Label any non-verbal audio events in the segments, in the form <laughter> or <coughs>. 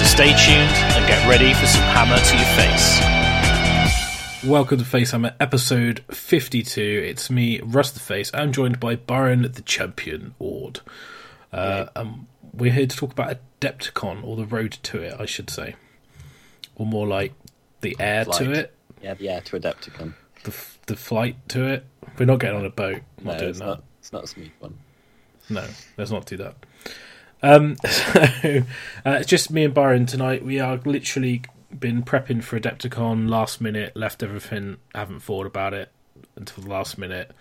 So stay tuned and get ready for some hammer to your face. Welcome to Facehammer episode 52. It's me, Russ the Face. I'm joined by Byron the Champion Ord. Uh, um, we're here to talk about Adepticon, or the road to it, I should say. Or more like the air to it, Yeah, the air to Adepticon. the, f- the flight to it. We're not getting on a boat. No, Not doing it's that. not. It's not a smooth one. No, let's not do that. Um, <laughs> so, uh, it's just me and Byron tonight. We are literally been prepping for Adepticon last minute, left everything, haven't thought about it until the last minute.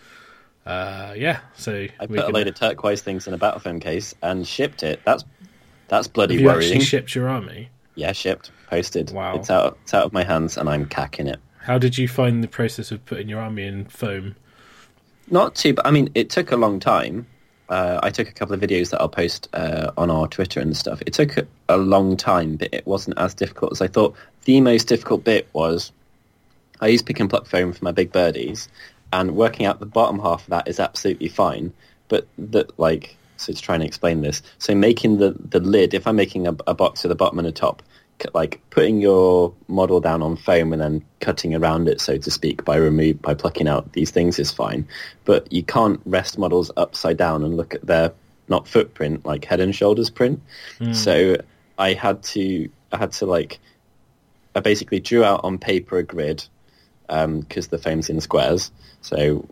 Uh, yeah, so I put a load of turquoise things in a battle foam case and shipped it. That's that's bloody have you worrying. actually shipped your army? yeah, shipped, posted. Wow. It's out. It's out of my hands, and I'm cacking it. How did you find the process of putting your army in foam? Not too. But I mean, it took a long time. Uh, I took a couple of videos that I'll post uh, on our Twitter and stuff. It took a, long time, but it wasn't as difficult as I thought. The most difficult bit was I use pick and pluck foam for my big birdies, and working out the bottom half of that is absolutely fine. But that like so to try and explain this, so making the the lid, if I'm making a, a box with a bottom and a top, like putting your model down on foam and then cutting around it, so to speak, by remove by plucking out these things is fine. But you can't rest models upside down and look at their not footprint, like head and shoulders print. So I had to I had to like I basically drew out on paper a grid because the foam's in squares, so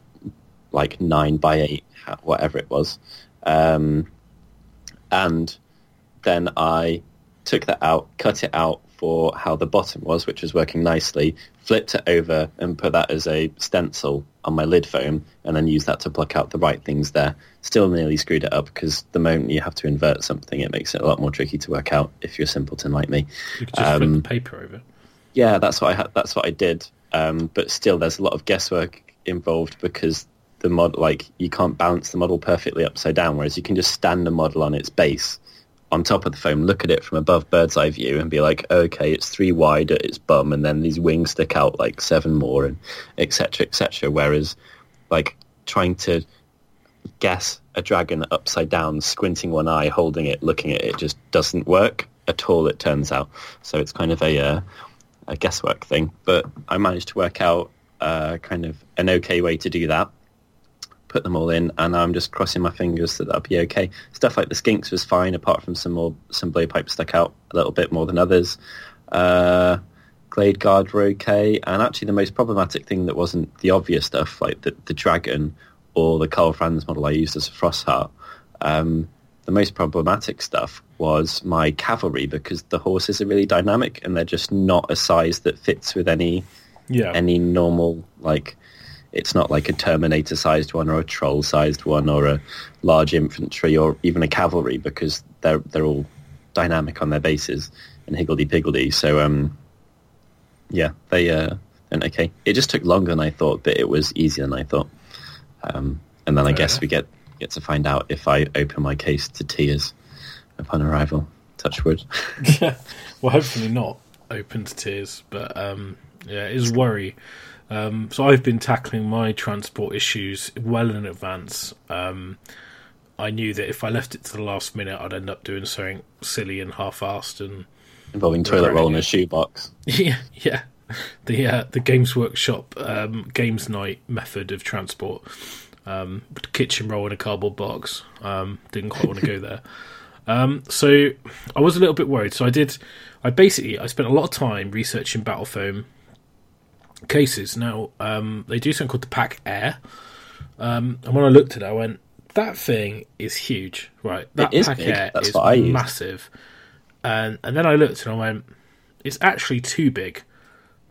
like nine by eight, whatever it was, um, and then I took that out, cut it out for how the bottom was, which was working nicely, flipped it over and put that as a stencil on my lid foam, and then used that to pluck out the right things there. Still nearly screwed it up because the moment you have to invert something, it makes it a lot more tricky to work out if you're a simpleton like me. You could just flip Um, the paper over. Yeah, that's what I had. That's what I did. Um, but still, there's a lot of guesswork involved because the mod, like, you can't balance the model perfectly upside down, whereas you can just stand the model on its base on top of the foam, look at it from above bird's eye view, and be like, okay, it's three wide at its bum, and then these wings stick out like seven more, and etc. etc. Whereas, like, trying to guess a dragon upside down, squinting one eye, holding it, looking at it, just doesn't work at all. It turns out, so it's kind of a uh, a guesswork thing. But I managed to work out uh, kind of an okay way to do that. Put them all in, and I'm just crossing my fingers that that'll be okay. Stuff like the skinks was fine, apart from some more some blade pipes stuck out a little bit more than others. Uh, Glade Guard were okay, and actually the most problematic thing that wasn't the obvious stuff, like the, the dragon or the Karl Franz model I used as a Frostheart, um, the most problematic stuff was my cavalry because the horses are really dynamic and they're just not a size that fits with any Yeah, any normal like it's not like a terminator sized one or a troll sized one or a large infantry or even a cavalry because they're they're all dynamic on their bases and higgledy piggledy so um yeah they uh went okay. It just took longer than i thought but it was easier than i thought. Um and then i guess we get get to find out if i open my case to tears upon arrival. Touch wood. <laughs> Well, hopefully not open to tears, but um, yeah, it is worry. Um, so I've been tackling my transport issues well in advance. Um, I knew that if I left it to the last minute, I'd end up doing something silly and half-assed, and involving toilet roll in a shoebox <laughs> yeah, yeah, the uh, the Games Workshop um, games night method of transport. Um, kitchen roll in a cardboard box. Um, didn't quite want to go <laughs> there. Um, so I was a little bit worried. So I did. I basically I spent a lot of time researching battle foam cases. Now um, they do something called the Pack Air, um, and when I looked at it, I went, "That thing is huge, right? That is Pack big. Air That's is what I used. massive." And and then I looked and I went, "It's actually too big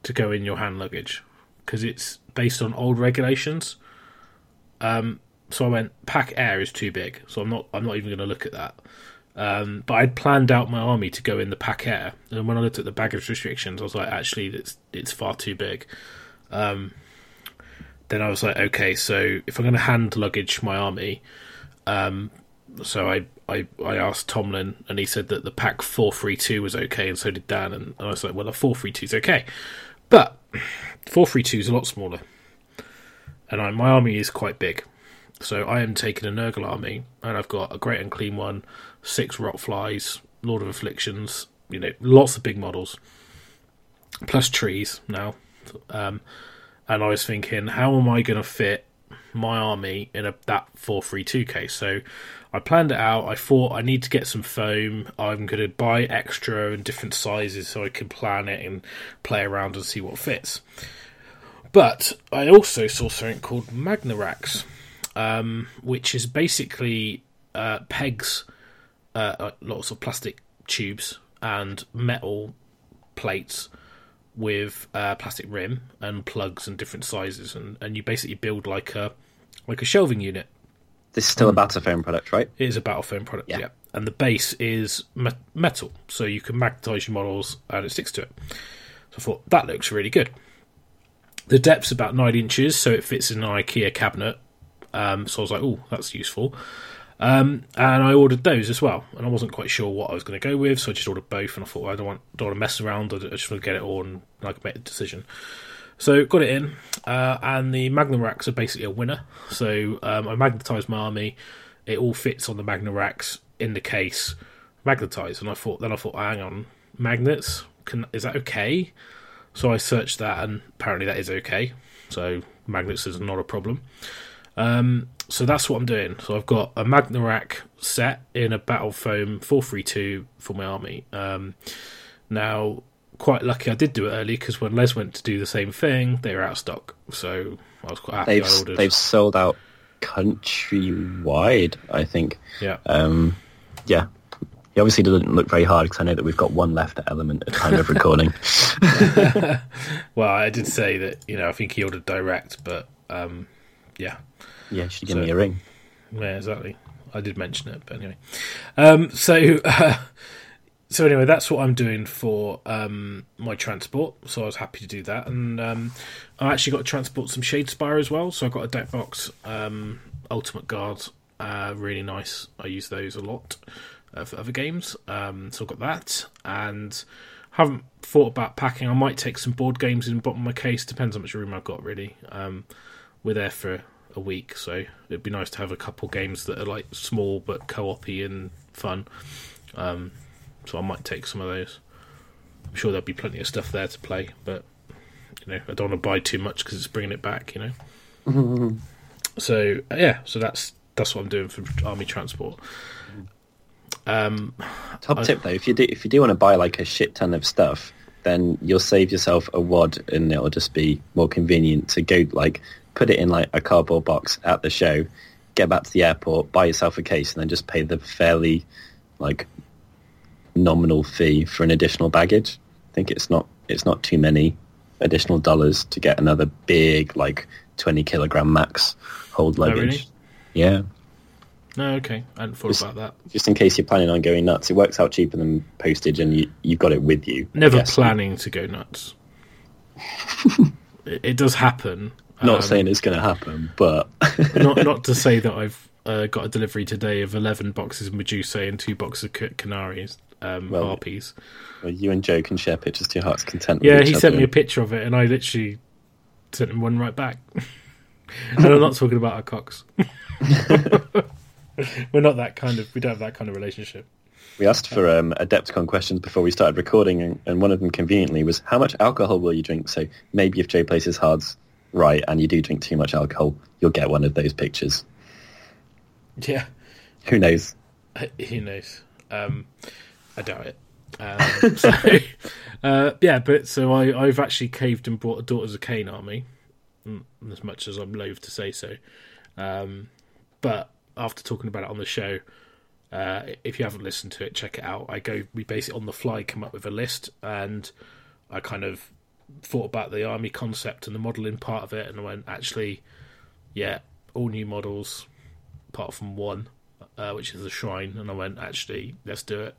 to go in your hand luggage because it's based on old regulations." Um, so I went, "Pack Air is too big, so I'm not I'm not even going to look at that." Um, but I'd planned out my army to go in the pack air, and when I looked at the baggage restrictions, I was like, actually, it's it's far too big. Um, then I was like, okay, so if I'm going to hand luggage my army, um, so I, I I asked Tomlin, and he said that the pack four three two was okay, and so did Dan, and I was like, well, the four three two is okay, but four three two is a lot smaller, and I, my army is quite big, so I am taking a Nurgle army, and I've got a Great Unclean One, six Rotflies, Lord of Afflictions, you know, lots of big models, plus trees now. Um, and I was thinking, how am I going to fit my army in a that four three two case? So I planned it out. I thought I need to get some foam. I'm going to buy extra and different sizes so I can plan it and play around and see what fits. But I also saw something called Magna-Racks, um, which is basically uh, pegs, uh, lots of plastic tubes and metal plates with uh, plastic rim and plugs and different sizes, and, and you basically build like a like a shelving unit. This is still a battle foam product, right? It is a battle foam product, yeah. Yeah. And the base is me- metal, so you can magnetize your models and it sticks to it. So I thought that looks really good. The depth's about nine inches, so it fits in an IKEA cabinet. Um, so I was like, "Oh, that's useful." Um, and I ordered those as well, and I wasn't quite sure what I was going to go with, so I just ordered both. And I thought well, I don't want don't want to mess around. I just want to get it all and I can make a decision. So got it in, uh, and the Magna-Racks are basically a winner. So um, I magnetised my army. It all fits on the Magna-Racks in the case, magnetised. And I thought then I thought, hang on, magnets can is that okay? So I searched that, and apparently that is okay. So magnets is not a problem. Um, so that's what I'm doing. So I've got a Magna-Rack set in a Battle Foam 432 for my army. Um, now, quite lucky I did do it early because when Les went to do the same thing, they were out of stock. So I was quite happy They've I ordered. they've sold out countrywide. I think. Yeah. Um, yeah. He obviously didn't look very hard because I know that we've got one left at Element at time of recording. <laughs> <laughs> Well, I did say that, you know, I think he ordered direct, but um, yeah. Yeah, you should give So- me a ring. Yeah, exactly. I did mention it, but anyway. Um, so, uh, <laughs> so anyway, that's what I'm doing for um, my transport. So I was happy to do that, and um, I actually got to transport some Shadespire as well. So I got a deck box, um, Ultimate Guard, uh, really nice. I use those a lot uh, for other games. Um, so I got that, and haven't thought about packing. I might take some board games in the bottom of my case. Depends how much room I've got, really. Um, we're there for a week, so it'd be nice to have a couple games that are like small but co-op-y and fun. Um, so I might take some of those. I'm sure there'll be plenty of stuff there to play, but you know I don't want to buy too much because it's bringing it back. You know. <laughs> so uh, yeah, so that's that's what I'm doing for army transport. Um, Top I- tip though, if you do if you do want to buy like a shit ton of stuff, then you'll save yourself a wad, and it'll just be more convenient to go like put it in like a cardboard box at the show, get back to the airport, buy yourself a case, and then just pay the fairly like nominal fee for an additional baggage. I think it's not it's not too many additional dollars to get another big like twenty kilogram max hold oh, luggage. really? Yeah. No, okay, I hadn't thought Just- about that. just in case you're planning on going nuts. It works out cheaper than postage, and you you've got it with you. Never planning to go nuts. <laughs> it, it does happen. Not Um, saying it's going to happen, but <laughs> not not to say that I've uh, got a delivery today of eleven boxes of Medusa and two boxes of Canaries, um, Well, harpies. well, you and Joe can share pictures to your heart's content. Yeah, he sent other. me a picture of it, and I literally sent him one right back. <laughs> and I'm not talking about our cocks. <laughs> We're not that kind of. We don't have that kind of relationship. We asked for um, Adepticon questions before we started recording, and, and one of them conveniently was, "How much alcohol will you drink?" So maybe if Joe plays his cards right, and you do drink too much alcohol, you'll get one of those pictures. Yeah, Who knows? who knows? Um, I doubt it. Um, <laughs> so, uh, yeah, but so I, I've actually caved and brought a Daughters of Khaine army, mm, as much as I'm loath to say so. Um, but after talking about it on the show, uh, if you haven't listened to it, check it out. I go, we basically on the fly come up with a list, and I kind of thought about the army concept and the modelling part of it, and went, actually, yeah, all new models, apart from one, uh, which is a shrine, and I went, actually, let's do it.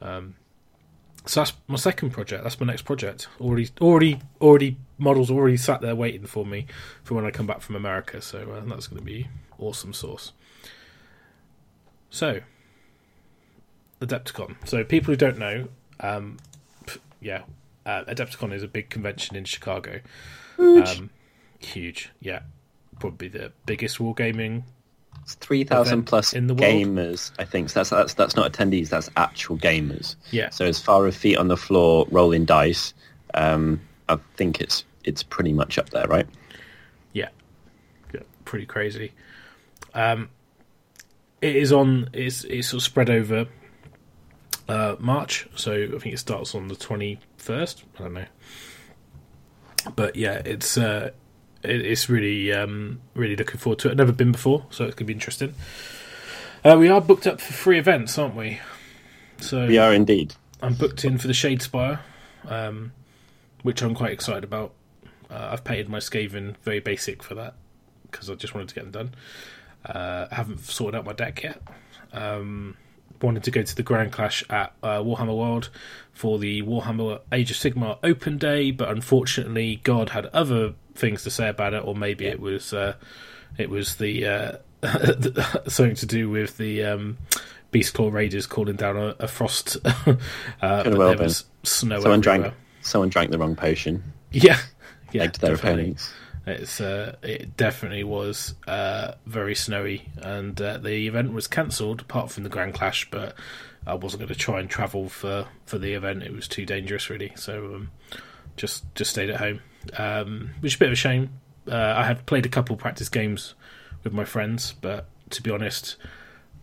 Um, so that's my second project. That's my next project. Already, already, already models already sat there waiting for me for when I come back from America. So uh, that's going to be awesome sauce. So, Adepticon. So people who don't know, um, yeah, uh, Adepticon is a big convention in Chicago. Huge. Um, huge, yeah, probably the biggest wargaming. It's three thousand plus in the world. gamers. I think so that's that's that's not attendees. That's actual gamers. Yeah, So as far as feet on the floor, rolling dice, um, I think it's it's pretty much up there, right? yeah, yeah pretty crazy. Um, it is on. It's it's sort of spread over uh, March, so I think it starts on the twenty first. I don't know, but yeah, it's uh, it, it's really um, really looking forward to it. I've never been before, so it's gonna be interesting. Uh, we are booked up for three events, aren't we? So We are indeed. I'm booked in for the Shadespire, um, which I'm quite excited about. Uh, I've painted my Skaven very basic for that because I just wanted to get them done. Uh, I haven't sorted out my deck yet. Um, wanted to go to the Grand Clash at uh, Warhammer World for the Warhammer Age of Sigmar Open Day, but unfortunately, God had other things to say about it, or maybe it was uh, it was the uh, <laughs> <laughs> something to do with the um, Beast Claw Raiders calling down a, a frost. <laughs> uh, but well there been. Someone everywhere. drank someone drank the wrong potion. Yeah, yeah, egged their definitely. opponents. It's uh, it definitely was uh, very snowy, and uh, the event was cancelled apart from the Grand Clash. But I wasn't going to try and travel for, for the event; it was too dangerous, really. So um, just just stayed at home, um, which is a bit of a shame. Uh, I have played a couple practice games with my friends, but to be honest,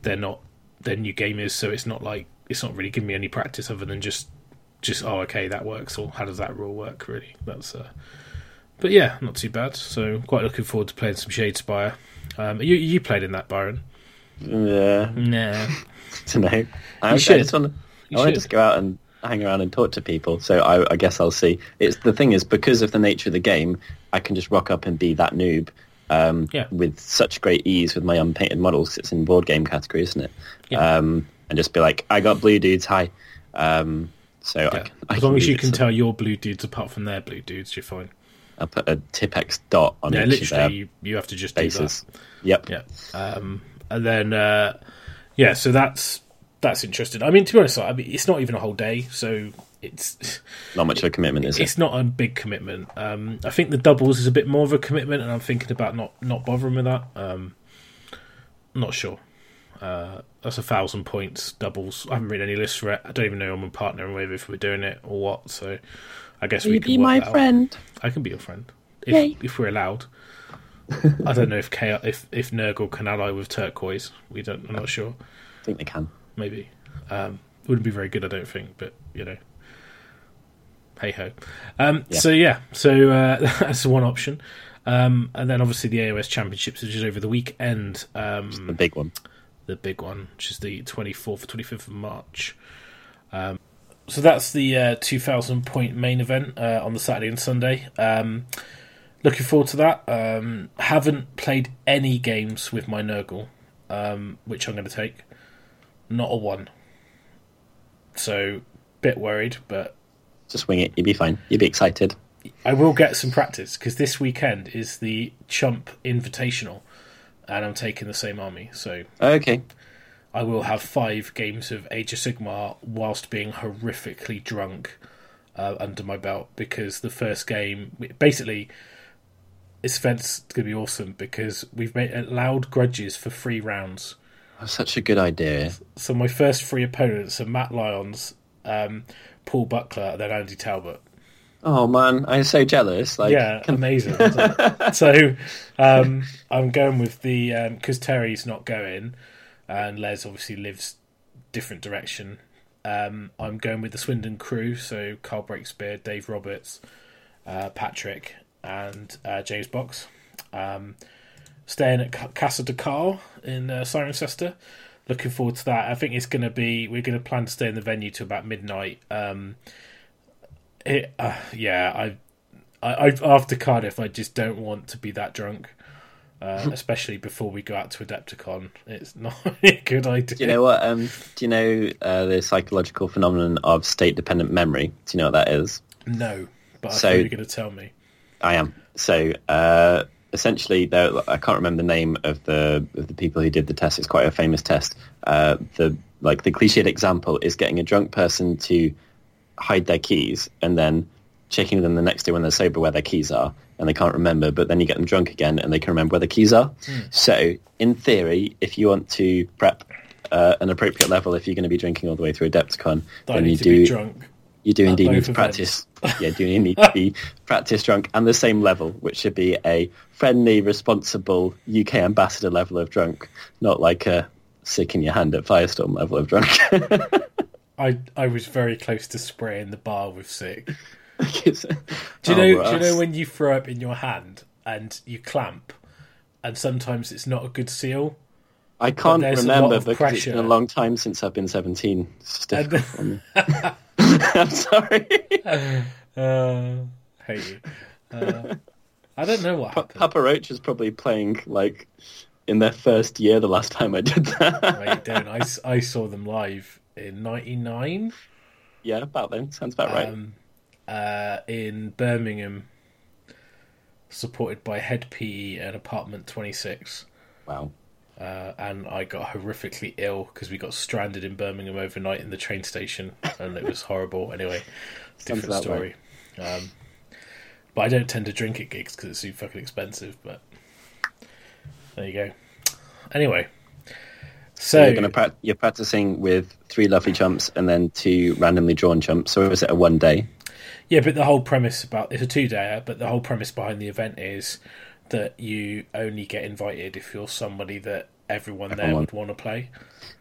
they're not they're new gamers, so it's not like it's not really giving me any practice other than just just oh okay that works or how does that rule work really. That's uh, but yeah, not too bad. So quite looking forward to playing some Shadespire. Um, you you played in that, Byron? Yeah, Nah. <laughs> to know. I, I should. just want to. I want to just go out and hang around and talk to people. So I, I guess I'll see. It's the thing is because of the nature of the game, I can just rock up and be that noob. Um, Yeah. with such great ease with my unpainted models. It's in board game category, isn't it? Yeah. Um, and just be like, I got blue dudes. Hi. Um, so I Yeah. can, I As long as you can tell your blue dudes apart from their blue dudes, you're fine. I'll put a Tipex dot on Yeah, each literally, you, have to just do bases. that. Yep. Yeah. Um, and then, uh, yeah, so that's that's interesting. I mean, to be honest, I mean, it's not even a whole day, so it's Not much of a commitment, is it? it's not a big commitment. Um, I think the doubles is a bit more of a commitment, and I'm thinking about not not bothering with that. Um, not sure. Uh, that's a thousand points doubles. I haven't read any lists for it. I don't even know I'm partnering with if we're doing it or what. So I guess we can work that out. friend? I can be your friend Yay. if if we're allowed. <laughs> I don't know if K- if if Nurgle can ally with Turquoise. We don't. I'm not sure. I think they can. Maybe. Um, wouldn't be very good, I don't think. But you know, hey ho. Um, Yeah. So yeah, so uh, <laughs> that's one option. Um, and then obviously the AOS Championships, which is over the weekend. Um, The big one. the big one, which is the 24th 25th of March. So that's the uh, 2,000 point main event uh, on the Saturday and Sunday. Um, looking forward to that. Um, haven't played any games with my Nurgle, um, which I'm going to take. Not a one. So, bit worried, but Just wing it. You'll be fine. You'll be excited. I will get some practice because this weekend is the Chump Invitational, and I'm taking the same army. So Okay. I will have five games of Age of Sigmar whilst being horrifically drunk uh, under my belt because the first game, basically, this event's going to be awesome because we've made allowed grudges for three rounds. That's such a good idea. So my first three opponents are Matt Lyons, um, Paul Buckler, and then Andy Talbot. Oh man, I'm so jealous. Like, yeah, <laughs> amazing. so um, I'm going with the because Terry's not going, and Les obviously lives different direction. Um, I'm going with the Swindon crew, so Carl Breakspear, Dave Roberts, uh, Patrick, and uh, James Box. Um, staying at Casa de Carl in uh, Cirencester. Looking forward to that. I think it's going to be. We're going to plan to stay in the venue to about midnight. Um, it, uh, yeah, I, I, I, after Cardiff, I just don't want to be that drunk. Uh, especially before we go out to Adepticon. It's not <laughs> a good idea. Do you know what? Um, do you know uh, the psychological phenomenon of state-dependent memory? Do you know what that is? No, but I So- thought you were going to tell me. I am. So uh, essentially, there, I can't remember the name of the of the people who did the test. It's quite a famous test. Uh, the like the cliched example is getting a drunk person to hide their keys and then checking them the next day when they're sober where their keys are and they can't remember. But then you get them drunk again and they can remember where the keys are. So in theory, if you want to prep uh, an appropriate level, if you're going to be drinking all the way through Adepticon, I then you do drunk. <laughs> you do indeed need to practice. yeah, do you need to be <laughs> practice drunk and the same level, which should be a friendly, responsible UK ambassador level of drunk, not like a sick in your hand at Firestorm level of drunk. <laughs> I I was very close to spraying the bar with sick. It's- Do you Oh, know? Do you know when you throw up in your hand and you clamp, and sometimes it's not a good seal. I can't remember because it's been a long time since I've been 17. It's And- difficult for me. <laughs> <laughs> I'm sorry. Uh, hate you. Uh, I don't know what happened. Papa Roach is probably playing like in their first year the last time I did that. Wait, don't. I, I saw them live in '99 <laughs> yeah, about then. Sounds about right. Uh, in Birmingham, supported by Hed PE and Apartment 26. wow. Uh, and I got horrifically ill because we got stranded in Birmingham overnight in the train station, and it was horrible. Anyway, <laughs> different story. Um, but I don't tend to drink at gigs because it's too fucking expensive. But there you go. Anyway, So so you're, gonna prac you're practicing with three lovely chumps and then two randomly drawn chumps. So is it a one day? Yeah, but the whole premise about it's a two dayer, but the whole premise behind the event is that you only get invited if you're somebody that everyone there Everyone. would want to play.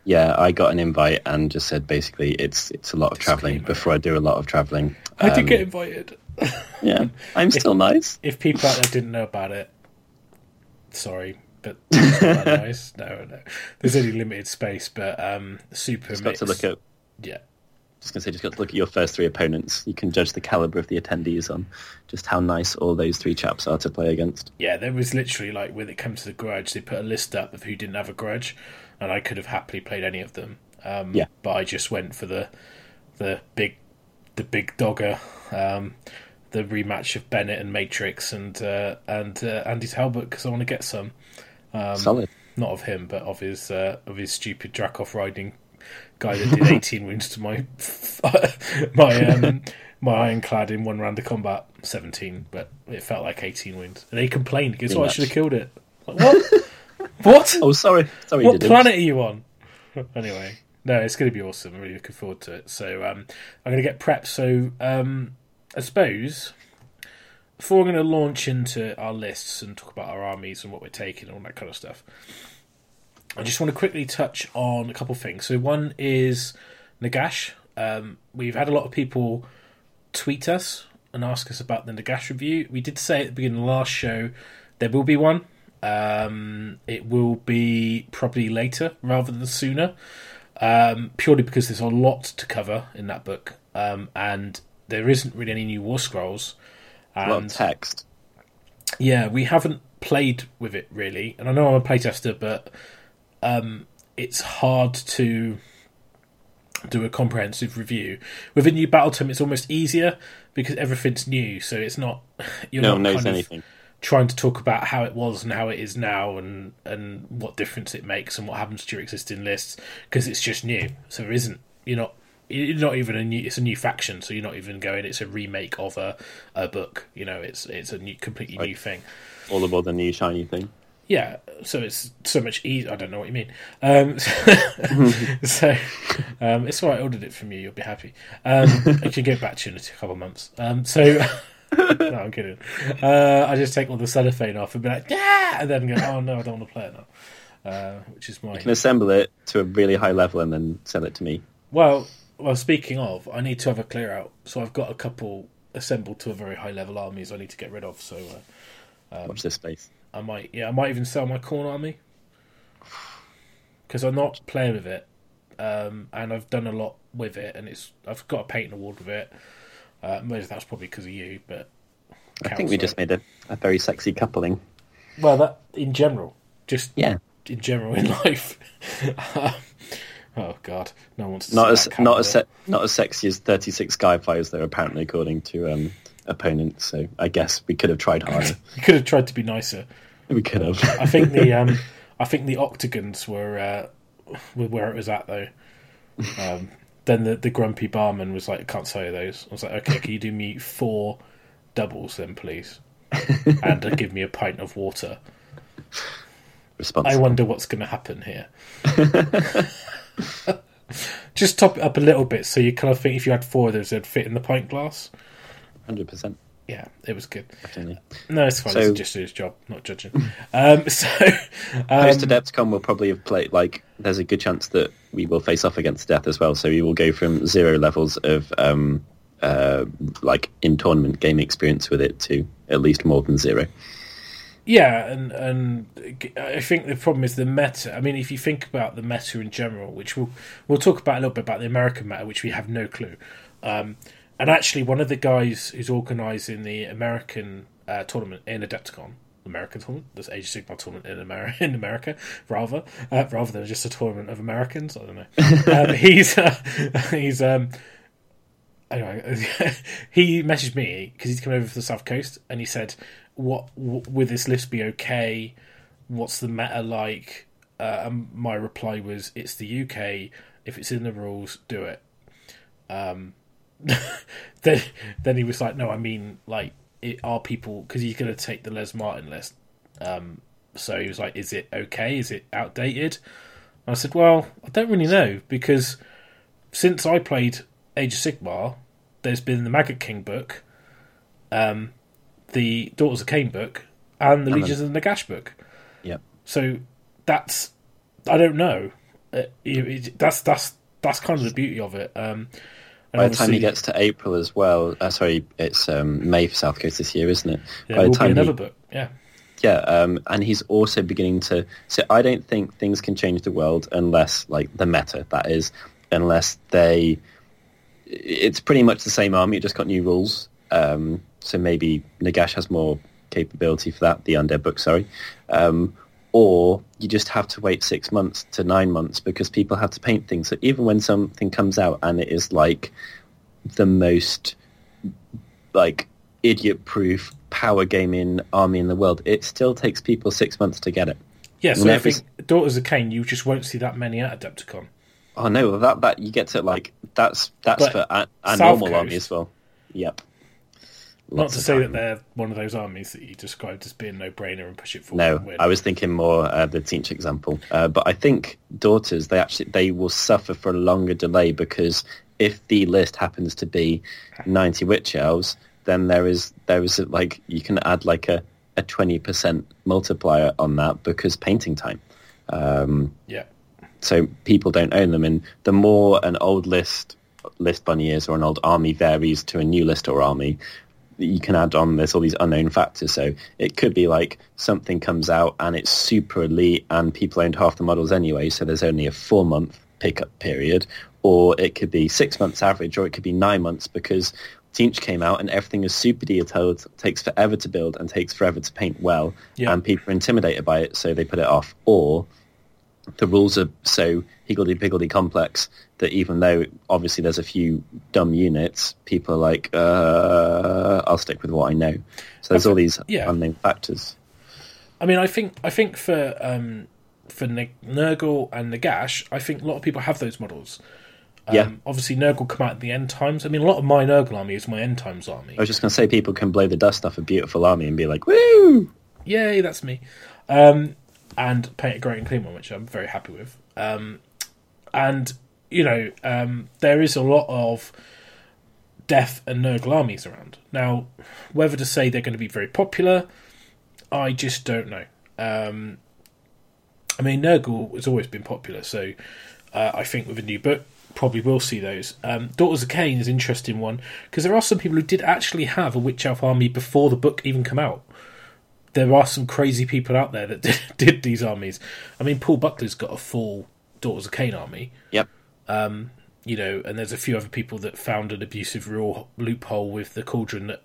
Yeah, I got an invite and just said basically it's it's a lot of travelling before I do a lot of travelling. I did Um, get invited. <laughs> Yeah, I'm still nice. If people out there didn't know about it, sorry, but it's <laughs> not that nice. No, no. There's only limited space, but um, super. Just got to look at yeah. Just gonna say just got to look at your first three opponents. You can judge the caliber of the attendees on just how nice all those three chaps are to play against. Yeah, there was literally like when it comes to the grudge, they put a list up of who didn't have a grudge, and I could have happily played any of them. Um, Yeah. but I just went for the the big the big dogger, um, the rematch of Bennett and Matrix and uh, and uh, Andy Talbot because I want to get some, Um, Solid. not of him, but of his uh, of his stupid Dracoth riding guy that did <laughs> 18 wounds to my <laughs> my um, my ironclad in one round of combat. 17, but it felt like 18 wounds. And he complained because oh, I should have killed it. Like, <laughs> what? what? Oh, sorry, sorry, what planet are you on? anyway, no, it's going to be awesome. I'm really looking forward to it. So um, I'm going to get prepped. So um, I suppose before we're going to launch into our lists and talk about our armies and what we're taking and all that kind of stuff, I just want to quickly touch on a couple of things. So one is Nagash. Um, we've had a lot of people tweet us and ask us about the Nagash review. We did say at the beginning of the last show there will be one. Um, it will be probably later rather than sooner, um, purely because there's a lot to cover in that book, um, and there isn't really any new War Scrolls. A lot And of text. yeah, we haven't played with it really, and I know I'm a playtester, but um, it's hard to do a comprehensive review. With a new battle tome, it's almost easier because everything's new, so it's not <laughs> you're No not kind of trying to talk about how it was and how it is now, and and what difference it makes and what happens to your existing lists because it's just new. So there isn't you're not. You're not even a new. It's a new faction, so you're not even going. It's a remake of a, a book. You know, it's it's a new, completely new thing. All about the new shiny thing. Yeah, so it's so much easier. I don't know what you mean. Um, <laughs> so um, it's all right. I ordered it from you. You'll be happy. Um, I can get back to you in a couple of months. Um, so <laughs> no, I'm kidding. Uh, I just take all the cellophane off and be like, yeah, and then go, oh no, I don't want to play it now. Uh, which is my You can assemble it to a really high level and then sell it to me. well. Well, speaking of, I need to have a clear out. So I've got a couple assembled to a very high level armies I need to get rid of. So uh, Watch this space. I might, yeah, I might even sell my Khorne army because I'm not playing with it, um, and I've done a lot with it, and it's I've got a painting award with it. Uh, most of that's probably because of you, but I think we just made a, a very sexy coupling. Well, that in general, just Yeah. in general in <laughs> life. <laughs> oh God, no one wants to Not as not as se- not as sexy as 36 Skyfires though, apparently according to um, opponents. So I guess we could have tried harder. <laughs> You could have tried to be nicer. We could have. I think the um, <laughs> I think the octagons were uh, were where it was at though. Um, then the the grumpy barman was like, "I can't sell you those." I was like, "Okay, can you do me four doubles then, please, and uh, give me a pint of water?" Response. I wonder what's going to happen here. <laughs> Just top it up a little bit so you kind of think if you had four of those, they'd fit in the pint glass. Hundred percent. Yeah, it was good. No, it's fine. So- it's just his job, not judging. Um, <laughs> so, um, Post Adepticon will probably have played. Like, there's a good chance that we will face off against death as well. So we will go from zero levels of um, uh, like in tournament game experience with it to at least more than zero. Yeah, and and I think the problem is the meta. I mean, if you think about the meta in general, which we'll we'll talk about a little bit about the American meta, which we have no clue. Um, and actually, one of the guys who's organising the American uh, tournament in Adepticon, American tournament, this Age of Sigmar tournament in America, <laughs> in America, rather uh, rather than just a tournament of Americans. I don't know. <laughs> um, he's uh, <laughs> he's um, anyway, he messaged me because he's coming over to the south coast, and he said, "What w- will this list be okay? What's the meta like?" Uh, and my reply was, "It's the UK. If it's in the rules, do it." Um, <laughs> then then he was like, "No, I mean like, it, are people because he's going to take the Les Martin list." Um, so he was like, "Is it okay? Is it outdated?" And I said, "Well, I don't really know because since I played Age of Sigmar, there's been the Maggot King book, um, the Daughters of Khaine book, and the And Legions of the Nagash book. Yep. So that's I don't know. Uh, it- it- that's that's that's kind of the beauty of it. Um, and By the time he gets to April as well, uh, sorry, it's um, May for South Coast this year, isn't it? yeah, By will the be another he, book. Yeah, yeah, um, and he's also beginning to. So I don't think things can change the world unless, like, the meta that is, unless they. It's pretty much the same army, it just got new rules. Um, so maybe Nagash has more capability for that. The undead book, sorry. Um, or you just have to wait six months to nine months because people have to paint things. So even when something comes out and it is like the most like idiot-proof power gaming army in the world, it still takes people six months to get it. yeah. So I think Daughters of Khaine, you just won't see that many at Adepticon. Oh no, that that you get to like that's that's But for a, a normal army as well. Yep. Not to say that they're one of those armies that you described as being no brainer and push it forward. No. I was thinking more uh, the Teach example, uh, but I think daughters they actually they will suffer for a longer delay because if the list happens to be ninety witch elves, then there is there is a, like you can add like a a twenty percent multiplier on that because painting time. Um, yeah. so people don't own them. And the more an old list list bunny is or an old army varies to a new list or army, you can add on there's all these unknown factors. So it could be like something comes out and it's super elite and people owned half the models anyway, so there's only a four month pickup period, or it could be six months average, or it could be nine months because Teach came out and everything is super detailed, takes forever to build and takes forever to paint well, Yeah. and people are intimidated by it, so they put it off. Or the rules are so higgledy-piggledy complex that even though obviously there's a few dumb units, people are like, uh, I'll stick with what I know. So there's all these yeah. unknown factors. I mean, I think I think for um, for N- Nurgle and Nagash, I think a lot of people have those models. Um, Yeah. Obviously, Nurgle come out at the end times. I mean, a lot of my Nurgle army is my end times army. I was just going to say people can blow the dust off a beautiful army and be like, woo! Yay, that's me. Um, and paint a Great Unclean One, which I'm very happy with. Um, and you know, um, there is a lot of Death and Nurgle armies around now. Whether to say they're going to be very popular, I just don't know. Um, I mean, Nurgle has always been popular, so uh, I think with a new book, probably will see those. Um, Daughters of Khaine is an interesting one because there are some people who did actually have a Witch Elf army before the book even come out there are some crazy people out there that <laughs> did, did these armies. I mean, Paul Buckler's got a full Daughters of Khaine army, Yep. you know, and there's a few other people that found an abusive rule loophole with the cauldron that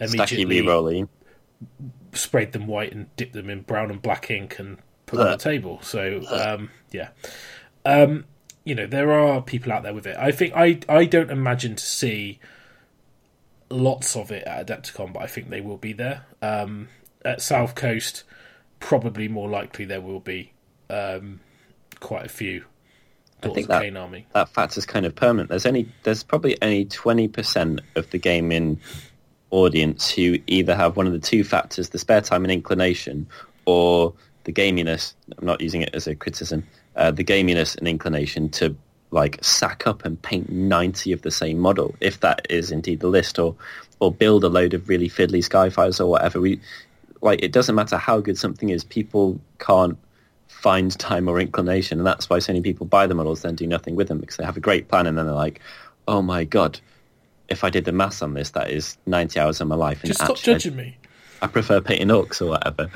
immediately sprayed them white and dipped them in brown and black ink and put them on the table. So um, yeah, um, you know there are people out there with it. I think I I don't imagine to see lots of it at Adepticon, but I think they will be there. Um, at South Coast, probably more likely there will be um, quite a few. I think that army. that fact is kind of permanent. There's only there's probably only twenty percent of the gaming audience who either have one of the two factors, the spare time and inclination, or the gaminess. I'm not using it as a criticism. Uh, the gaminess and inclination to like sack up and paint ninety of the same model, if that is indeed the list, or or build a load of really fiddly skyfires or whatever. We like it doesn't matter how good something is. People can't find time or inclination, and that's why so many people buy the models then do nothing with them because they have a great plan and then they're like, "Oh my god, if I did the maths on this, that is ninety hours of my life." And Just stop actually, judging me. I prefer painting orcs or whatever.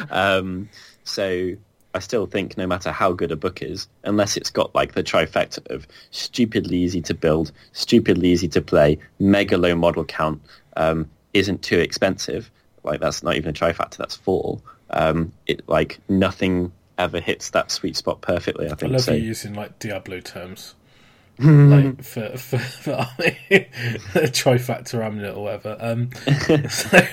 <laughs> um, so I still think no matter how good a book is, unless it's got like the trifecta of stupidly easy to build, stupidly easy to play, mega low model count, um, isn't too expensive, like that's not even a trifecta, that's four. Um, it like nothing ever hits that sweet spot perfectly. I think. I love so. you using like Diablo terms. <laughs> like for for, for <laughs> trifactor amulet or whatever. Um, <laughs> so,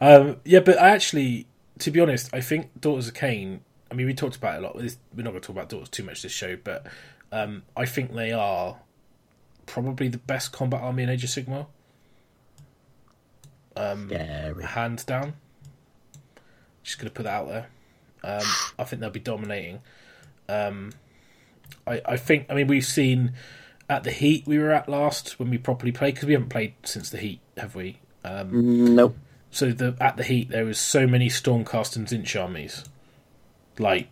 um, yeah, but I actually, to be honest, I think Daughters of Khaine. I mean, we talked about it a lot. We're not going to talk about Daughters too much this show, but um, I think they are probably the best combat army in Age of Sigmar, Yeah, really. hands down. Just going to put that out there. Um, I think they'll be dominating. Um, I, I think. I mean, we've seen at the Heat we were at last when we properly played because we haven't played since the Heat, have we? Um, nope. so the at the Heat there was so many Stormcast and Tzeentch armies, like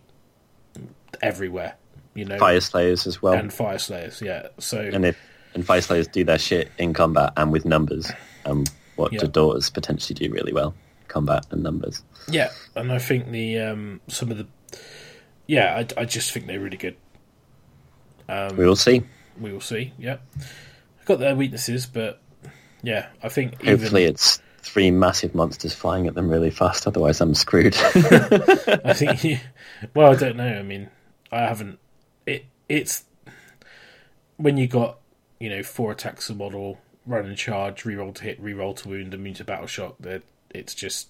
everywhere, you know, Fyreslayers as well. and Fyreslayers. Yeah. So and if and Fyreslayers do their shit in combat and with numbers, um, what Yeah. do daughters potentially do really well? Combat and numbers. Yeah, and I think the um, some of the yeah, I, I just think they're really good. Um, We will see. we will see. Yeah, got their weaknesses, but yeah, I think Hopefully, even, it's three massive monsters flying at them really fast. Otherwise, I'm screwed. <laughs> I think You, <laughs> well, I don't know. I mean, I haven't. It it's when you got you know four attacks a model, run and charge, reroll to hit, reroll to wound, immune to battle shock. That it's just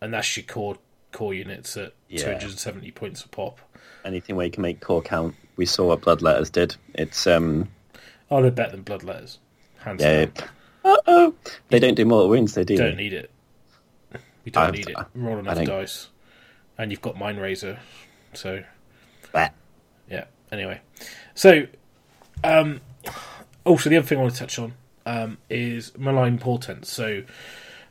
and that's your core core units at Yeah. 270 points a pop. Anything where you can make core count. We saw what Bloodletters did. It's um Oh, they're better than Bloodletters. Hands yeah. down. Uh oh. They don't do mortal wounds. They do. Don't need it. We don't I've- need it. Roll enough dice. And you've got Mind Razor. So, Bah. yeah. Anyway. So, um, also, the other thing I want to touch on um, is Malign Portents. So,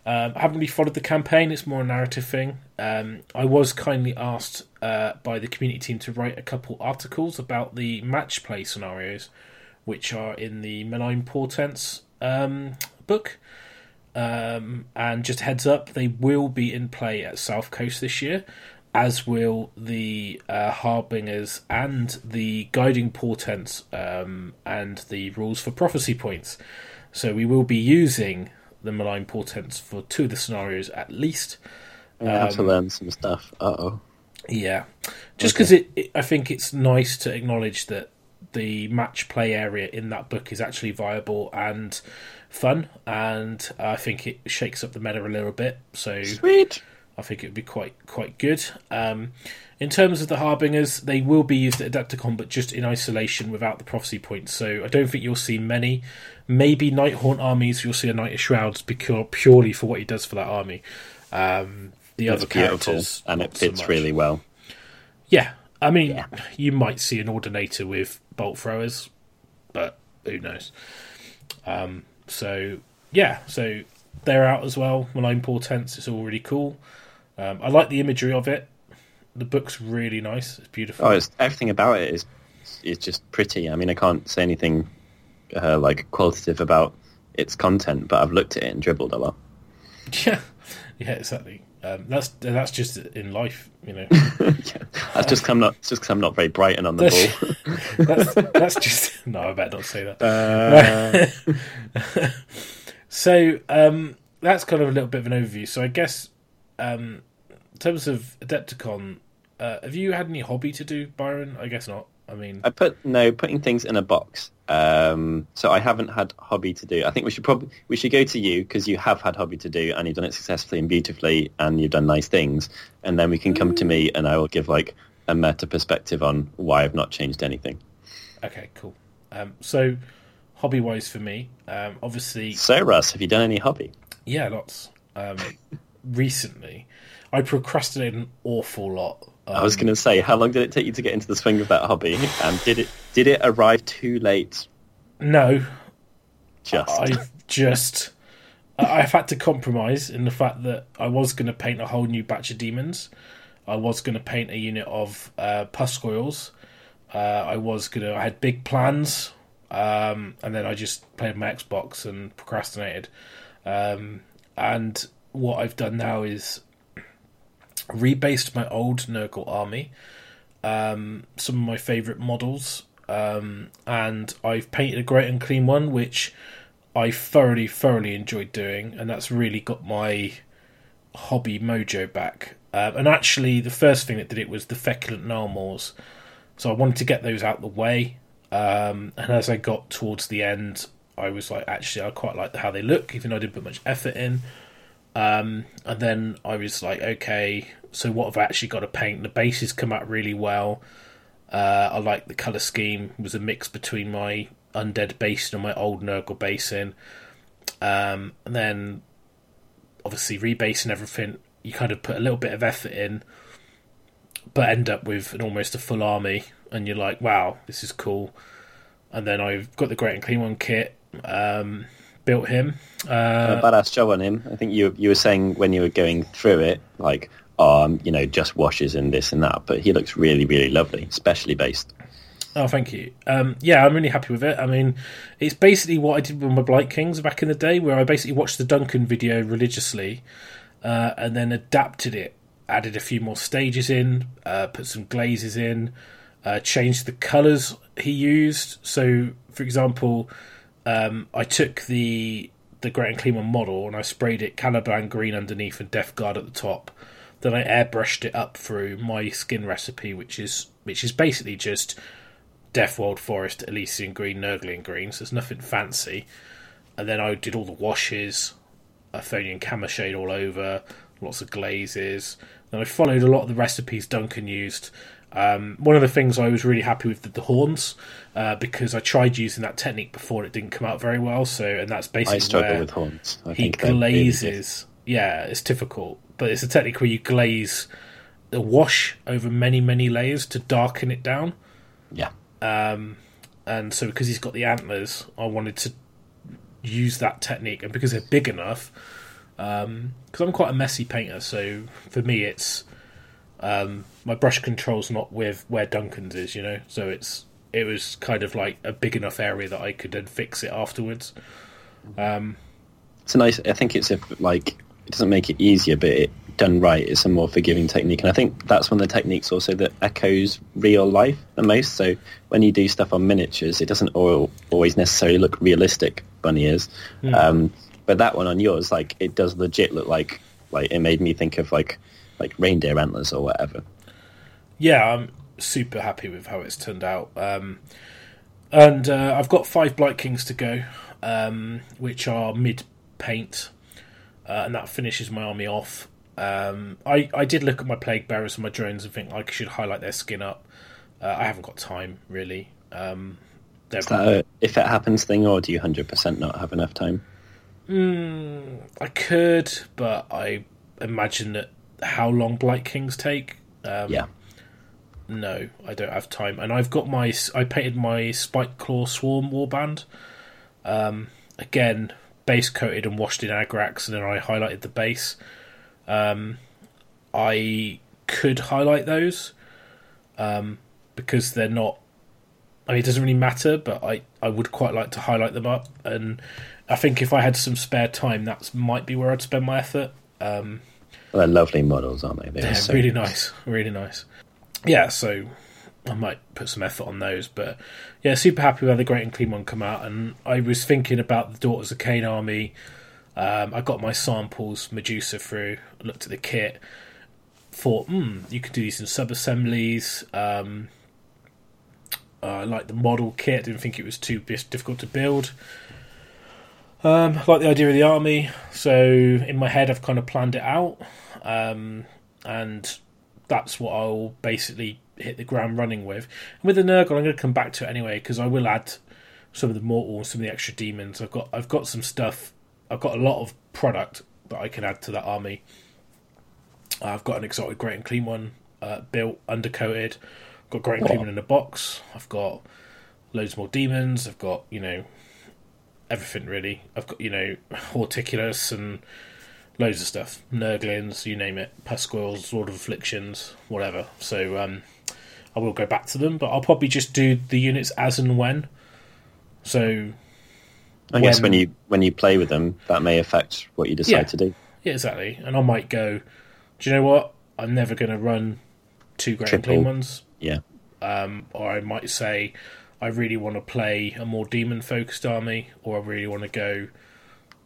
um, I haven't really followed the campaign. It's more a narrative thing. Um, I was kindly asked uh, by the community team to write a couple articles about the match play scenarios, which are in the Malign Portents um, book. Um, and just heads up, they will be in play at South Coast this year, as will the uh, Harbingers and the Guiding Portents um, and the Rules for Prophecy points. So we will be using the Malign Portents for two of the scenarios at least. I have Um, to learn some stuff. Uh oh. Yeah, just because it, it, I think it's nice to acknowledge that the match play area in that book is actually viable and fun, and I think it shakes up the meta a little bit. So Sweet. I think it would be quite quite good. Um, in terms of the harbingers, they will be used at Adepticon, but just in isolation without the prophecy points. So I don't think you'll see many. Maybe Nighthaunt armies, you'll see a Knight of Shrouds because purely for what he does for that army. Um, the It's other characters, and it fits much. really well. Yeah, I mean, Yeah. you might see an ordinator with bolt throwers, but who knows? Um, so yeah, so they're out as well. Malign Portents, it's all really cool. Um, I like the imagery of it. The book's really nice. It's beautiful. Oh, it's, everything about it is is just pretty. I mean, I can't say anything uh, like qualitative about its content, but I've looked at it and dribbled a lot. Yeah, <laughs> yeah, exactly. Um, that's that's just in life, you know. <laughs> That's just I'm not just 'cause I'm not very bright and on the ball. <laughs> that's that's just no. I better not say that. Uh, so um, that's kind of a little bit of an overview. So I guess um, in terms of Adepticon, uh, have you had any hobby to do, Byron? I guess not. I mean, I put no putting things in a box. Um, so I haven't had hobby to do. I think we should probably we should go to you because you have had hobby to do and you've done it successfully and beautifully and you've done nice things. And then we can come to me and I will give like a meta perspective on why I've not changed anything. okay, cool. Um, so hobby wise for me, um, obviously, So Russ, have you done any hobby? yeah, lots. Um, <laughs> recently, I procrastinated an awful lot. I was Um, going to say, how long did it take you to get into the swing of that hobby? And did it did it arrive too late? no, Just I've just I- I've had to compromise in the fact that I was going to paint a whole new batch of demons. I was going to paint a unit of uh, Pusgoyles. Uh, I was going to. I had big plans, um, and then I just played my Xbox and procrastinated. Um, and what I've done now is rebased my old Nurgle army, um, some of my favourite models, um, and I've painted a Great Unclean One, which I thoroughly, thoroughly enjoyed doing, and that's really got my hobby mojo back. Um, and actually, the first thing that did it was the feculent Gnarlmaws. So I wanted to get those out the way. Um, and as I got towards the end, I was like, actually, I quite like how they look, even though I didn't put much effort in. Um, and then I was like, okay, so what have I actually got to paint? The bases come out really well. Uh, I like the color scheme. It was a mix between my undead basin and my old Nurgle basin. Um, and then, obviously, rebasing everything, you kind of put a little bit of effort in, but end up with an almost a full army, and you're like, wow, this is cool. And then I've got the Great Unclean One kit, um, built him. Uh, a badass job on him. I think you you were saying when you were going through it, like, um, you know, just washes and this and that, but he looks really, really lovely, specially based. Oh, thank you. Um, yeah, I'm really happy with it. I mean, it's basically what I did with my Blight Kings back in the day, where I basically watched the Duncan video religiously, uh, and then adapted it, added a few more stages in, uh, put some glazes in, uh, changed the colours he used. So, for example, um, I took the the and Clean model and I sprayed it Caliban green underneath and Death Guard at the top. Then I airbrushed it up through my skin recipe, which is which is basically just Death World Forest, Elysian Green, Nurgling Green, so it's nothing fancy. And then I did all the washes, Athonian Camoshade all over, lots of glazes. Then I followed a lot of the recipes Duncan used. Um, one of the things I was really happy with the, the horns uh, because I tried using that technique before and it didn't come out very well. So, and that's basically I struggle where with horns. I he think they're really glazes. yeah, it's difficult, but it's a technique where you glaze a wash over many many layers to darken it down. Yeah. Um, and so because he's got the antlers, I wanted to use that technique, and because they're big enough, because I'm quite a messy painter, so for me it's um, my brush control's not with where Duncan's is, you know. So it's it was kind of like a big enough area that I could then fix it afterwards. It's a nice. I think it's a like it doesn't make it easier, but it done right, it's a more forgiving technique, and I think that's one of the techniques also that echoes real life the most. So when you do stuff on miniatures, it doesn't al- always necessarily look realistic. Bunny ears, um, but that one on yours, like it does legit look like like it made me think of like like reindeer antlers or whatever. Yeah, I'm super happy with how it's turned out. Um, and uh, I've got five Blight Kings to go, um, which are mid paint, uh, and that finishes my army off. Um, I, I did look at my Plague Bearers and my drones and think I should highlight their skin up. Uh, I haven't got time, really. Um, Is that a if it happens thing, or do you hundred percent not have enough time? I could, but I imagine that how long Blight Kings take. Um, Yeah, No, I don't have time, and I've got my I painted my Spiteclaw's Swarm warband. Um, again, base coated and washed in Agrax, and then I highlighted the base. Um, I could highlight those um, because they're not. I mean, it doesn't really matter, but I, I would quite like to highlight them up, and I think if I had some spare time, that might be where I'd spend my effort. Um, well, they're lovely models, aren't they? They're yeah, so really nice, really nice. Yeah, so I might put some effort on those, but yeah, super happy with how the Great Unclean One come out. And I was thinking about the Daughters of Khaine army Um, I got my samples Medusa through, looked at the kit, thought, hmm, you could do these in sub assemblies. Um, I like the model kit, didn't think it was too difficult to build. Um, I like the idea of the army, so in my head I've kind of planned it out, um, and that's what I'll basically hit the ground running with. And with the Nurgle, I'm going to come back to it anyway because I will add some of the mortal, some of the extra demons. I've got I've got some stuff. I've got a lot of product that I can add to that army. I've got an exotic Great Unclean One uh, built, undercoated. I've got Great Unclean One in a box. I've got loads more demons. I've got you know everything really. I've got you know Horticulous and loads of stuff, Nurglings, you name it, Pusgoyles, Lord of Afflictions, whatever. So um, I will go back to them, but I'll probably just do the units as and when. So I guess when you when you play with them, that may affect what you decide Yeah. to do. yeah, exactly. And I might go. Do you know what? I'm never going to run two great and Triple. clean ones. Yeah, um, or I might say I really want to play a more demon focused army, or I really want to go.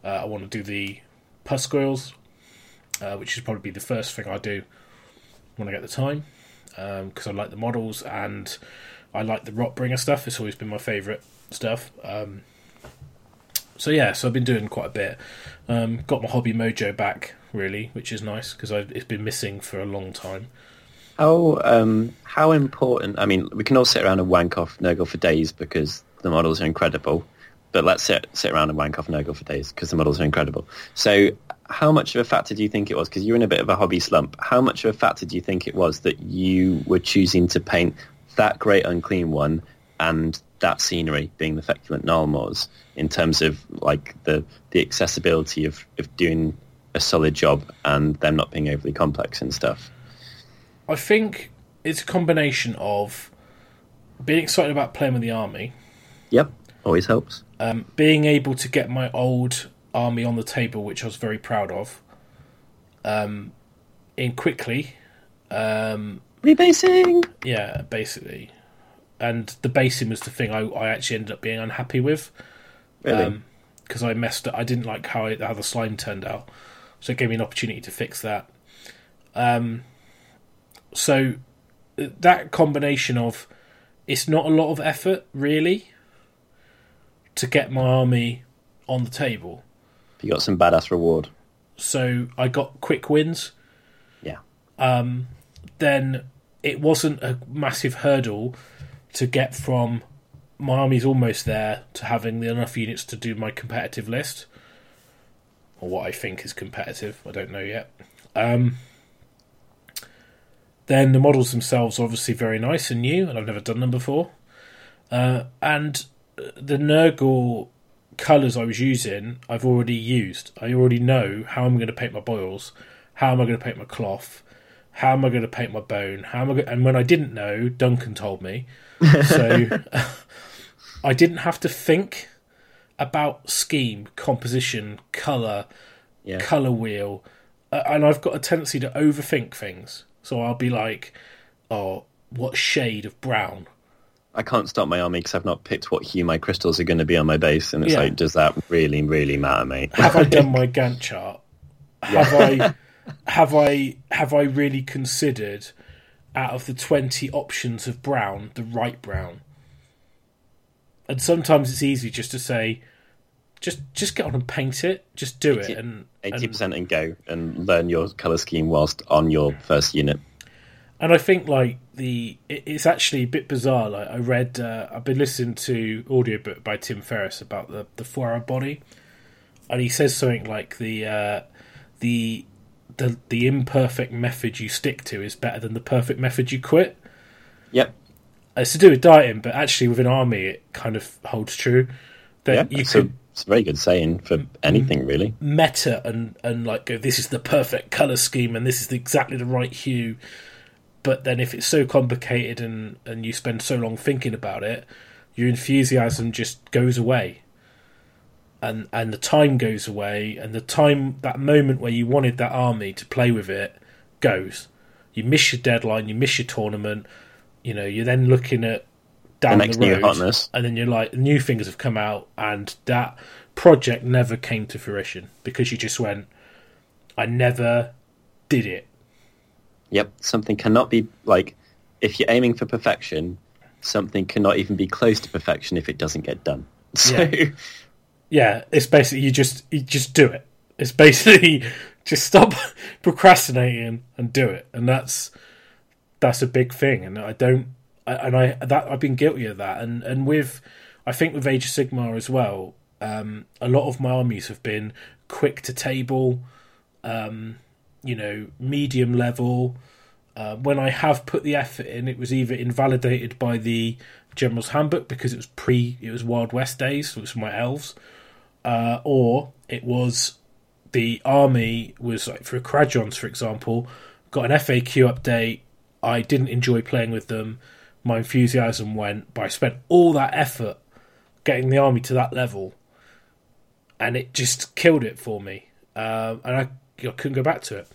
Uh, I want to do the Pusgoyles, uh, which is probably the first thing I do when I get the time, because I like the models and I like the Rotbringer stuff. It's always been my favourite stuff. Um, so yeah, so I've been doing quite a bit. Um, got my hobby mojo back really, which is nice because it's been missing for a long time. How um, how important? I mean, we can all sit around and wank off Nurgle for days because the models are incredible. But let's sit sit around and wank off Nurgle for days because the models are incredible. So, how much of a factor do you think it was? Because you're in a bit of a hobby slump. How much of a factor do you think it was that you were choosing to paint that great unclean one and that scenery being the feculent Gnarlmaws in terms of like the the accessibility of, of doing a solid job and them not being overly complex and stuff? I think it's a combination of being excited about playing with the army, Yep, always helps. um, being able to get my old army on the table, which I was very proud of, um, in quickly. Um, Rebasing. yeah, basically. And the basing was the thing I, I actually ended up being unhappy with Really? because I messed up. I didn't like how it, how the slime turned out, so it gave me an opportunity to fix that. Um, so uh, that combination of it's not a lot of effort really to get my army on the table. you got some badass reward. So I got quick wins. Yeah. then it wasn't a massive hurdle to get from my army's almost there to having enough units to do my competitive list, or what I think is competitive. I don't know yet. Um, then the models themselves are obviously very nice and new, and I've never done them before. Uh, and the Nurgle colours I was using, I've already used. I already know how I'm going to paint my boils, how am I going to paint my cloth, how am I going to paint my bone, how am I going and when I didn't know, Duncan told me. <laughs> So <laughs> I didn't have to think about scheme, composition, colour, Yeah. color wheel, and I've got a tendency to overthink things. So I'll be like, "Oh, what shade of brown?" I can't stop my army because I've not picked what hue my crystals are going to be on my base, and it's Yeah. like, does that really, really matter, mate? Have I done <laughs> my Gantt chart? Have I, <laughs> have I, have I really considered out of the twenty options of brown the right brown? And sometimes it's easy just to say, just just get on and paint it, just do it, and eighty percent and go and learn your color scheme whilst on your first unit. And I think like the it, it's actually a bit bizarre. Like I read, uh, I've been listening to audiobook by Tim Ferriss about the the four hour body, and he says something like the uh, the the the imperfect method you stick to is better than the perfect method you quit. Yep. It's to do with dieting, but actually within army it kind of holds true that Yeah, you it's, could a, it's a very good saying for anything, really. meta and and like go this is the perfect color scheme and this is exactly the right hue but then if it's so complicated and and you spend so long thinking about it your enthusiasm just goes away. And and the time goes away and the time that moment where you wanted that army to play with it goes. You miss your deadline you miss your tournament you know you're then looking at down The the road and then you're like new things have come out and that project never came to fruition because you just went, I never did it. Yep, something cannot be like if you're aiming for perfection, something cannot even be close to perfection if it doesn't get done. <laughs> So Yeah. Yeah, it's basically you just you just do it. It's <laughs> basically just stop <laughs> procrastinating and do it, and that's that's a big thing. And I don't, and I that I've been guilty of that, and and with I think with Age of Sigmar as well. Um, a lot of my armies have been quick to table, um, you know, medium level. Uh, when I have put the effort in, it was either invalidated by the General's Handbook because it was pre, it was Wild West days, so it was my elves, uh, or it was the army was like for Krajons, for example, got an FAQ update. I didn't enjoy playing with them. My enthusiasm went, but I spent all that effort getting the army to that level, and it just killed it for me. Um, and I, I couldn't go back to it.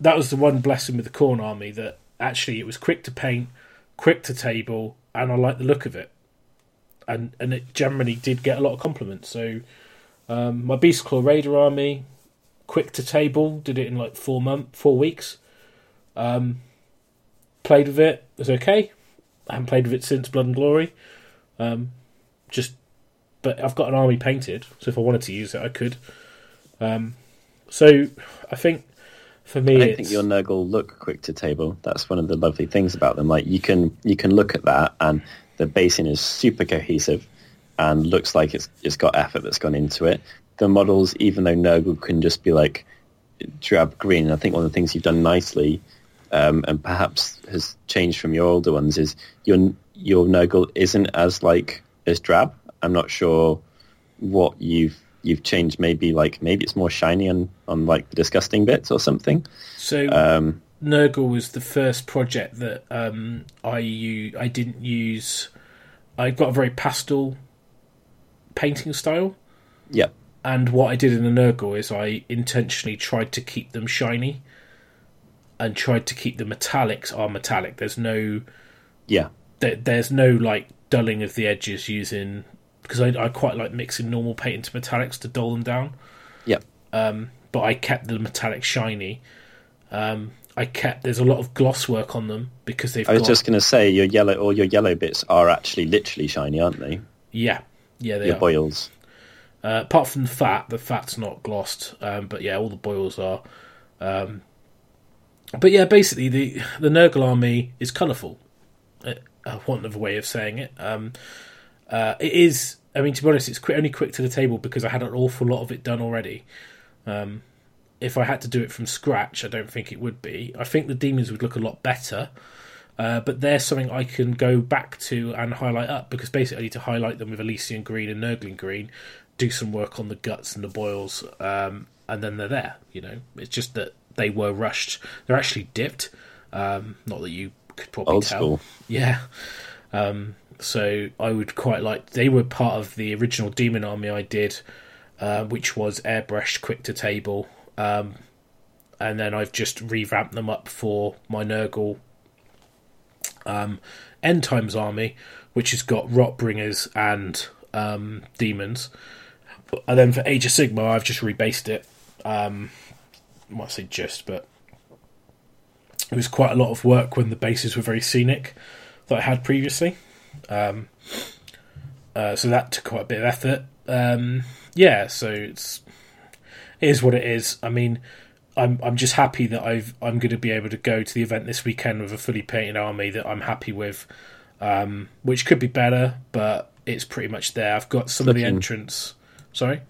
That was the one blessing with the Khorne Army that actually it was quick to paint, quick to table, and I liked the look of it. And and it generally did get a lot of compliments. So um, my Beast Claw Raider Army, quick to table, did it in like four month, four weeks. Um, played with it, it was okay. I haven't played with it since Blood and Glory. Um, just, but I've got an army painted, so if I wanted to use it, I could. Um, so I think for me, I don't think your Nurgle look quick to table. That's one of the lovely things about them. Like you can you can look at that and the basing is super cohesive and looks like it's it's got effort that's gone into it. The models, even though Nurgle can just be like drab green, I think one of the things you've done nicely um, and perhaps has changed from your older ones is your your Nurgle isn't as like as drab. I'm not sure what you've you've changed. Maybe like maybe it's more shiny on on like the disgusting bits or something. so. Um, Nurgle was the first project that um, I u- I didn't use. I got a very pastel painting style, yeah, and what I did in the Nurgle is I intentionally tried to keep them shiny, and tried to keep the metallics are metallic. There's no yeah, there, there's no like dulling of the edges using because I, I quite like mixing normal paint into metallics to dull them down. yeah. um, but I kept the metallic shiny. Um, I kept there's a lot of gloss work on them because they've I was got just going to say your yellow or your yellow bits are actually literally shiny, aren't they? yeah yeah they Your are. boils. Uh, apart from the fat, the fat's not glossed, um, but yeah, all the boils are. Um, but yeah, basically the the Nurgle army is colourful. Uh, I want another way of saying it. Um, uh, it is. I mean, to be honest, it's quick, only quick to the table because I had an awful lot of it done already. Um, if I had to do it from scratch, I don't think it would be. I think the demons would look a lot better. Uh, but they're something I can go back to and highlight up because basically I need to highlight them with Elysian green and Nurgling green, do some work on the guts and the boils, um, and then they're there. You know, it's just that they were rushed. They're actually dipped. Um, not that you could probably Old tell. school. Yeah. Um, so I would quite like. They were part of the original Demon Army I did, uh, which was airbrushed, quick to table, um, and then I've just revamped them up for my Nurgle um, End Times Army, which has got Rotbringers and um, Demons. And then for Age of Sigmar, I've just rebased it. Um, I might say just, but it was quite a lot of work when the bases were very scenic that I had previously. Um, uh, so that took quite a bit of effort. Um, yeah, so it's it is what it is. I mean, I'm I'm just happy that I've I'm going to be able to go to the event this weekend with a fully painted army that I'm happy with, um, which could be better, but it's pretty much there. I've got some of the Looking- entrants. Sorry.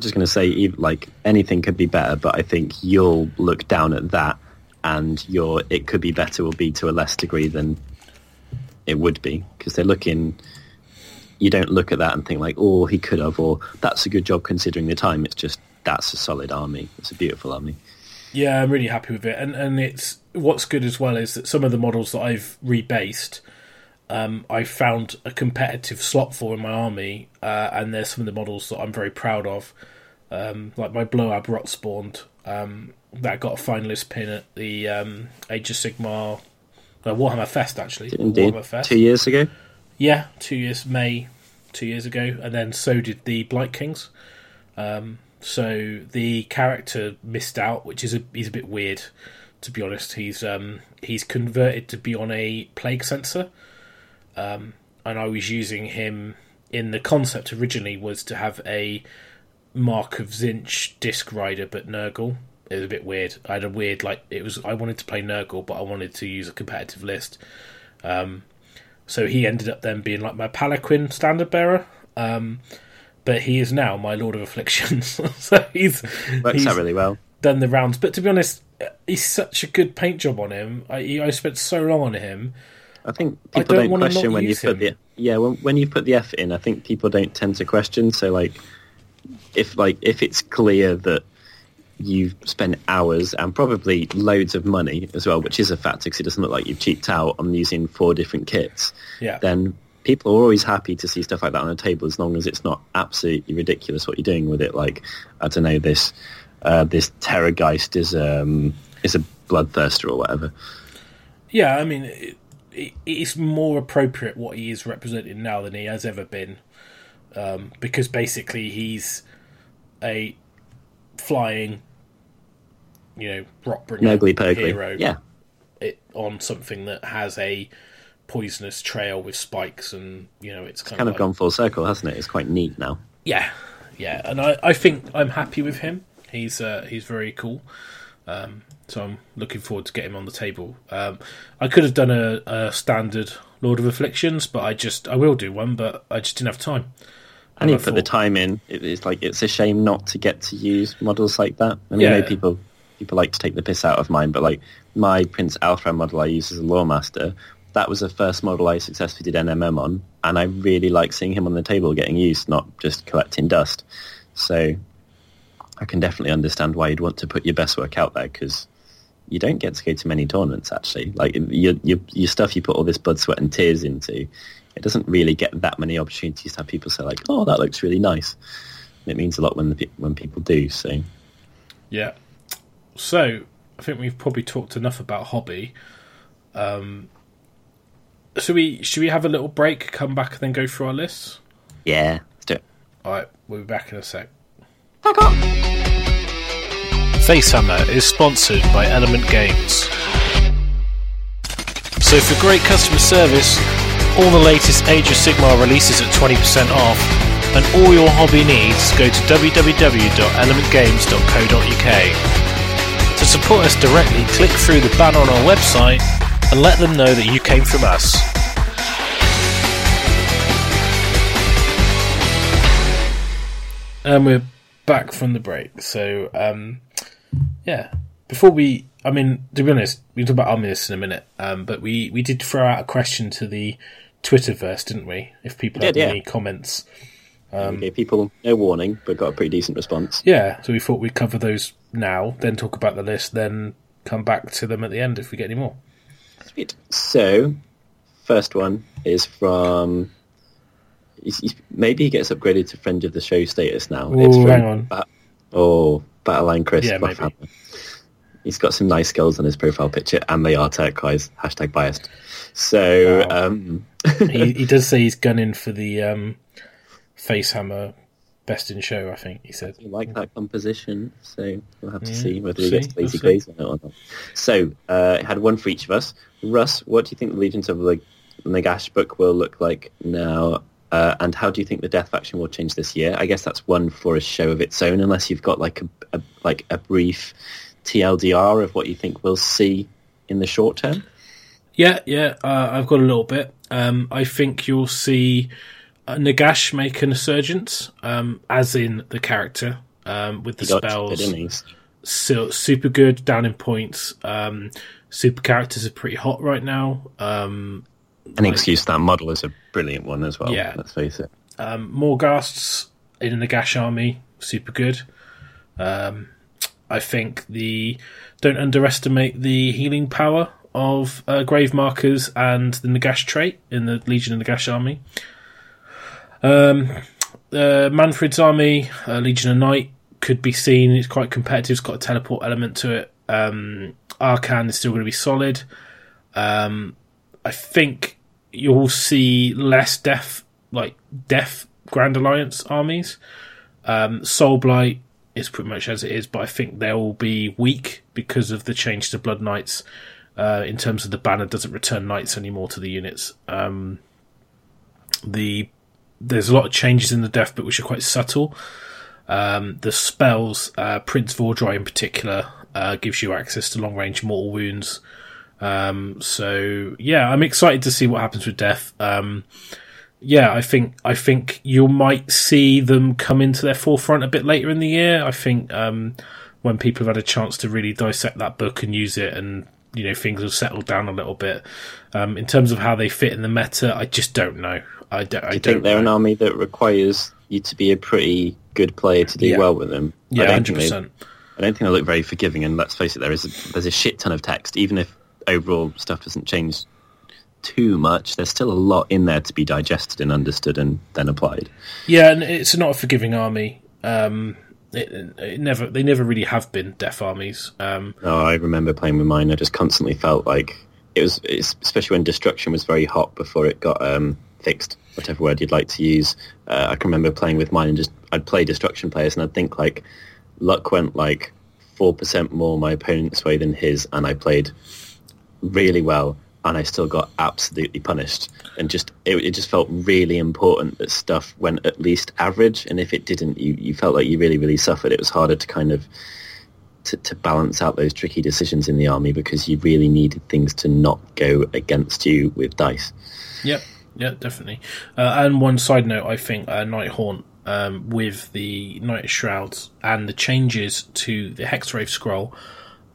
just going to say, like anything could be better, but I think you'll look down at that, and your it could be better will be to a less degree than it would be because they're looking. You don't look at that and think like, oh, he could have, or that's a good job considering the time. It's just that's a solid army. It's a beautiful army. Yeah, I'm really happy with it, and and it's what's good as well is that some of the models that I've rebased, um, I found a competitive slot for in my army, uh, and there's some of the models that I'm very proud of, um, like my Bloab Rotspawned, um, that got a finalist pin at the um, Age of Sigmar, uh, Warhammer Fest actually, Indeed, Warhammer Fest. two years ago. Yeah, two years May two years ago, and then so did the Blight Kings. Um, so the character missed out, which is a he's a bit weird, to be honest. He's um, he's converted to be on a plague sensor, um, and I was using him in the concept originally was to have a Mark of Tzeentch disc rider, but Nurgle. It was a bit weird. I had a weird like it was. I wanted to play Nurgle, but I wanted to use a competitive list. Um, so he ended up then being like my Palanquin standard bearer. Um, but he is now my Lord of Afflictions. <laughs> so he's Works he's out really well. done the rounds. But to be honest, he's such a good paint job on him. I, I spent so long on him. I think I people don't don't, question when you put him. the yeah when when you put the effort in. I think people don't tend to question. So like, if like if it's clear that you've spent hours and probably loads of money as well, which is a factor because it doesn't look like you've cheaped out on using four different kits. Yeah. Then people are always happy to see stuff like that on a table as long as it's not absolutely ridiculous what you're doing with it. Like I don't know this uh, this Terrorgeist is um is a bloodthirster or whatever. Yeah, I mean, it, it, it's more appropriate what he is representing now than he has ever been, um, because basically he's a flying, you know, rock Purgly. hero Yeah. it, on something that has a poisonous trail with spikes, and you know, it's kind, Kind of like, gone full circle, hasn't it? It's quite neat now. Yeah, yeah, and I, I think I'm happy with him. He's uh, he's very cool. Um, so I'm looking forward to getting him on the table. Um, I could have done a, a standard Lord of Afflictions, but I just I will do one, but I just didn't have time. And you put the time in. It's like it's a shame not to get to use models like that. I mean, I know people people like to take the piss out of mine, but like my Prince Alfred model I use as a lore master, that was the first model I successfully did NMM on, and I really like seeing him on the table getting used, not just collecting dust. So I can definitely understand why you'd want to put your best work out there because you don't get to go to many tournaments actually. Like your, your your stuff you put all this blood, sweat, and tears into, it doesn't really get that many opportunities to have people say like, "Oh, that looks really nice." It means a lot when the, when people do. So Yeah. So I think we've probably talked enough about hobby. Um, should we should we have a little break, come back, and then go through our lists? yeah, let's do it. All right, we'll be back in a sec. Facehammer is sponsored by Element Games. So for great customer service, all the latest Age of Sigmar releases at 20% off, and all your hobby needs, go to www.elementgames.co.uk. To support us directly, click through the banner on our website and let them know that you came from us. And we're back from the break. So, um, yeah. Before we, I mean, to be honest, we can talk about Omnis in a minute. Um, but we, we did throw out a question to the Twitterverse, didn't we? If people We had yeah. any comments. we gave people no warning, but got a pretty decent response. Yeah, so we thought we'd cover those now, then talk about the list, then come back to them at the end if we get any more. Sweet. So, first one is from. He's, he's, maybe he gets upgraded to friend of the show status now. Ooh, hang on. Ba- oh, Battleline Chris. Yeah, maybe. Hammer. He's got some nice skills on his profile picture, and they are turquoise. Hashtag biased. So, Wow. um, <laughs> he, he does say he's gunning for the um, Facehammer Best in Show, I think he said. I like that composition, so we'll have to Yeah, see whether we'll he gets see, we'll lazy on it or not. So, uh, it had one for each of us. Russ, what do you think the Legions of the Nagash book will look like now? Uh, and how do you think the Death faction will change this year? I guess that's one for a show of its own, unless you've got like a, a like a brief TLDR of what you think we'll see in the short term. Yeah, yeah, uh, I've got a little bit. Um, I think you'll see Nagash make an resurgence, um, as in the character, um, with the He spells. it, didn't he? so, super good down in points. Um, super characters are pretty hot right now. Um, An excuse that model is a brilliant one as well. Yeah. let's face it. um, more ghasts in the Nagash army, super good. Um, I think the don't underestimate the healing power of uh, grave markers and the Nagash trait in the Legion of the Nagash army. Um, uh, Mannfred's army, uh, Legion of Night, could be seen. It's quite competitive. It's got a teleport element to it. Um, Arkhan is still going to be solid. Um, I think you'll see less death like Death Grand Alliance armies. Um, Soul Blight is pretty much as it is, but I think they'll be weak because of the change to Blood Knights. Uh, in terms of the banner, doesn't return knights anymore to the units. Um, the there's a lot of changes in the death book which are quite subtle. Um, the spells, uh, Prince Vhordrai in particular, uh, gives you access to long range mortal wounds. Um, so yeah, I'm excited to see what happens with death. Um, yeah, I think I think you might see them come into their forefront a bit later in the year. I think um, when people have had a chance to really dissect that book and use it, and you know things have settled down a little bit. Um, in terms of how they fit in the meta, I just don't know. I don't. Do I you don't think they're know. an army that requires you to be a pretty good player to do Yeah. well with them? I Yeah, hundred percent. I don't think they look very forgiving. And let's face it, there is a, there's a shit ton of text. Even if overall stuff doesn't change too much, there's still a lot in there to be digested and understood and then applied. Yeah, and it's not a forgiving army. Um, it, it never. They never really have been death armies. Um, Oh, I remember playing with mine. I just constantly felt like it was, especially when destruction was very hot before it got um, fixed. Whatever word you'd like to use. Uh, I can remember playing with mine and just I'd play destruction players and I'd think like luck went like four percent more my opponent's way than his, and I played really well, and I still got absolutely punished. And just it, it just felt really important that stuff went at least average, and if it didn't, you, you felt like you really really suffered. It was harder to kind of to, to balance out those tricky decisions in the army because you really needed things to not go against you with dice. Yep, yeah, definitely. Uh, and one side note, I think uh, Night Haunt um, with the Night Shrouds and the changes to the Hexgrave Scroll,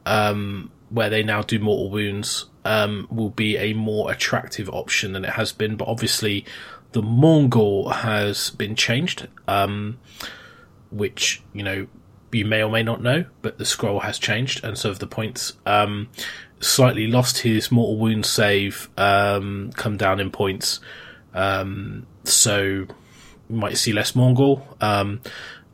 um, where they now do mortal wounds, um, will be a more attractive option than it has been. But obviously, the Mourngul has been changed, um, which you know you may or may not know, but the scroll has changed, and so have the points. Um, slightly lost his mortal wound save, um, come down in points. Um, so you might see less Mourngul. Um,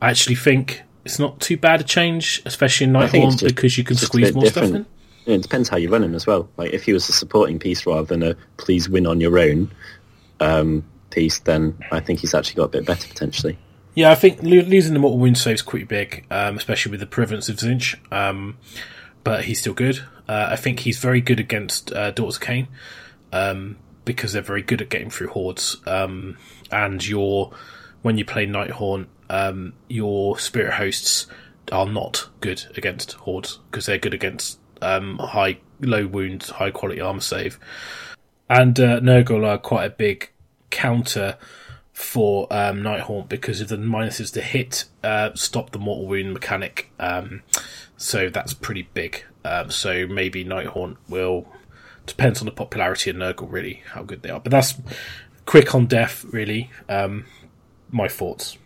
I actually think it's not too bad a change, especially in Nighthaunt, because you can it's just a squeeze more stuff different. in. It depends how you run him as well. Like if he was a supporting piece rather than a please win on your own um, piece, then I think he's actually got a bit better potentially. Yeah, I think lo- losing the mortal wound save is pretty big, um, especially with the prevalence of Tzeentch. Um, but he's still good. Uh, I think he's very good against uh, Daughters of Khaine um, because they're very good at getting through hordes. Um, and your when you play Nighthaunt, um, your spirit hosts are not good against hordes because they're good against um, high low wounds, high quality armor save. And uh, Nurgle are quite a big counter for um, Nighthaunt because of the minuses to hit, uh, stop the mortal wound mechanic. Um, so that's pretty big. Um, so maybe Nighthaunt will depends on the popularity of Nurgle, really how good they are. But that's quick on death, really. Um, my thoughts.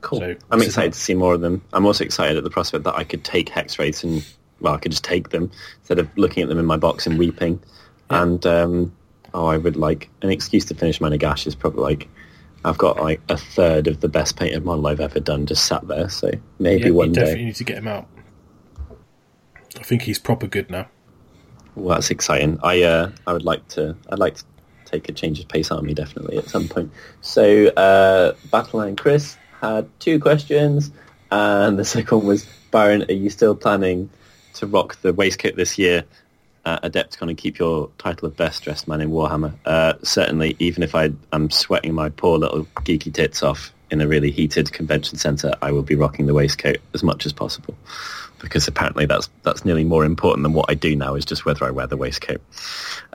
Cool. So, I'm excited to see more of them. I'm also excited at the prospect that I could take Hexwraiths and well, I could just take them instead of looking at them in my box and weeping. And um, oh, I would like an excuse to finish my Nagash is probably like I've got like a third of the best painted model I've ever done just sat there. So maybe Yeah, one you day. definitely need to get him out. I think he's proper good now. Well, that's exciting. I uh, I would like to. I'd like to take a change of pace army definitely at some point. So uh, Battleline Chris had two questions, and the <laughs> second was Byron. Are you still planning to rock the waistcoat this year? Uh, Adepticon and keep your title of best dressed man in Warhammer. Uh, certainly, even if I am sweating my poor little geeky tits off in a really heated convention centre, I will be rocking the waistcoat as much as possible because apparently that's that's nearly more important than what I do now is just whether I wear the waistcoat.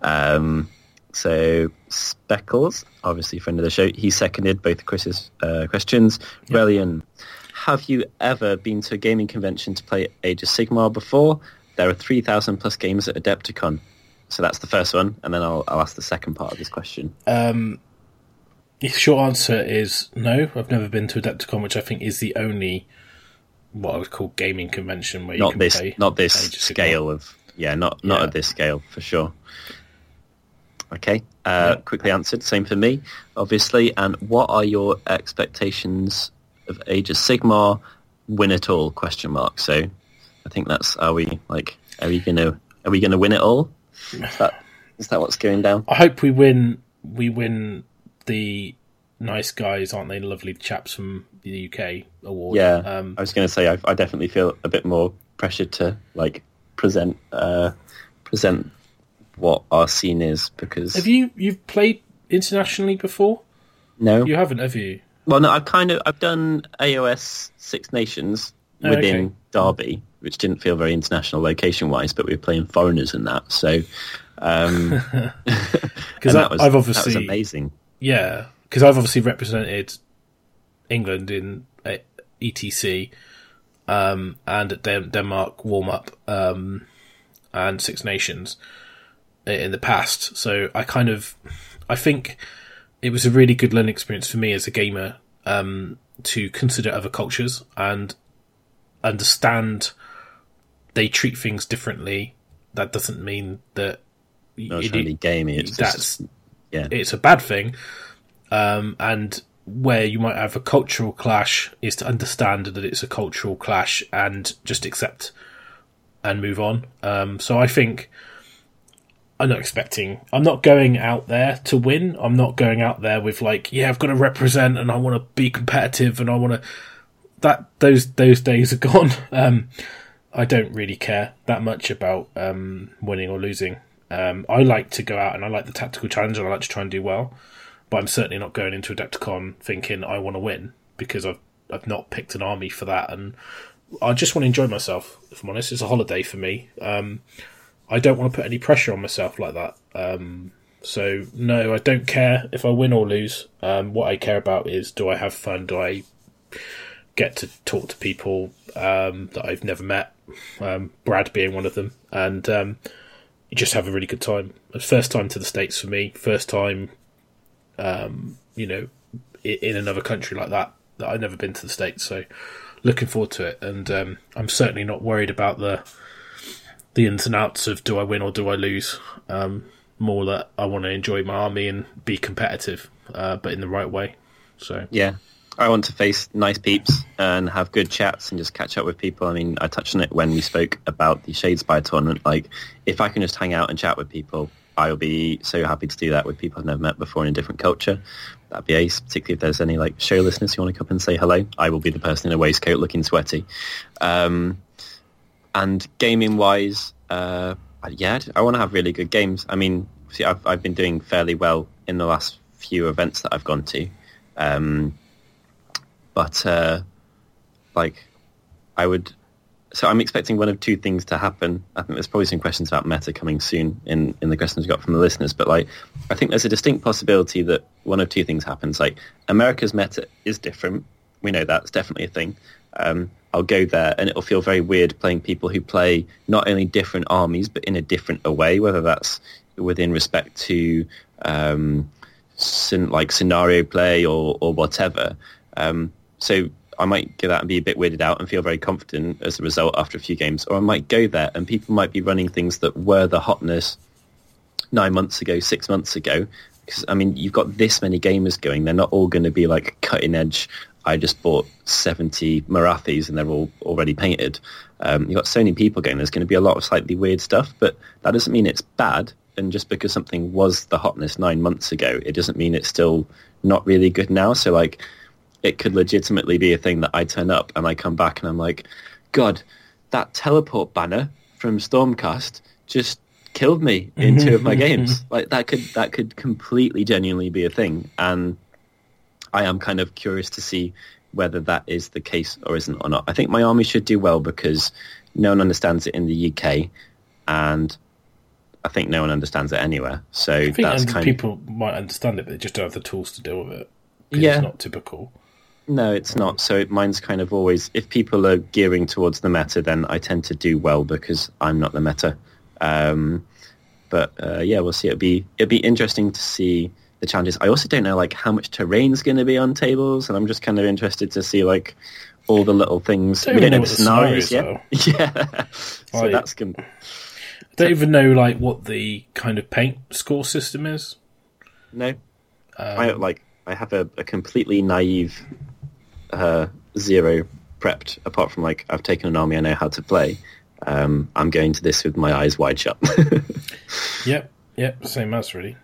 Um, so Speckles, obviously friend of the show, he seconded both Chris's uh, questions. Relian, have you ever been to a gaming convention to play Age of Sigmar before? There are 3,000 plus games at Adepticon. So that's the first one, and then I'll, I'll ask the second part of this question. Um, the short answer is no. I've never been to Adepticon, which I think is the only what I would call gaming convention where you Not can this, play. not this scale of yeah, not not Yeah. at this scale for sure. Okay, uh, Yeah. quickly answered. Same for me, obviously. And what are your expectations of Age of Sigmar? Win it all? Question mark. So, I think that's are we like are we gonna are we gonna win it all? Is that is that what's going down? I hope we win. We win the nice guys, aren't they? Lovely chaps from the UK award. Yeah, Um, I was going to say I, I definitely feel a bit more pressure to like present uh, present what our scene is because have you you've played internationally before? no, You haven't, have you? well, no, I've kind of I've done AOS Six Nations Oh, within okay. Derby, which didn't feel very international location wise, but we were playing foreigners in that, so um, <laughs> <laughs> Because and that was I've that was obviously amazing. Yeah, because I've obviously represented England in ETC um, and at Den- Denmark warm up um, and Six Nations in the past. So I kind of, I think it was a really good learning experience for me as a gamer um, to consider other cultures and understand they treat things differently. That doesn't mean that Not it- gamey. It's that's just yeah. it's a bad thing. Um, and where you might have a cultural clash is to understand that it's a cultural clash and just accept and move on. Um, so I think I'm not expecting. I'm not going out there to win. I'm not going out there with like, yeah, I've got to represent and I want to be competitive and I want to. That those those days are gone. <laughs> Um, I don't really care that much about um, winning or losing. Um, I like to go out and I like the tactical challenge and I like to try and do well, but I'm certainly not going into Adepticon thinking I want to win because I've I've not picked an army for that and I just want to enjoy myself. If I'm honest, it's a holiday for me. Um, I don't want to put any pressure on myself like that. Um, so no, I don't care if I win or lose. Um, what I care about is do I have fun? Do I get to talk to people um, that I've never met? Um, Brad being one of them, and um, just have a really good time. First time to the states for me. First time, um, you know, in another country like that. That I've never been to the states, so looking forward to it. And um, I'm certainly not worried about the the ins and outs of do I win or do I lose. Um, more that I want to enjoy my army and be competitive, uh, but in the right way. So Yeah. I want to face nice peeps and have good chats and just catch up with people. I mean, I touched on it when we spoke about the Shadespire tournament. Like, if I can just hang out and chat with people, I'll be so happy to do that with people I've never met before in a different culture. That'd be ace, particularly if there's any like show listeners who want to come and say hello. I will be the person in a waistcoat looking sweaty. Um, and gaming wise, uh, yeah, I want to have really good games. I mean, see, I've, I've been doing fairly well in the last few events that I've gone to. Um, but uh, like I would. So I'm expecting one of two things to happen. I think there's probably some questions about meta coming soon in, in the questions we got from the listeners. But like, I think there's a distinct possibility that one of two things happens. Like, America's meta is different. We know that's definitely a thing. Um, I'll go there, and it'll feel very weird playing people who play not only different armies but in a different way. Whether that's within respect to um, like scenario play or or whatever. Um, so I might go out and be a bit weirded out and feel very confident as a result after a few games, or I might go there and people might be running things that were the hotness nine months ago, six months ago. Because I mean, you've got this many gamers going; they're not all going to be like cutting edge. I just bought seventy Morathis and they're all already painted. Um, you've got so many people going. There's going to be a lot of slightly weird stuff, but that doesn't mean it's bad. And just because something was the hotness nine months ago, it doesn't mean it's still not really good now. So like, it could legitimately be a thing that I turn up and I come back and I'm like, God, that teleport banner from Stormcast just killed me <laughs> in two of my games. Like that could that could completely genuinely be a thing, and I am kind of curious to see whether that is the case or isn't or not. I think my army should do well because no one understands it in the UK, and I think no one understands it anywhere. So I think that's kind people might understand it, but they just don't have the tools to deal with it. Yeah. it's not typical. No, it's not. So mine's kind of always, if people are gearing towards the meta, then I tend to do well because I'm not the meta. Um, but uh, yeah, we'll see. It'll be it'll be interesting to see the challenges. I also don't know like how much terrain's going to be on tables, and I'm just kind of interested to see like all the little things. Don't we don't know know the scenarios scenarios yet. <laughs> yeah, so Right. that's going. I don't even know like what the kind of paint score system is. No, Um, I like I have a, a completely naive uh, zero prepped. Apart from like I've taken an army I know how to play. Um, I'm going to this with my eyes wide shut. <laughs> Yep, yep, same as really.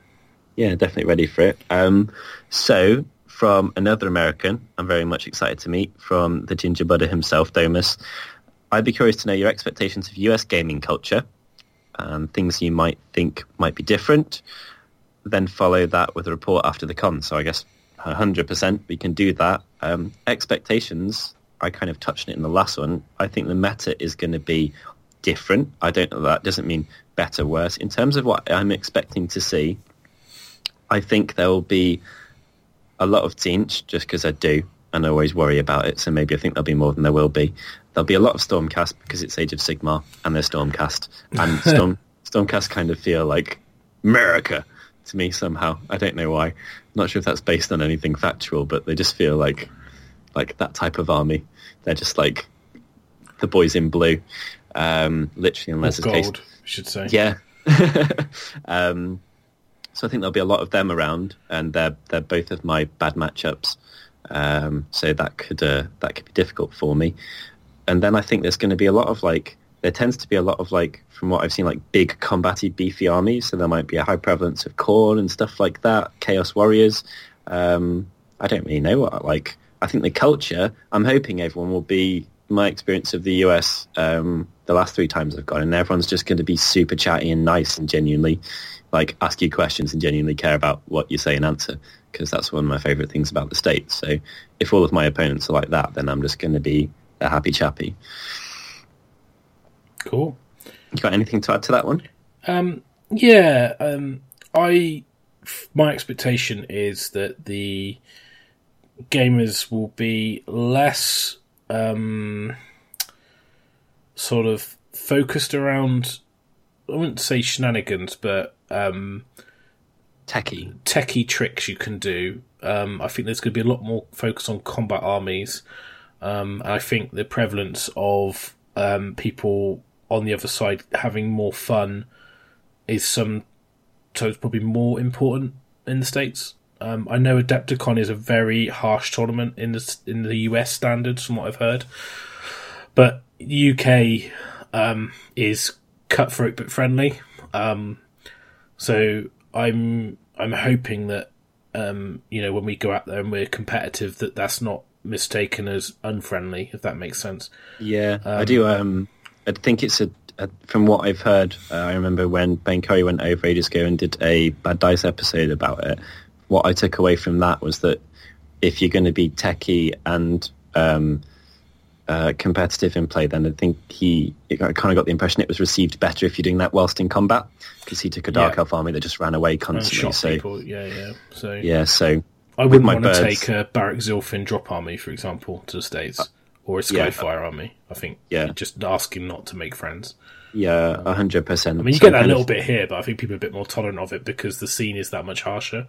yeah, definitely ready for it. Um, so from another American I'm very much excited to meet, from the Ginger Buddha himself, Domus. I'd be curious to know your expectations of US gaming culture, um, things you might think might be different, then follow that with a report after the con. So I guess 100% we can do that. Um, expectations, I kind of touched on it in the last one. I think the meta is going to be different. I don't know that doesn't mean better, worse. In terms of what I'm expecting to see, I think there will be a lot of Tzeentch just because I do and I always worry about it. So maybe I think there'll be more than there will be. There'll be a lot of Stormcast because it's Age of Sigmar and they're Stormcast. And <laughs> Storm, Stormcast kind of feel like America to me somehow. I don't know why. not sure if that's based on anything factual, but they just feel like like that type of army. They're just like the boys in blue, um, literally in Les's gold, case. I should say. Yeah. <laughs> um, so I think there'll be a lot of them around, and they're they're both of my bad matchups. Um, so that could uh, that could be difficult for me. And then I think there's going to be a lot of like there tends to be a lot of like from what I've seen like big combative beefy armies. So there might be a high prevalence of Khorne and stuff like that. Chaos warriors. Um, I don't really know what like. I think the culture. I'm hoping everyone will be my experience of the US um, the last three times I've gone, and everyone's just going to be super chatty and nice and genuinely like ask you questions and genuinely care about what you say and answer because that's one of my favorite things about the states. So if all of my opponents are like that, then I'm just going to be a happy chappy. Cool. You got anything to add to that one? Um, yeah, um, I my expectation is that the gamers will be less um, sort of focused around. I wouldn't say shenanigans, but um, Techie. techie tricks you can do. Um, I think there's going to be a lot more focus on combat armies. Um, I think the prevalence of um, people on the other side having more fun is some so it's probably more important in the states. Um, I know Adepticon is a very harsh tournament in the in the US standards, from what I've heard, but UK um, is cutthroat but friendly. Um, so I'm I'm hoping that um, you know when we go out there and we're competitive, that that's not mistaken as unfriendly, if that makes sense. Yeah, I do. I think it's a, a from what I've heard. Uh, I remember when Ben Curry went over ages ago and did a Bad Dice episode about it. What I took away from that was that if you're going to be techie and um, uh, competitive in play, then I think he I kind of got the impression it was received better if you're doing that whilst in combat because he took a dark Yeah. elf army that just ran away constantly. So people, yeah, yeah. So yeah, so I wouldn't want to take a Barak-Zilfin drop army, for example, to the states, or a yeah. Skyfire army. I think Yeah. just asking not to make friends. yeah, a hundred percent. I mean, you get that a little bit here, but I think people are a bit more tolerant of it because the scene is that much harsher.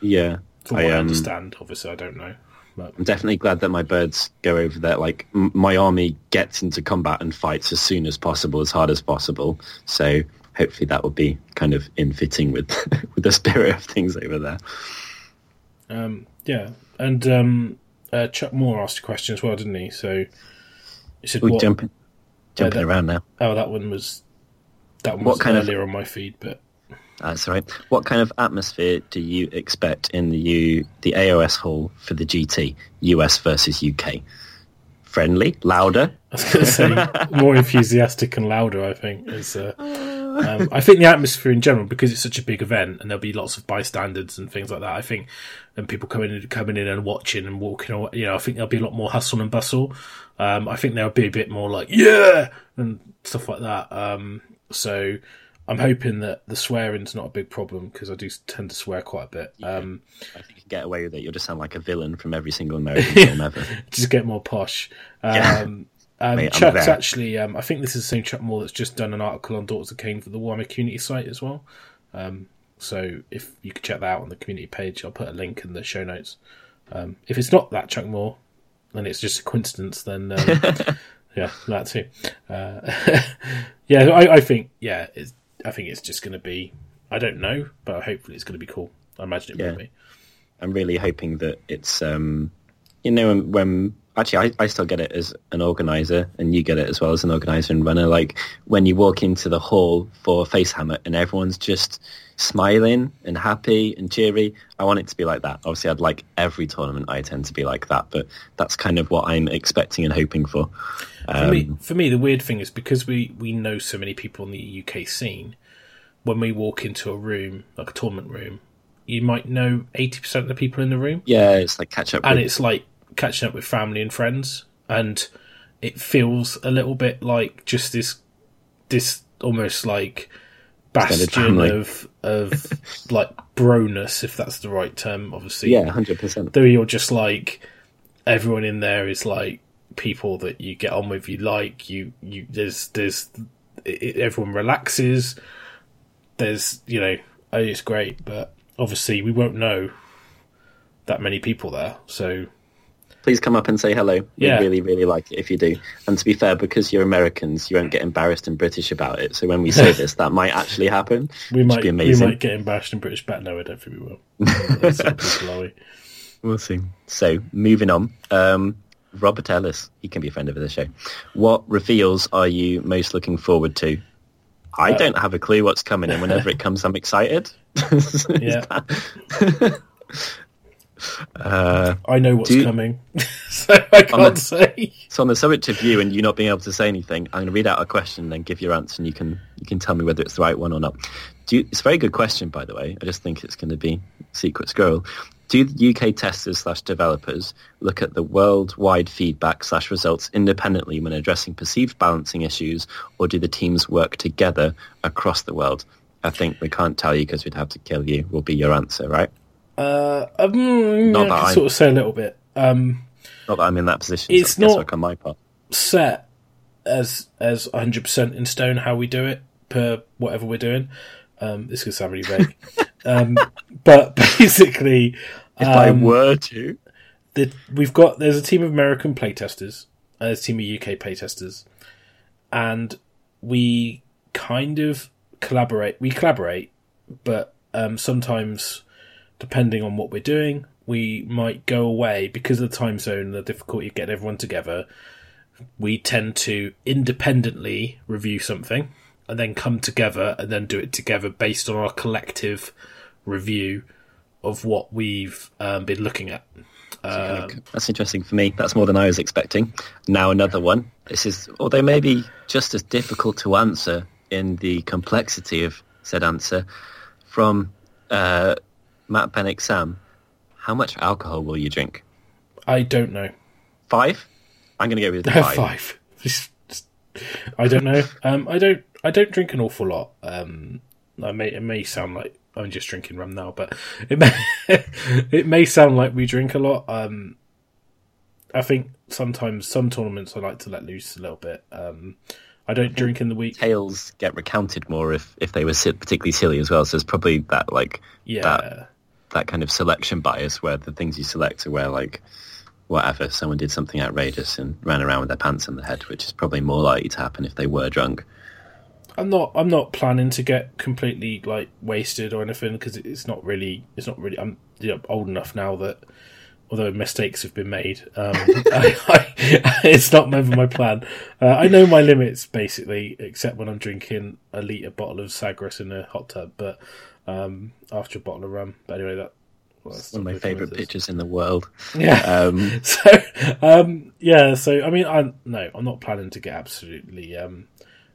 Yeah, From I, what I, um, understand, obviously, I don't know. But I'm definitely glad that my birds go over there. Like m- my army gets into combat and fights as soon as possible, as hard as possible. So hopefully that will be kind of in fitting with <laughs> with the spirit of things over there. um, yeah, and um, uh, Chuck Moore asked a question as well, didn't he? So he said, We're what, jumping jumping that- around now. "Oh, that one was that one What was kind of- earlier on my feed, but That's all right. What kind of atmosphere do you expect in the U the AOS hall for the GT US versus UK? Friendly, louder. I was going to say <laughs> more enthusiastic and louder. I think is. Uh, um, I think the atmosphere in general, because it's such a big event, and there'll be lots of bystanders and things like that. I think, and people coming in, coming in and watching and walking, away, you know, I think there'll be a lot more hustle and bustle. Um, I think there'll be a bit more like yeah and stuff like that. Um, so I'm hoping that the swearing's not a big problem because I do tend to swear quite a bit. Um, I think you can get away with it. You'll just sound like a villain from every single American film <laughs> ever. just get more posh. Yeah. Um, Mate, Chuck's actually, um, I think this is the same Chuck Moore that's just done an article on Daughters of Khaine for the Warhammer community site as well. Um, so if you could check that out on the community page, I'll put a link in the show notes. Um, if it's not that Chuck Moore, and it's just a coincidence, then um, <laughs> yeah, that too. Uh, <laughs> yeah, I, I think yeah, it's, I think it's just going to be. I don't know, but hopefully it's going to be cool. I imagine it Yeah. will be. I'm really hoping that it's um, you know when, when actually, I, I still get it as an organizer, and you get it as well as an organizer and runner. Like when you walk into the hall for Facehammer and everyone's just smiling and happy and cheery. I want it to be like that. Obviously, I'd like every tournament I attend to be like that, but that's kind of what I'm expecting and hoping for. For me, um, for me, the weird thing is because we, we know so many people in the UK scene. When we walk into a room, like a tournament room, you might know eighty percent of the people in the room, Yeah, it's like catch up. and with- it's like catching up with family and friends, and it feels a little bit like just this, this almost like bastion of of <laughs> like broness, if that's the right term. Obviously, yeah, hundred percent. though you're just like everyone in there is like people that you get on with you like you you there's there's it, everyone relaxes there's you know oh, it's great but obviously we won't know that many people there so Please come up and say hello. We Yeah. really, really like it if you do. And to be fair, because you're Americans, you won't get embarrassed and British about it. So when we say this, that might actually happen. <laughs> we might would be we might get embarrassed in British but no I don't think we will <laughs> Some we? We'll see. So, moving on. Um, Robert Ellis, he can be a friend of the show. What reveals are you most looking forward to? Uh, I don't have a clue what's coming, and whenever it comes, I'm excited. <laughs> yeah Uh, I know what's you- coming <laughs> so I can't the- say so, on the subject of you and you not being able to say anything, I'm going to read out a question and then give your answer, and you can you can tell me whether it's the right one or not. Do you, it's a very good question, by the way. I just think it's going to be secret squirrel. Do UK testers slash developers look at the worldwide feedback slash results independently when addressing perceived balancing issues, or do the teams work together across the world? I think we can't tell you because we'd have to kill you. Will be your answer, right? Uh um, Not I can I- sort of say a little bit um Not that I'm in that position. It's so not- on my part. set as as 100% in stone how we do it per whatever we're doing. Um, this could sound really vague, <laughs> um, but <laughs> basically, If I um, were to, the, we've got there's a team of American playtesters, and there's a team of UK playtesters, and we kind of collaborate. We collaborate, but um, sometimes, depending on what we're doing, we might go away because of the time zone and the difficulty of getting everyone together. We tend to independently review something and then come together and then do it together based on our collective review of what we've um, been looking at. Um, That's interesting for me. That's more than I was expecting. Now another one. This is, although maybe just as difficult to answer in the complexity of said answer, from uh, Matt Bennick Sam. How much alcohol will you drink? I don't know. Five? I'm going to go with <laughs> five. Five. Just- just- I don't know. <laughs> Um, I don't. I don't drink an awful lot. Um, I may. It may sound like I'm just drinking rum now, but it may. <laughs> it may sound like we drink a lot. Um, I think sometimes some tournaments I like to let loose a little bit. Um, I don't drink in the week. Tales get recounted more if, if they were particularly silly as well. So it's probably that like Yeah. that that kind of selection bias where the things you select are where like whatever someone did something outrageous and ran around with their pants on their head, which is probably more likely to happen if they were drunk. I'm not. I'm not planning to get completely like wasted or anything because it's not really. It's not really. I'm you know, old enough now that although mistakes have been made, um, <laughs> I, I, it's not never my plan. Uh, I know my limits basically, except when I'm drinking a liter bottle of Sagres in a hot tub. But um, after a bottle of rum. But anyway, that. Well, One of my favourite pictures in the world. Yeah. Um, <laughs> so um yeah so i mean i no i'm not planning to get absolutely um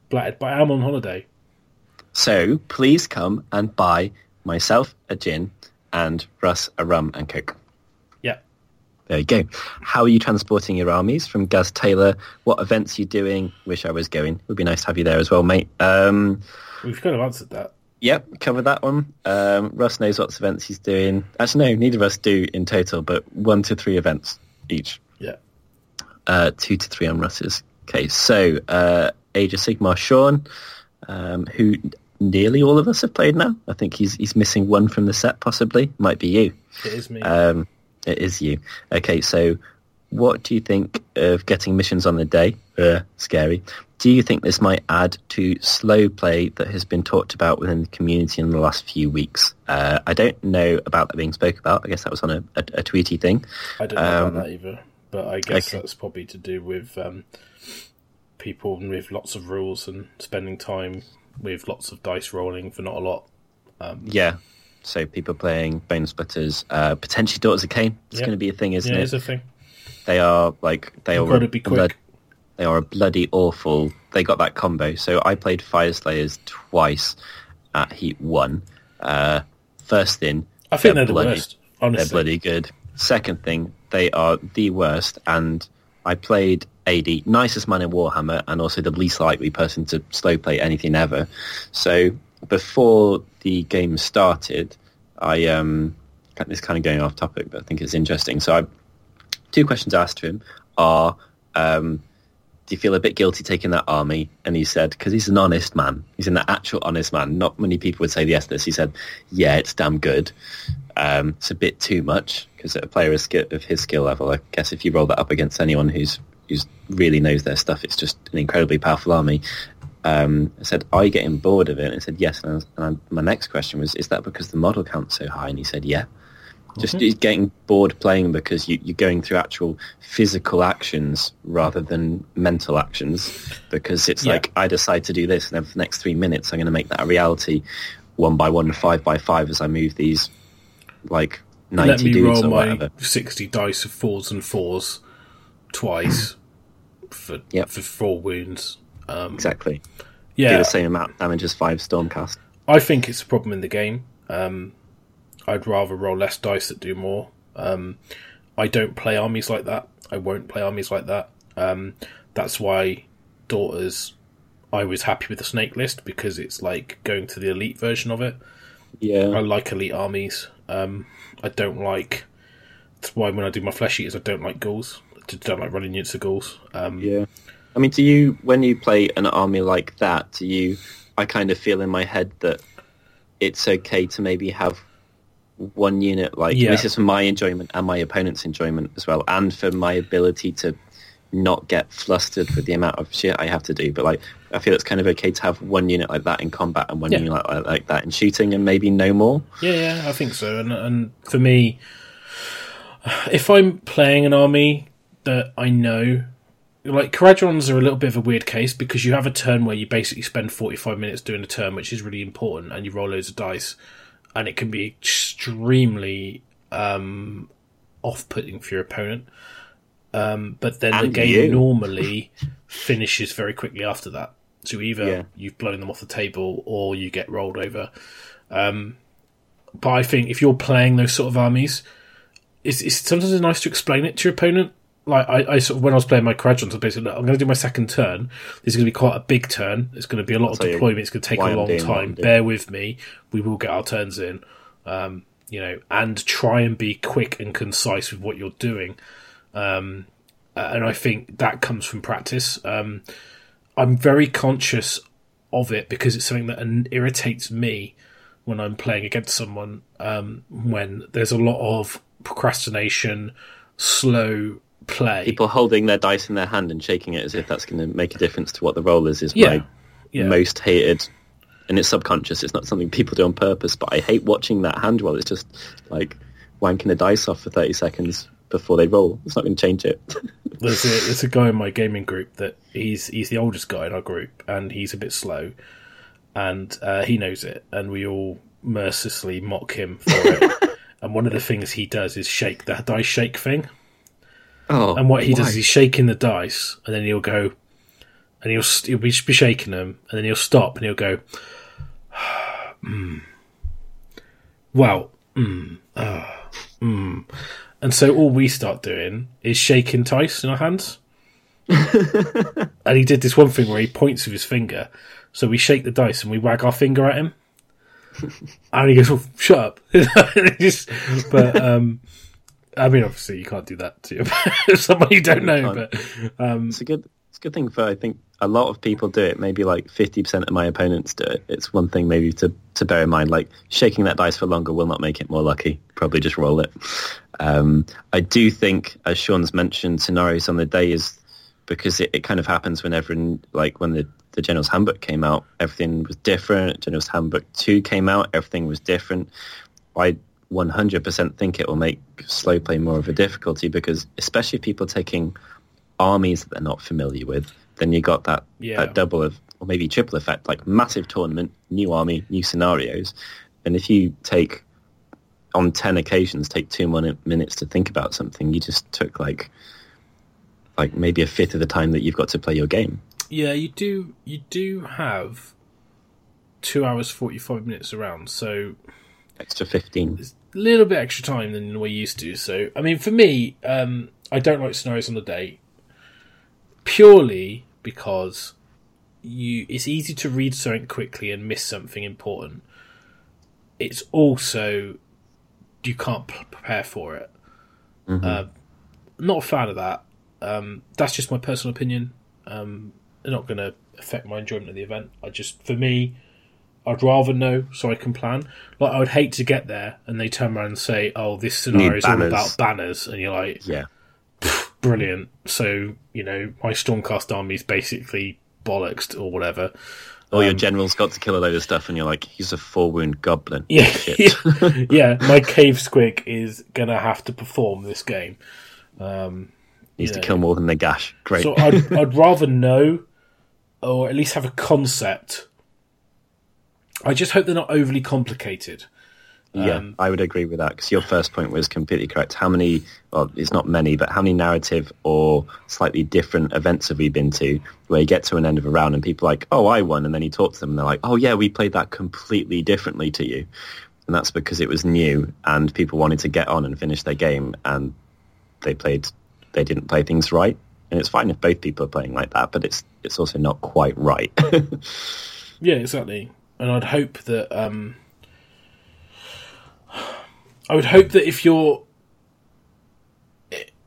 blatted but i am on holiday so please come and buy myself a gin and Russ a rum and coke. yeah There you go. How are you transporting your armies from Gaz Taylor? What events are you doing? Wish I was going. Would be nice to have you there as well, mate. Um, we've kind of answered that Yep, covered that one. Um, Russ knows what events he's doing. Actually, no, neither of us do in total, but one to three events each. yeah Uh, two to three on Russ's case. So, uh, Age of Sigmar Sean, um, who nearly all of us have played now. I think he's he's missing one from the set, possibly. Might be you. it is me Um, it is you. Okay, so what do you think of getting missions on the day? Uh, scary. Do you think this might add to slow play that has been talked about within the community in the last few weeks? Uh, I don't know about that being spoke about. I guess that was on a, a, a tweety thing. i don't know um, about that either but I guess Okay. that's probably to do with um, people with lots of rules and spending time with lots of dice rolling for not a lot. Yeah. So people playing Bonesplitterz, uh, potentially Daughters of Khaine. It's Yeah. going to be a thing, isn't yeah, it? it's a thing. They are like they You've are got to be quick. They are a bloody awful. They got that combo. So I played Fyreslayers twice at Heat One. Uh, first thing, I think they're, the bloody, worst. Honestly, They're bloody good. Second thing, they are the worst. And I played AD, nicest man in Warhammer, and also the least likely person to slow play anything ever. So before the game started, I um, this is kind of going off topic, but I think it's interesting. So I two questions asked to him are, um, do you feel a bit guilty taking that army? And he said, because he's an honest man. He's an actual honest man. Not many people would say yes to this. He said, yeah, it's damn good. Um, it's a bit too much because a player of, his skill level, I guess if you roll that up against anyone who's who's really knows their stuff, it's just an incredibly powerful army. Um, I said, are you getting bored of it? And he said, yes. And, was, and I, my next question was, is that because the model count's so high? And he said, yeah. Just he's getting bored playing because you, you're going through actual physical actions rather than mental actions. Because it's Yeah. like I decide to do this, and for the next three minutes, I'm going to make that a reality, one by one, five by five, as I move these like let ninety me dudes roll or my whatever. sixty dice of fours and fours twice for Yep. for four wounds. Um, Exactly. Do yeah, the same amount of damage as five Stormcast. I think it's a problem in the game. Um, I'd rather roll less dice that do more. Um, I don't play armies like that. I won't play armies like that. Um, that's why daughters. I was happy with the snake list because it's like going to the elite version of it. Yeah, I like elite armies. Um, I don't like. That's why when I do my flesh eaters, I don't like ghouls. I don't like running units of ghouls. Um, Yeah. I mean, do you, when you play an army like that, do you, I kind of feel in my head that it's okay to maybe have one unit, like, Yeah. this is for my enjoyment and my opponent's enjoyment as well, and for my ability to not get flustered with the amount of shit I have to do. But, like, I feel it's kind of okay to have one unit like that in combat and one Yeah. unit like, like that in shooting and maybe no more. Yeah, yeah, I think so. And and for me, if I'm playing an army that I know, like Kharadrons are a little bit of a weird case because you have a turn where you basically spend 45 minutes doing a turn, which is really important, and you roll loads of dice, and it can be extremely um, off-putting for your opponent. Um, but then the game you. normally <laughs> finishes very quickly after that. So either Yeah. you've blown them off the table or you get rolled over. Um, but I think if you're playing those sort of armies, it's, it's sometimes it's nice to explain it to your opponent. Like I, I sort of when I was playing my Kharadrons, I basically look, I'm going to do my second turn. This is going to be quite a big turn. It's going to be a lot of deployment. It's going to take a long doing what I'm time. Bear with me. We will get our turns in. Um, you know, and try and be quick and concise with what you're doing. Um, and I think that comes from practice. Um, I'm very conscious of it because it's something that irritates me when I'm playing against someone. Um, when there's a lot of procrastination, slow play. People holding their dice in their hand and shaking it as if that's going to make a difference to what the roll is, is Yeah. my yeah. most hated and it's subconscious it's not something people do on purpose but i hate watching that hand roll it's just like wanking the dice off for 30 seconds before they roll it's not going to change it <laughs> there's a there's a guy in my gaming group that he's he's the oldest guy in our group and he's a bit slow and uh, he knows it and we all mercilessly mock him for it <laughs> and one of the things he does is shake the dice shake thing oh and what he does is he's shaking the dice and then he'll go and he'll he'll be, be shaking them and then he'll stop and he'll go <sighs> mm. well mm, mm. and so all we start doing is shaking dice in our hands. <laughs> And he did this one thing where he points with his finger. So we shake the dice and we wag our finger at him. <laughs> And he goes shut up. <laughs> Just- but um I mean, obviously, you can't do that to <laughs> someone you don't know. But um, it's a good it's a good thing for i think a lot of people do it. Maybe like 50% of my opponents do it. It's one thing maybe to, to bear in mind like shaking that dice for longer will not make it more lucky. Probably just roll it. Um, i do think as sean's mentioned scenarios on the day is because it, it kind of happens whenever like when the the general's handbook came out everything was different. General's handbook 2 came out everything was different. I 100% think it will make slow play more of a difficulty because especially if people taking armies that they're not familiar with, then you got that, Yeah. that double of, or maybe triple effect, like massive tournament, new army, new scenarios. And if you take, on 10 occasions, take two min- minutes to think about something, you just took like, like maybe a fifth of the time that you've got to play your game. Yeah, you do. You do have two hours forty five minutes around, so Extra 15. a little bit extra time than we used to. So, I mean, for me, um, I don't like scenarios on the day purely because you it's easy to read something quickly and miss something important. It's also you can't prepare for it. Uh, not a fan of that. Um, that's just my personal opinion. Um, not going to affect my enjoyment of the event. I just, for me, I'd rather know so I can plan. Like I would hate to get there and they turn around and say, "Oh, this scenario is all about banners," and you're like, Yeah. "Brilliant!" So you know, my Stormcast army is basically bollocks or whatever. Or your um, general's got to kill a load of stuff and you're like, he's a four wound goblin. <laughs> Yeah, yeah. My cave squig is gonna have to perform this game. Um, Needs Yeah. to kill more than the gash. Great. So I'd, I'd rather know, or at least have a concept. I just hope they're not overly complicated. yeah, um, I would agree with that because your first point was completely correct. How many, well, it's not many, but how many narrative or slightly different events have we been to where you get to an end of a round and people are like, oh, I won. And then you talk to them and they're like, oh, yeah, we played that completely differently to you. And that's because it was new and people wanted to get on and finish their game and they played, they didn't play things right. And it's fine if both people are playing like that, but it's it's also not quite right. <laughs> Yeah, exactly. And I'd hope that um I would hope that if you're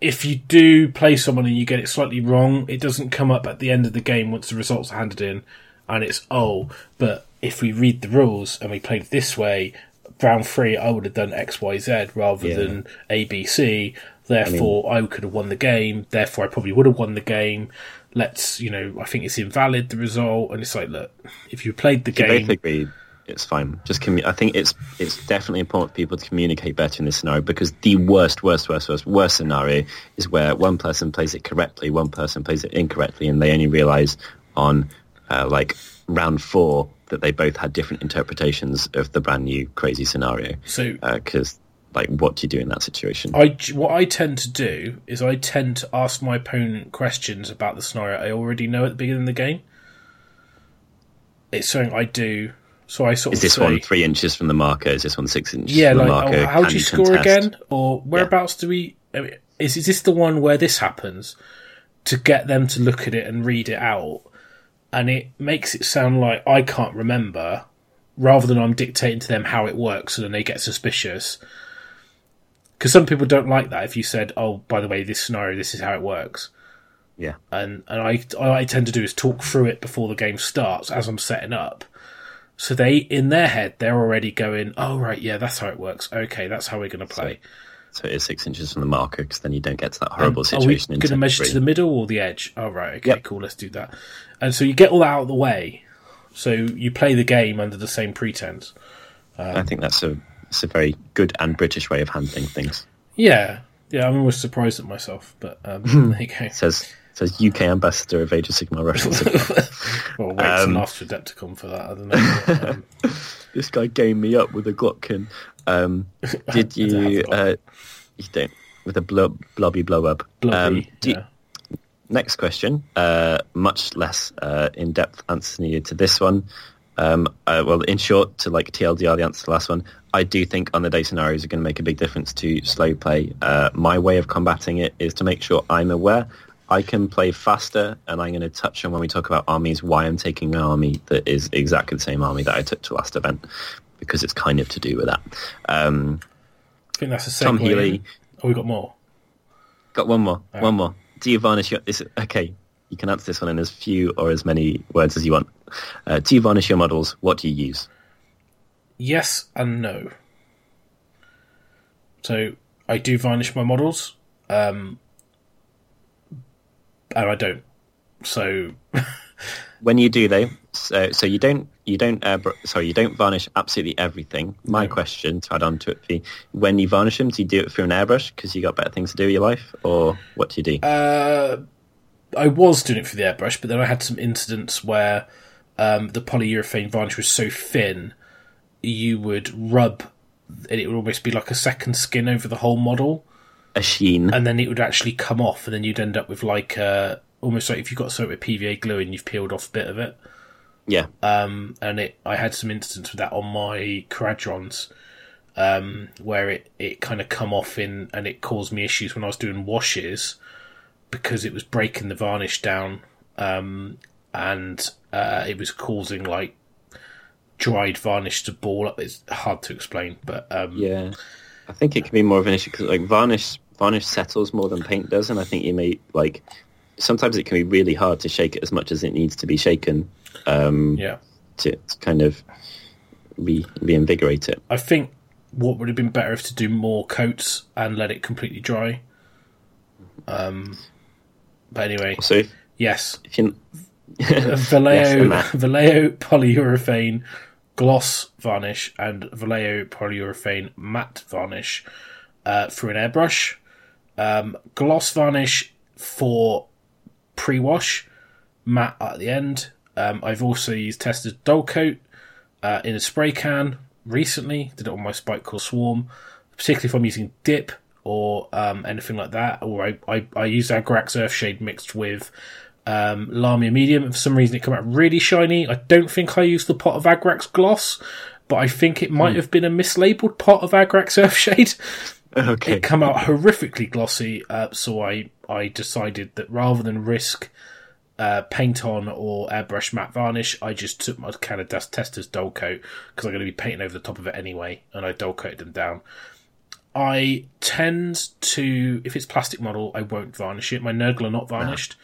if you do play someone and you get it slightly wrong, it doesn't come up at the end of the game once the results are handed in and it's oh, but if we read the rules and we played this way, round three I would have done XYZ rather Yeah. than ABC, therefore I, could have won the game, therefore I probably would have won the game. Let's you know, I think it's invalid the result and it's like look, if you played the game agree it's fine. Just commu- I think it's it's definitely important for people to communicate better in this scenario because the worst, worst, worst, worst, worst scenario is where one person plays it correctly, one person plays it incorrectly, and they only realise on uh, like round four that they both had different interpretations of the brand new crazy scenario. So Because like, what do you do in that situation? I what I tend to do is I tend to ask my opponent questions about the scenario I already know at the beginning of the game. It's something I do, so I sort is of this say, one three inches from the marker? Is this one six inches yeah, from the like marker? oh, how do Can you score contest? again, or whereabouts do we? I mean, is is this the one where this happens? To get them to look at it and read it out, and it makes it sound like I can't remember, rather than I'm dictating to them how it works, and then they get suspicious. Because some people don't like that. If you said, "Oh, by the way, this scenario, this is how it works," Yeah. and and I I tend to do is talk through it before the game starts as I'm setting up. So they in their head they're already going, oh right, yeah, that's how it works. Okay, that's how we're going to play. So it is six inches from the marker because then you don't get to that horrible Are we situation. in going to measure three. to the middle or the edge? Oh right, okay, Yep. cool, let's do that. And so you get all that out of the way. So you play the game under the same pretense. I think that's a it's a very good and British way of handling things. Yeah, yeah, I'm always surprised at myself, but um, <laughs> there you go. says says UK ambassador of Age of Sigmar Russian. <laughs> Well, wait Um, till after Adepticon for that. I don't know. Um, <laughs> this guy gamed me up with a Glottkin. Um, did you? Uh, you don't with a blob, blobby blow up. Um, you- yeah. Next question, uh, much less uh, in-depth answer needed to this one. Um, uh, well, in short, to like TLDR, the answer to the last one, I do think on the day scenarios are going to make a big difference to slow play. Uh, my way of combating it is to make sure I'm aware I can play faster, and I'm going to touch on when we talk about armies why I'm taking an army that is exactly the same army that I took to last event because it's kind of to do with that. Um, I think that's a segue. Tom Healy. Oh, we got more. Got one more. One more. Do you varnish your? This, okay, you can answer this one in as few or as many words as you want. Uh, do you varnish your models? What do you use? Yes and no. So I do varnish my models, um, and I don't. So <laughs> when you do though, so, so you don't you don't uh, sorry you don't varnish absolutely everything. My no. question to add on to it, be when you varnish them, do you do it through an airbrush because you got better things to do with your life, or what do you do? Uh, I was doing it for the airbrush, but then I had some incidents where um, the polyurethane varnish was so thin, you would rub, and it would almost be like a second skin over the whole model. A sheen, and then it would actually come off, and then you'd end up with like a, almost like if you got something with PVA glue and you've peeled off a bit of it. Yeah. Um, and it, I had some incidents with that on my Kharadrons, um, where it, it kind of come off in, and it caused me issues when I was doing washes because it was breaking the varnish down, um, and uh, it was causing like dried varnish to ball up. It's hard to explain, but um, yeah, I think it can be more of an issue because like varnish varnish settles more than paint does, and I think you may like sometimes it can be really hard to shake it as much as it needs to be shaken. Um, yeah, to, to kind of re reinvigorate it. I think what would have been better if to do more coats and let it completely dry. Um, but anyway, so yes, if you <laughs> Vallejo yes, Vallejo polyurethane gloss varnish and Vallejo polyurethane matte varnish uh, through an airbrush. Um, gloss varnish for pre-wash, matte at the end. Um, I've also used Testors dull coat uh, in a spray can recently. Did it on my Spiteclaw's Swarm, particularly if I'm using dip or um, anything like that. Or I, I, I use Agrax Earthshade mixed with um, Lahmian Medium, and for some reason it came out really shiny. I don't think I used the pot of Agrax Gloss, but I think it might mm. have been a mislabeled pot of Agrax Earthshade. <laughs> Okay. It came out horrifically glossy, uh, so I, I decided that rather than risk uh, paint on or airbrush matte varnish, I just took my Canada Testors dull coat because I'm going to be painting over the top of it anyway, and I dull coated them down. I tend to, if it's plastic model, I won't varnish it. My Nurgle are not varnished,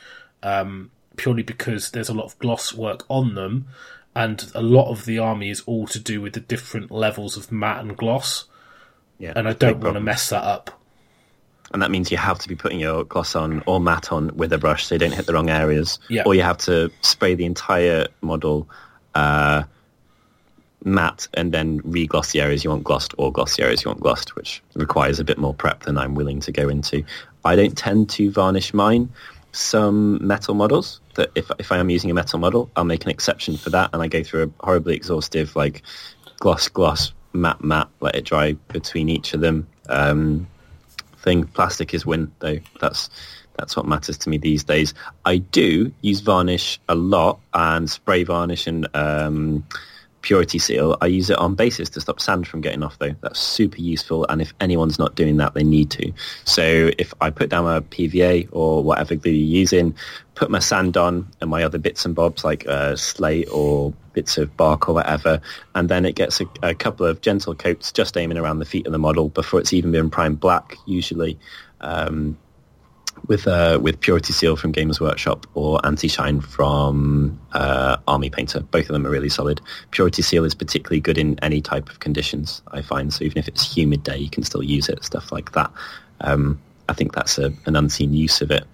um, purely because there's a lot of gloss work on them, and a lot of the army is all to do with the different levels of matte and gloss. Yeah, and I don't want to mess that up. And that means you have to be putting your gloss on or matte on with a brush so you don't hit the wrong areas. Yeah. Or you have to spray the entire model uh, matte and then re-gloss the areas you want glossed or gloss the areas you want glossed, which requires a bit more prep than I'm willing to go into. I don't tend to varnish mine. Some metal models that if if I am using a metal model, I'll make an exception for that, and I go through a horribly exhaustive like gloss, gloss, matte, matte, let it dry between each of them. Um, thing. Plastic is win though. That's that's what matters to me these days. I do use varnish a lot and spray varnish and um, purity seal. I use it on bases to stop sand from getting off, though. That's super useful, and if anyone's not doing that, they need to. So if I put down a PVA or whatever glue you're using, put my sand on and my other bits and bobs like uh, slate or bits of bark or whatever, and then it gets a, a couple of gentle coats just aiming around the feet of the model before it's even been primed black, usually. Um, with uh, with Purity Seal from Games Workshop or Anti Shine from uh, Army Painter. Both of them are really solid. Purity Seal is particularly good in any type of conditions. I find so even if it's humid day, you can still use it. Stuff like that. Um, I think that's a, an unseen use of it.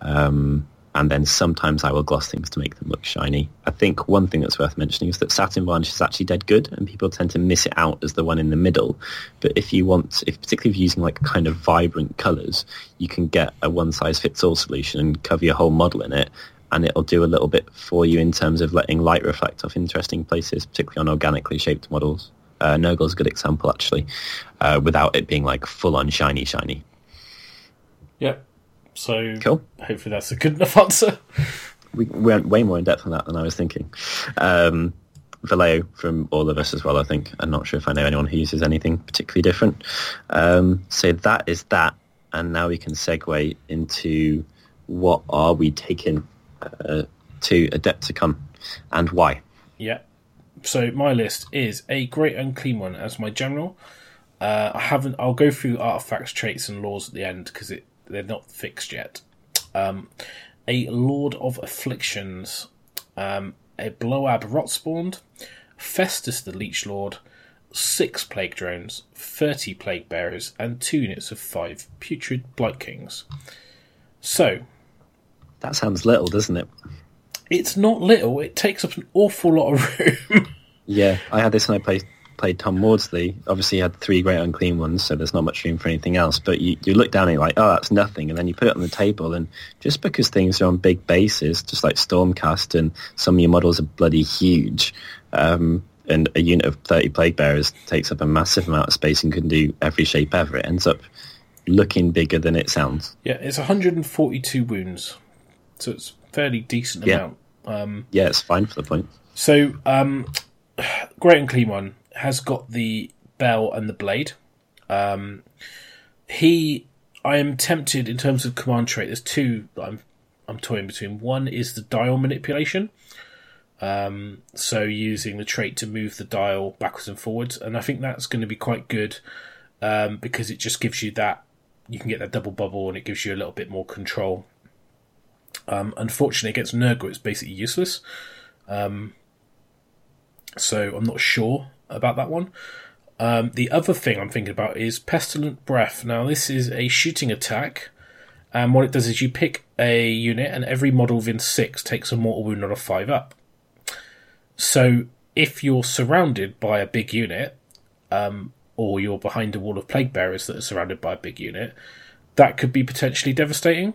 Um, and then sometimes I will gloss things to make them look shiny. I think one thing that's worth mentioning is that satin varnish is actually dead good, and people tend to miss it out as the one in the middle. But if you want, if particularly if you're using like kind of vibrant colours, you can get a one size fits all solution and cover your whole model in it, and it'll do a little bit for you in terms of letting light reflect off interesting places, particularly on organically shaped models. Uh, Nurgle's a good example actually, uh, without it being like full on shiny shiny. Yep. So cool. hopefully that's a good enough <laughs> answer. We went way more in depth on that than I was thinking. Um, Vallejo from all of us as well, I think. I'm not sure if I know anyone who uses anything particularly different. Um, so that is that. And now we can segue into what are we taking uh, to Adepticon and why? Yeah. So my list is a Great Unclean One as my general. Uh, I haven't. I'll go through artifacts, traits, and laws at the end because it they're not fixed yet. Um, a Lord of Afflictions, um, a Bloab Rotspawned, Festus the Leech Lord, six Plague Drones, 30 Plague Bearers, and two units of five Putrid Blight Kings. So. That sounds little, doesn't it? it's not little. It takes up an awful lot of <laughs> room. Yeah, I had this when I played played Tom Maudsley. Obviously, you had three great unclean ones, so there's not much room for anything else. But you, you look down and you're like, oh, that's nothing, and then you put it on the table, and just because things are on big bases, just like Stormcast, and some of your models are bloody huge, um, and a unit of 30 Plague Bearers takes up a massive amount of space and can do every shape ever, it ends up looking bigger than it sounds. yeah, it's 142 wounds, so it's fairly decent Yeah. amount. Um, Yeah, it's fine for the point. So, um, <sighs> Great Unclean One has got the bell and the blade. Um, he, I am tempted in terms of command trait. There's two that I'm I'm toying between. One is the dial manipulation. Um, so using the trait to move the dial backwards and forwards, and I think that's going to be quite good um, because it just gives you that you can get that double bubble and it gives you a little bit more control. Um, unfortunately, against Nurgle, it's basically useless so I'm not sure about that one. Um, the other thing I'm thinking about is Pestilent Breath. Now, this is a shooting attack, and what it does is you pick a unit, and every model within six takes a mortal wound on a five up. So, if you're surrounded by a big unit, um, or you're behind a wall of plague bearers that are surrounded by a big unit, that could be potentially devastating.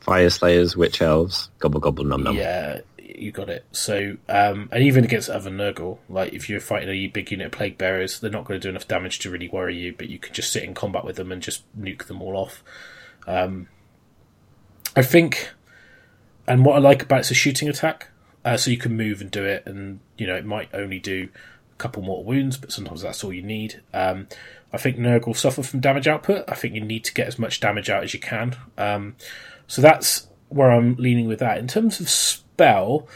Fyreslayers, Witch Elves, Gobble Gobble Num Num. Yeah, you got it. So, um, and even against other Nurgle, like if you're fighting a big unit of Plague Bearers, they're not going to do enough damage to really worry you, but you can just sit in combat with them and just nuke them all off. Um, I think, and what I like about it's a shooting attack, uh, so you can move and do it, and you know it might only do a couple more wounds, but sometimes that's all you need. Um, I think Nurgle suffer from damage output. I think you need to get as much damage out as you can. Um, so that's where I'm leaning with that. In terms of spell,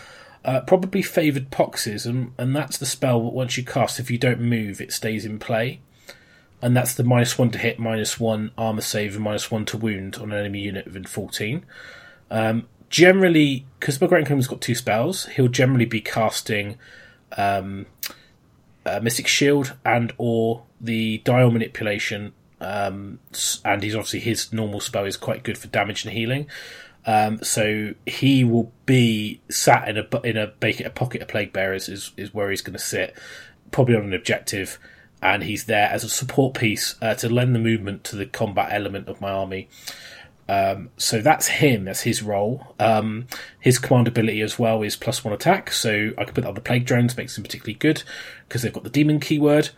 uh, probably favoured Poxes, and, that's the spell that once you cast, if you don't move, it stays in play. And that's the minus one to hit, minus one armor save, and minus one to wound on an enemy unit within 14. Um, generally, because McGregor has got two spells, he'll generally be casting um, uh, Mystic Shield and or the Dial Manipulation. Um, and he's obviously his normal spell is quite good for damage and healing. Um, so he will be sat in a in a, a pocket of plague bearers is is where he's going to sit, probably on an objective, and he's there as a support piece uh, to lend the movement to the combat element of my army. Um, so that's him. That's his role. Um, his command ability as well is plus one attack. So I could put that on the plague drones, makes them particularly good because they've got the demon keyword.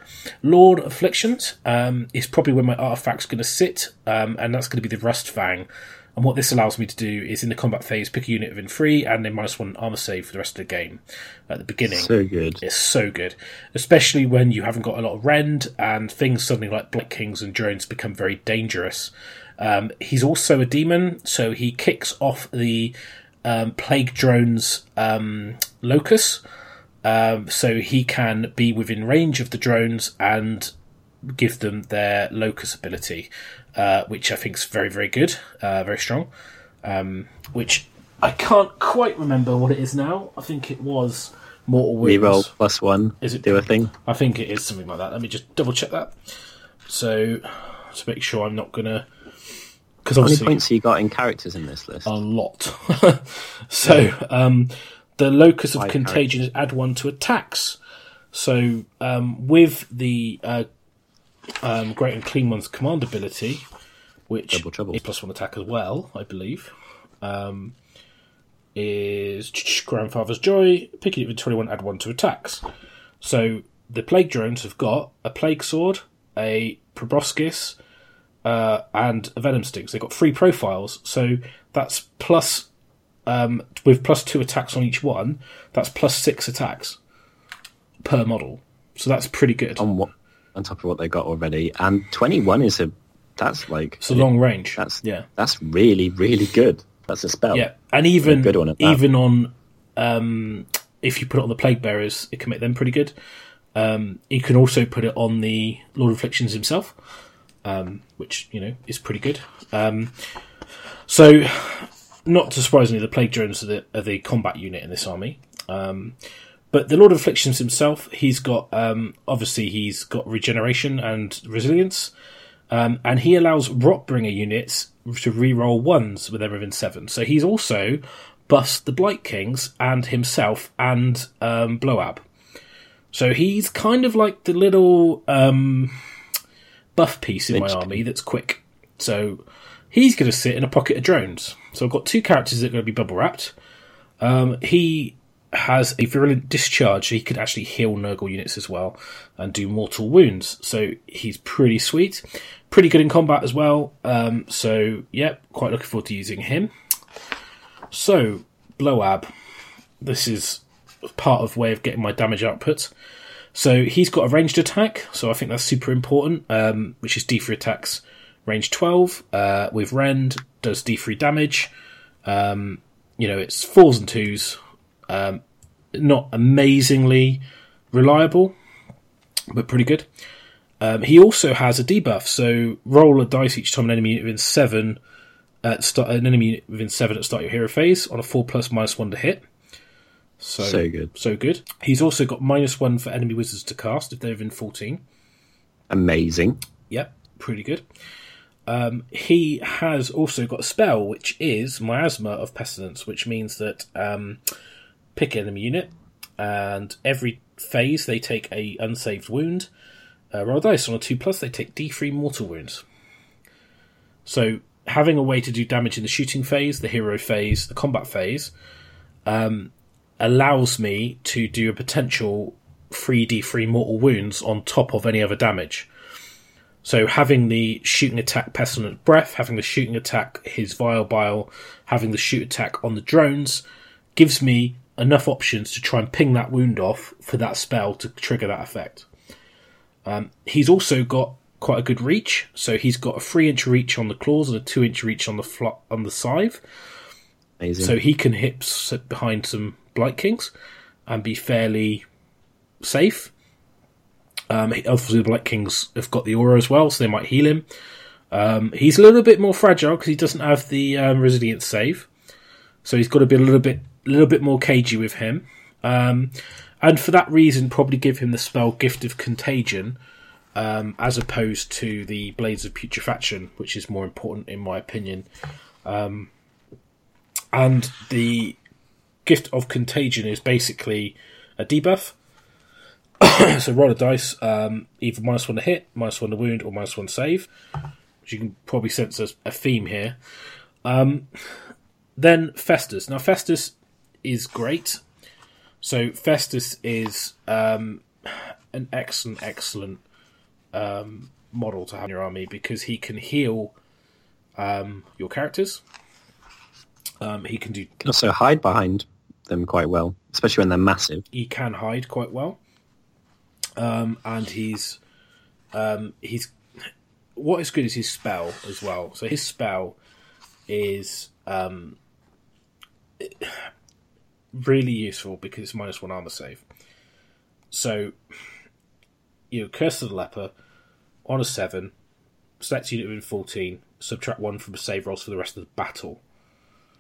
Lord Afflictions um, is probably where my artifact's going to sit, um, and that's going to be the Rust Fang. And what this allows me to do is in the combat phase, pick a unit within three and then minus one armor save for the rest of the game at the beginning. So good. It's so good, especially when you haven't got a lot of rend and things suddenly like Blight Kings and drones become very dangerous. Um, he's also a demon, so he kicks off the um, plague drones um, locus, um, so he can be within range of the drones and give them their locus ability, uh, which I think is very very good, uh, very strong. Um, which I can't quite remember what it is now. I think it was Mortal Wounds. Reroll plus one. Is it- do a thing? I think it is something like that. Let me just double check that. So to make sure I'm not gonna because How many points have you got in characters in this list? a lot. <laughs> so um, the locus of Five contagion is add one to attacks. So um, with the uh, um, Great Unclean One's command ability, which Double trouble. is plus one attack as well, I believe, um, is Grandfather's Joy. Picking it with twenty one, add one to attacks. So the plague drones have got a plague sword, a proboscis, uh, and a venom sticks. They've got three profiles, so that's plus um, with plus two attacks on each one. That's plus six attacks per model. So that's pretty good. on what? On top of what they got already, and twenty-one is a. That's like it's a long range. That's yeah, That's really really good. That's a spell. yeah, and even good one even on um, if you put it on the plague bearers, it can make them pretty good. Um, you can also put it on the Lord of Afflictions himself, um, which you know is pretty good. Um, so, not surprisingly, the plague drones are the, are the combat unit in this army. But the Lord of Afflictions himself, he's got um, obviously he's got regeneration and resilience, um, and he allows Rotbringer units to re-roll ones with they're within seven. So he's also buffs the Blight Kings and himself and um, Bloab. So he's kind of like the little um, buff piece in my army that's quick. So he's going to sit in a pocket of drones. So I've got two characters that are going to be bubble wrapped. Um, he has a virulent discharge, so he could actually heal Nurgle units as well and do mortal wounds. So he's pretty sweet. Pretty good in combat as well. Um, so, yeah, quite looking forward to using him. So, Bloab. This is part of way of getting my damage output. So he's got a ranged attack, so I think that's super important, um, which is D3 attacks, range 12, uh, with Rend, does D3 damage. Um, you know, it's fours and twos, um, not amazingly reliable, but pretty good. Um, he also has a debuff, so roll a dice each time an enemy unit within seven at start an enemy within seven at start your hero phase on a four plus minus one to hit. So, So good. So good. He's also got minus one for enemy wizards to cast if they're within fourteen. Amazing. Yep, pretty good. Um, he has also got a spell which is Miasma of Pestilence, which means that um, pick enemy unit, and every phase they take a unsaved wound. Uh, roll dice on a two plus, they take D three mortal wounds. So having a way to do damage in the shooting phase, the hero phase, the combat phase, um, allows me to do a potential three D three mortal wounds on top of any other damage. So having the shooting attack pestilent breath, having the shooting attack his vile bile, having the shoot attack on the drones gives me enough options to try and ping that wound off for that spell to trigger that effect. Um, he's also got quite a good reach, so he's got a three inch reach on the claws and a two inch reach on the fl- on the scythe. Amazing. So he can hit s- behind some Blight Kings and be fairly safe. Um, obviously, the Blight Kings have got the aura as well, so they might heal him. Um, he's a little bit more fragile because he doesn't have the um, resilience save, so he's got to be a little bit, a little bit more cagey with him. Um, and for that reason, probably give him the spell Gift of Contagion um, as opposed to the Blades of Putrefaction, which is more important in my opinion. Um, and the Gift of Contagion is basically a debuff. <coughs> so roll a dice, um, either minus one to hit, minus one to wound, or minus one save. Which you can probably sense as a theme here. Um, then Festus. Now Festus is great. So Festus is um, an excellent, excellent um, model to have in your army because he can heal um, your characters. Um, he can do. also hide behind them quite well, especially when they're massive. He can hide quite well, um, and he's um, he's what is good is his spell as well. So his spell is um, really useful because it's minus one armor save. So you know, Curse of the Leper on a seven, select unit within fourteen, subtract one from the save rolls for the rest of the battle.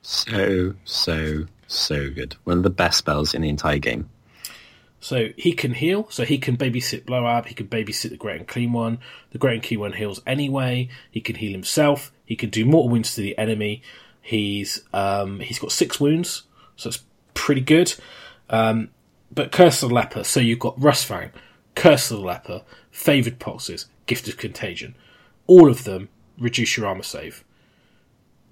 So, so, so good. One of the best spells in the entire game. So he can heal, so he can babysit Bloab, he can babysit the Great Unclean One. The Great Unclean One heals anyway. He can heal himself. He can do mortal wounds to the enemy. He's um, he's got six wounds, so it's pretty good. Um, but Curse of the Leper, so you've got Rustfang, Curse of the Leper, Favoured Poxes, Gift of Contagion. All of them reduce your armor save.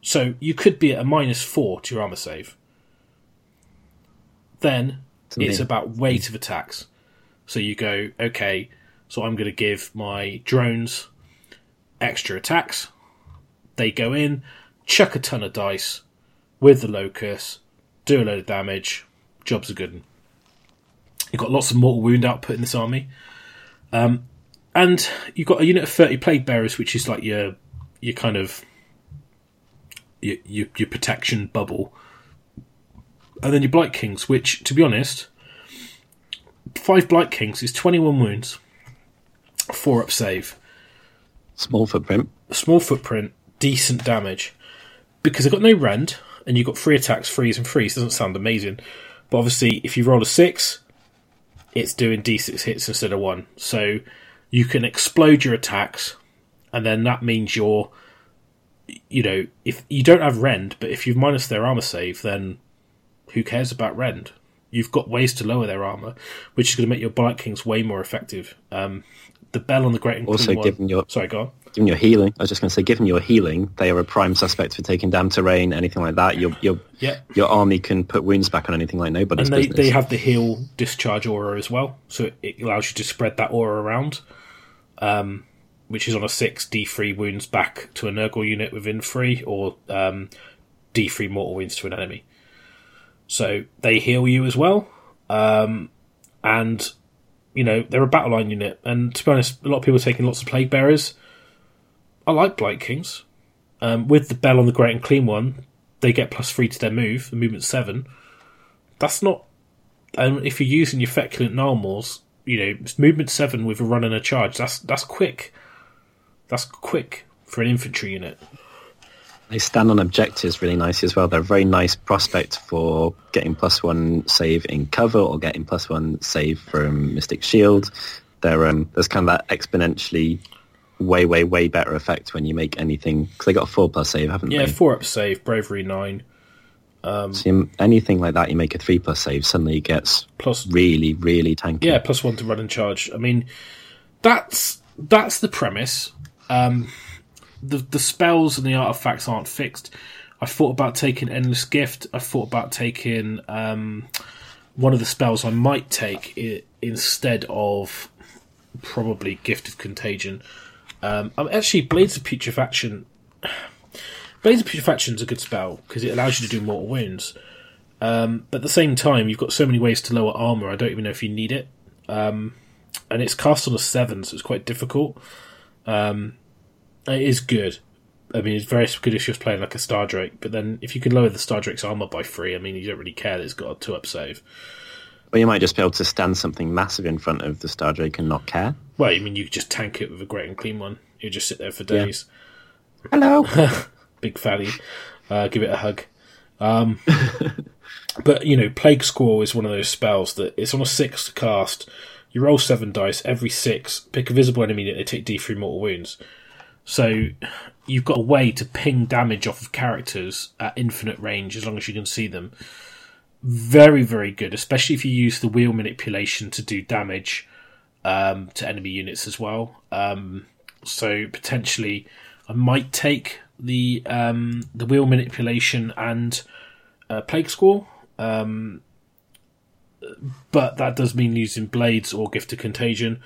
So you could be at a minus four to your armor save. Then To it's about weight of attacks. So you go, okay, so I'm going to give my drones extra attacks. They go in, chuck a ton of dice with the locust, do a load of damage. Job's a good one. You've got lots of mortal wound output in this army. Um, and you've got a unit of 30 plague bearers, which is like your your kind of your, your, your protection bubble. And then your Blight Kings, which, to be honest, five Blight Kings is 21 wounds, four up save, Small footprint. small footprint, decent damage. Because they've got no rend, and you've got three attacks, freeze and freeze, doesn't sound amazing. But obviously, if you roll a six, it's doing d6 hits instead of one. So you can explode your attacks, and then that means you're, you know, if you don't have rend, but if you've minus their armor save, then who cares about rend? You've got ways to lower their armor, which is going to make your Blight Kings way more effective. Um, the bell on the Great and Also, Clean one- your sorry, go on. Given your healing, I was just going to say, given your healing, they are a prime suspect for taking down terrain, anything like that. Your your Yeah, your army can put wounds back on anything like nobody's and they, business. they have the heal discharge aura as well, so it, it allows you to spread that aura around, um, which is on a six D three wounds back to a Nurgle unit within three, or um, D three mortal wounds to an enemy. So they heal you as well, um, and you know they're a battle line unit. And to be honest, a lot of people are taking lots of plague bearers. I like Blight Kings. Um, with the bell on the great unclean one, they get plus three to their move, the movement seven that's not. And if you're using your feculent Gnarlmaws, you know, movement seven with a run and a charge. That's that's quick. That's quick for an infantry unit. They stand on objectives really nicely as well. They're a very nice prospect for getting plus one save in cover or getting plus one save from Mystic Shield. They're, um, there's kind of that exponentially way, way, way better effect when you make anything because they got a four plus save, haven't they? Yeah, four up save, bravery nine, So you- anything like that, you make a three plus save, suddenly it gets plus really, really tanky. yeah, plus one to run and charge. I mean, that's that's the premise. Um, the the spells and the artifacts aren't fixed. I thought about taking endless gift. I thought about taking um, one of the spells I might take i- instead of probably gift of contagion. Um, I'm actually blades of putrefaction. Blades of putrefaction is a good spell because it allows you to do mortal wounds. Um, but at the same time, you've got so many ways to lower armor. I don't even know if you need it and it's cast on a seven, so it's quite difficult. Um, it is good. I mean, it's very good if you're playing like a Star Drake, but then if you can lower the Star Drake's armor by three, I mean, you don't really care that it's got a two up save. Or you might just be able to stand something massive in front of the Star Drake and not care. Well, I mean, you could just tank it with a great unclean one. You just sit there for days. Hello. <laughs> Big fatty. Uh, give it a hug. Um, <laughs> but, you know, Plague Squall is one of those spells that it's on a six to cast. You roll seven dice every six, pick a visible enemy unit, they take D3 mortal wounds. So you've got a way to ping damage off of characters at infinite range as long as you can see them. Very, very good, especially if you use the wheel manipulation to do damage um, to enemy units as well. Um, so potentially, I might take the um, the wheel manipulation and uh, Plague Squall. Um, but that does mean using blades or gift of contagion.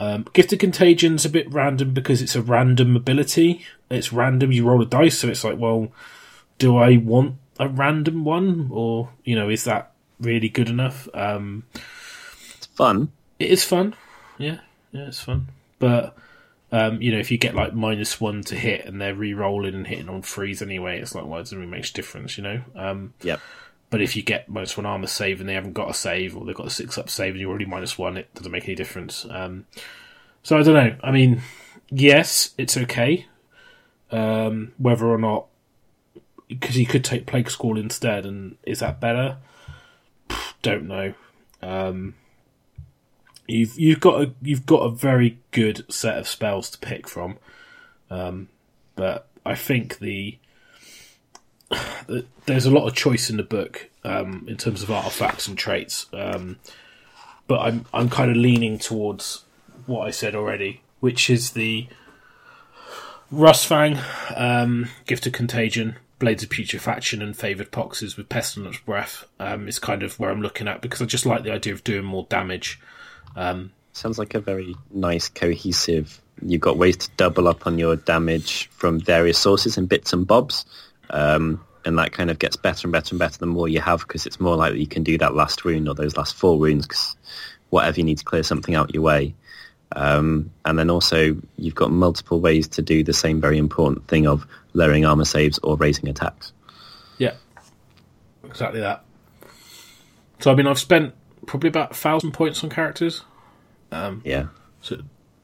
Um, gift of contagin's a bit random because it's a random ability. It's random. You roll a dice, so it's like, well, do I want a random one, or you know, is that really good enough? Um, it's fun. it is fun. Yeah, yeah, it's fun. But um, you know, if you get like minus one to hit and they're re-rolling and hitting on threes anyway, it's like, well, it doesn't really make a difference, you know. Um, Yep. but if you get minus one armor save and they haven't got a save, or they've got a six up save and you're already minus one, it doesn't make any difference. Um, so I don't know. I mean, yes, it's okay. Um, whether or not, because you could take Plague Squall instead, and is that better? Don't know. Um, you've you've got a you've got a very good set of spells to pick from, um, but I think the the- there's a lot of choice in the book um, in terms of artifacts and traits. Um, but I'm I'm kind of leaning towards what I said already, which is the Rustfang, um, Gift of Contagion, Blades of Putrefaction, and Favoured Poxes with Pestilence Breath um, is kind of where I'm looking at because I just like the idea of doing more damage. Sounds like a very nice, cohesive. You've got ways to double up on your damage from various sources and bits and bobs. Um, and that kind of gets better and better and better the more you have because it's more likely you can do that last wound or those last four wounds because whatever you need to clear something out your way. Um, and then also you've got multiple ways to do the same very important thing of lowering armor saves or raising attacks. Yeah, exactly that. So I mean, I've spent probably about a thousand points on characters. Yeah. So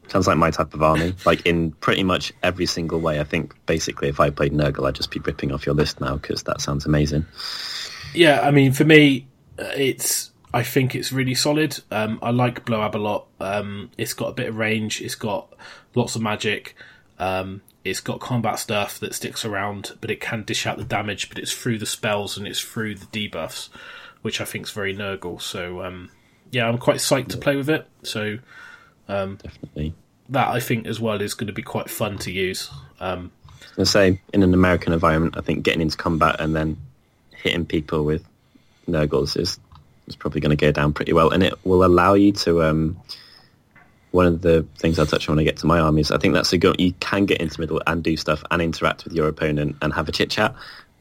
Sounds like my type of army. Like in pretty much every single way. I think basically if I played Nurgle, I'd just be ripping off your list now because that sounds amazing. yeah, I mean, for me, uh, it's I think it's really solid. Um, I like Bloab a lot. Um, it's got a bit of range. It's got lots of magic. Um, It's got combat stuff that sticks around, but it can dish out the damage. But it's through the spells and it's through the debuffs, which I think is very Nurgle. So um, yeah, I'm quite psyched to play with it. So Definitely. that I think as well is going to be quite fun to use. Um, I say in an American environment, I think getting into combat and then hitting people with Nurgles is is probably going to go down pretty well, and it will allow you to. Um, one of the things I'll touch on when I get to my armies, I think that's a good. You can get into middle and do stuff and interact with your opponent and have a chit chat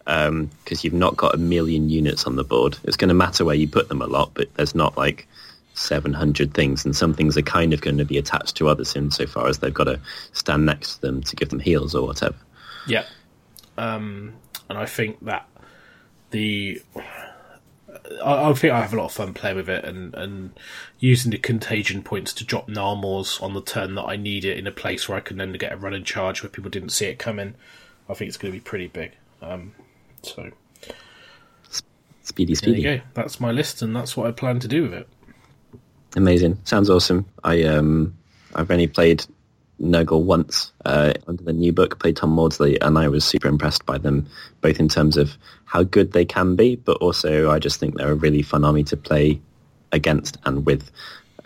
because you've not got a million units on the board. It's going to matter where you put them a lot, but there's not like 700 things, and some things are kind of going to be attached to others insofar as they've got to stand next to them to give them heals or whatever. Yeah. Um, and I think that the I, I think I have a lot of fun playing with it and, and using the contagion points to drop Gnarlmaws on the turn that I need it in a place where I can then get a running charge where people didn't see it coming. I think it's going to be pretty big. Um, so Speedy, there speedy. you go. That's my list, and that's what I plan to do with it. Amazing. Sounds awesome. I um I've only played Nurgle once uh, under the new book, played Tom Maudsley, and I was super impressed by them, both in terms of how good they can be, but also I just think they're a really fun army to play against and with.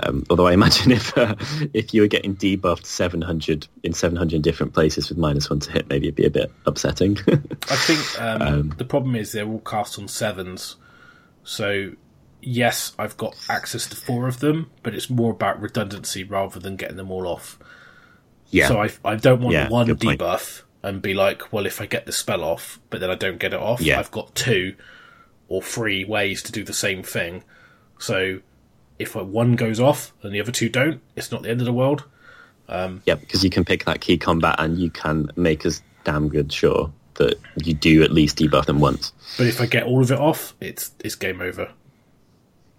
Um, although I imagine <laughs> if uh, if you were getting debuffed 700 in 700 different places with minus one to hit, maybe it'd be a bit upsetting. I think <laughs> um, the problem is they're all cast on sevens. So, yes, I've got access to four of them, but it's more about redundancy rather than getting them all off. yeah. So I, I don't want Yeah, one good point. debuff and be like, well, if I get the spell off, but then I don't get it off, Yeah. I've got two or three ways to do the same thing. So if one goes off and the other two don't, it's not the end of the world. Yeah, because you can pick that key combat and you can make us damn good sure that you do at least debuff them once. But if I get all of it off, it's it's game over.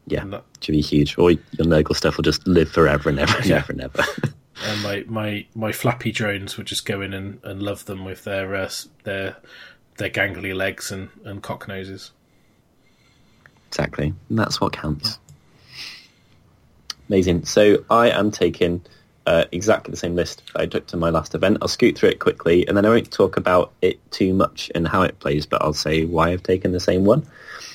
Yeah, that- should be huge. Or your Nurgle stuff will just live forever and ever and Yeah. ever and ever. <laughs> and my, my, my flappy drones would just go in and, and love them with their uh, their their gangly legs and, and cock noses. exactly. And that's what counts. Amazing. So I am taking uh, exactly the same list I took to my last event. I'll scoot through it quickly, and then I won't talk about it too much and how it plays, but I'll say why I've taken the same one.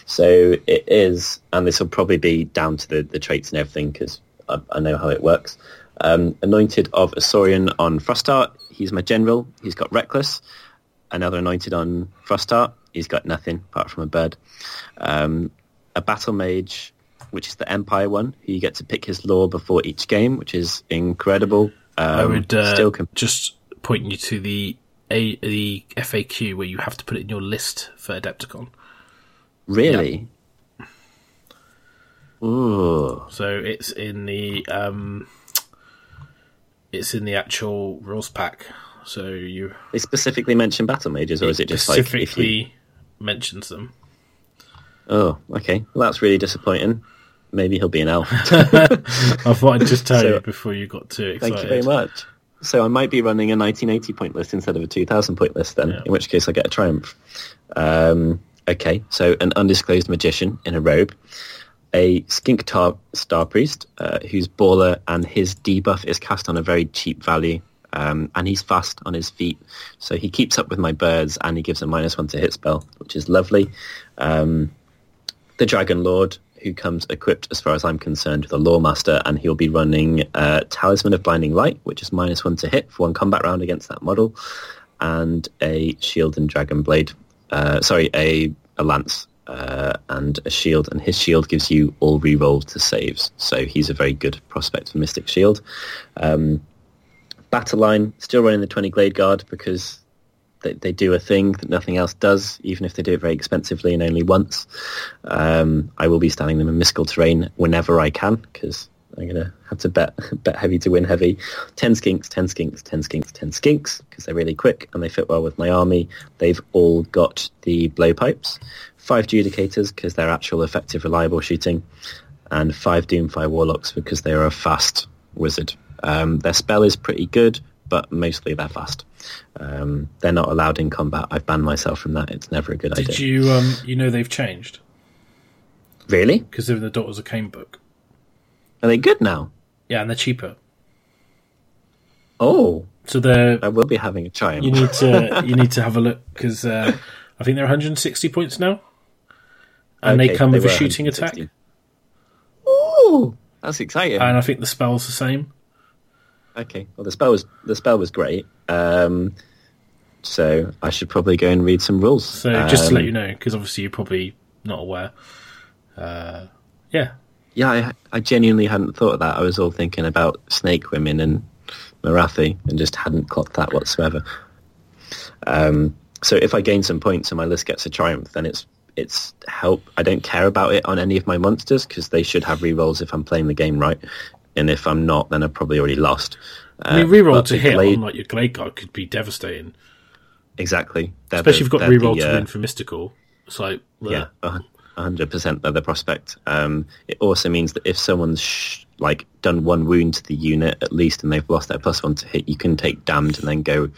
So it is, and this will probably be down to the, the traits and everything because I, I know how it works. Um, anointed of Asuryan on Frostheart. He's my general. He's got Reckless. Another anointed on Frostheart. He's got nothing apart from a bird. Um, a battle mage, which is the Empire one, who you get to pick his lore before each game, which is incredible. Um, I would uh, still com- just point you to the a the FAQ where you have to put it in your list for Adepticon. really. Ooh, So it's in the um, it's in the actual rules pack. So you they specifically mention battle mages, or is it just like if specifically you? mentions them. Oh, okay. Well, that's really disappointing. Maybe he'll be an elf. <laughs> I thought I'd just tell So- you before you got too excited. Thank you very much. So I might be running a 1980 point list instead of a 2000 point list then, Yeah. in which case I get a triumph. Um, okay, so an undisclosed magician in a robe, a skink tar- star priest uh, whose baller and his debuff is cast on a very cheap value. Um, and he's fast on his feet, so he keeps up with my birds, and he gives a minus one to hit spell, which is lovely. Um, the Dragon Lord, who comes equipped, as far as I'm concerned, with a Lawmaster, and he'll be running uh, Talisman of Blinding Light, which is minus one to hit for one combat round against that model, and a Shield and Dragon Blade. Uh, sorry, a, a Lance uh, and a Shield, and his Shield gives you all reroll to saves, so he's a very good prospect for Mystic Shield. Um, Battle line, still running the 20 Glade Guard because they, they do a thing that nothing else does, even if they do it very expensively and only once. Um, I will be standing them in mystical terrain whenever I can because I'm going to have to bet <laughs> bet heavy to win heavy. 10 skinks, 10 skinks, 10 skinks, 10 skinks because they're really quick and they fit well with my army. They've all got the blowpipes. Five judicators because they're actual effective reliable shooting and five Doomfire Warlocks because they are a fast wizard. Um, their spell is pretty good, but mostly they're fast. Um, they're not allowed in combat. I've banned myself from that. It's never a good Did idea. Did you um you know they've changed Really? because they're in the Daughters of Khaine book. Are they good now? Yeah, and they're cheaper. Oh, So they're I will be having a triumph. you need to you need to have a look because uh, I think they're 160 points now, and they Okay, come with a shooting attack, Oh, that's exciting. and I think the spell's the same. Okay, well the spell was the spell was great. Um, so I should probably go and read some rules. So just to let Um, you know, because obviously you're probably not aware. Uh, yeah, Yeah, I, I genuinely hadn't thought of that. I was all thinking about snake women and Morathi and just hadn't clocked that whatsoever. Um, so if I gain some points and my list gets a triumph, then it's it's help. I don't care about it on any of my monsters because they should have rerolls if I'm playing the game right. And if I'm not, then I've probably already lost. I mean, Uh, reroll to hit Glade- on like your Glade Guard could be devastating, exactly. They're especially the- if you've got reroll the, to uh, win for Mystical. It's like Yeah, hundred percent. They're the prospect. Um, it also means that if someone's sh- like done one wound to the unit at least, and they've lost their plus one to hit, you can take damned and then go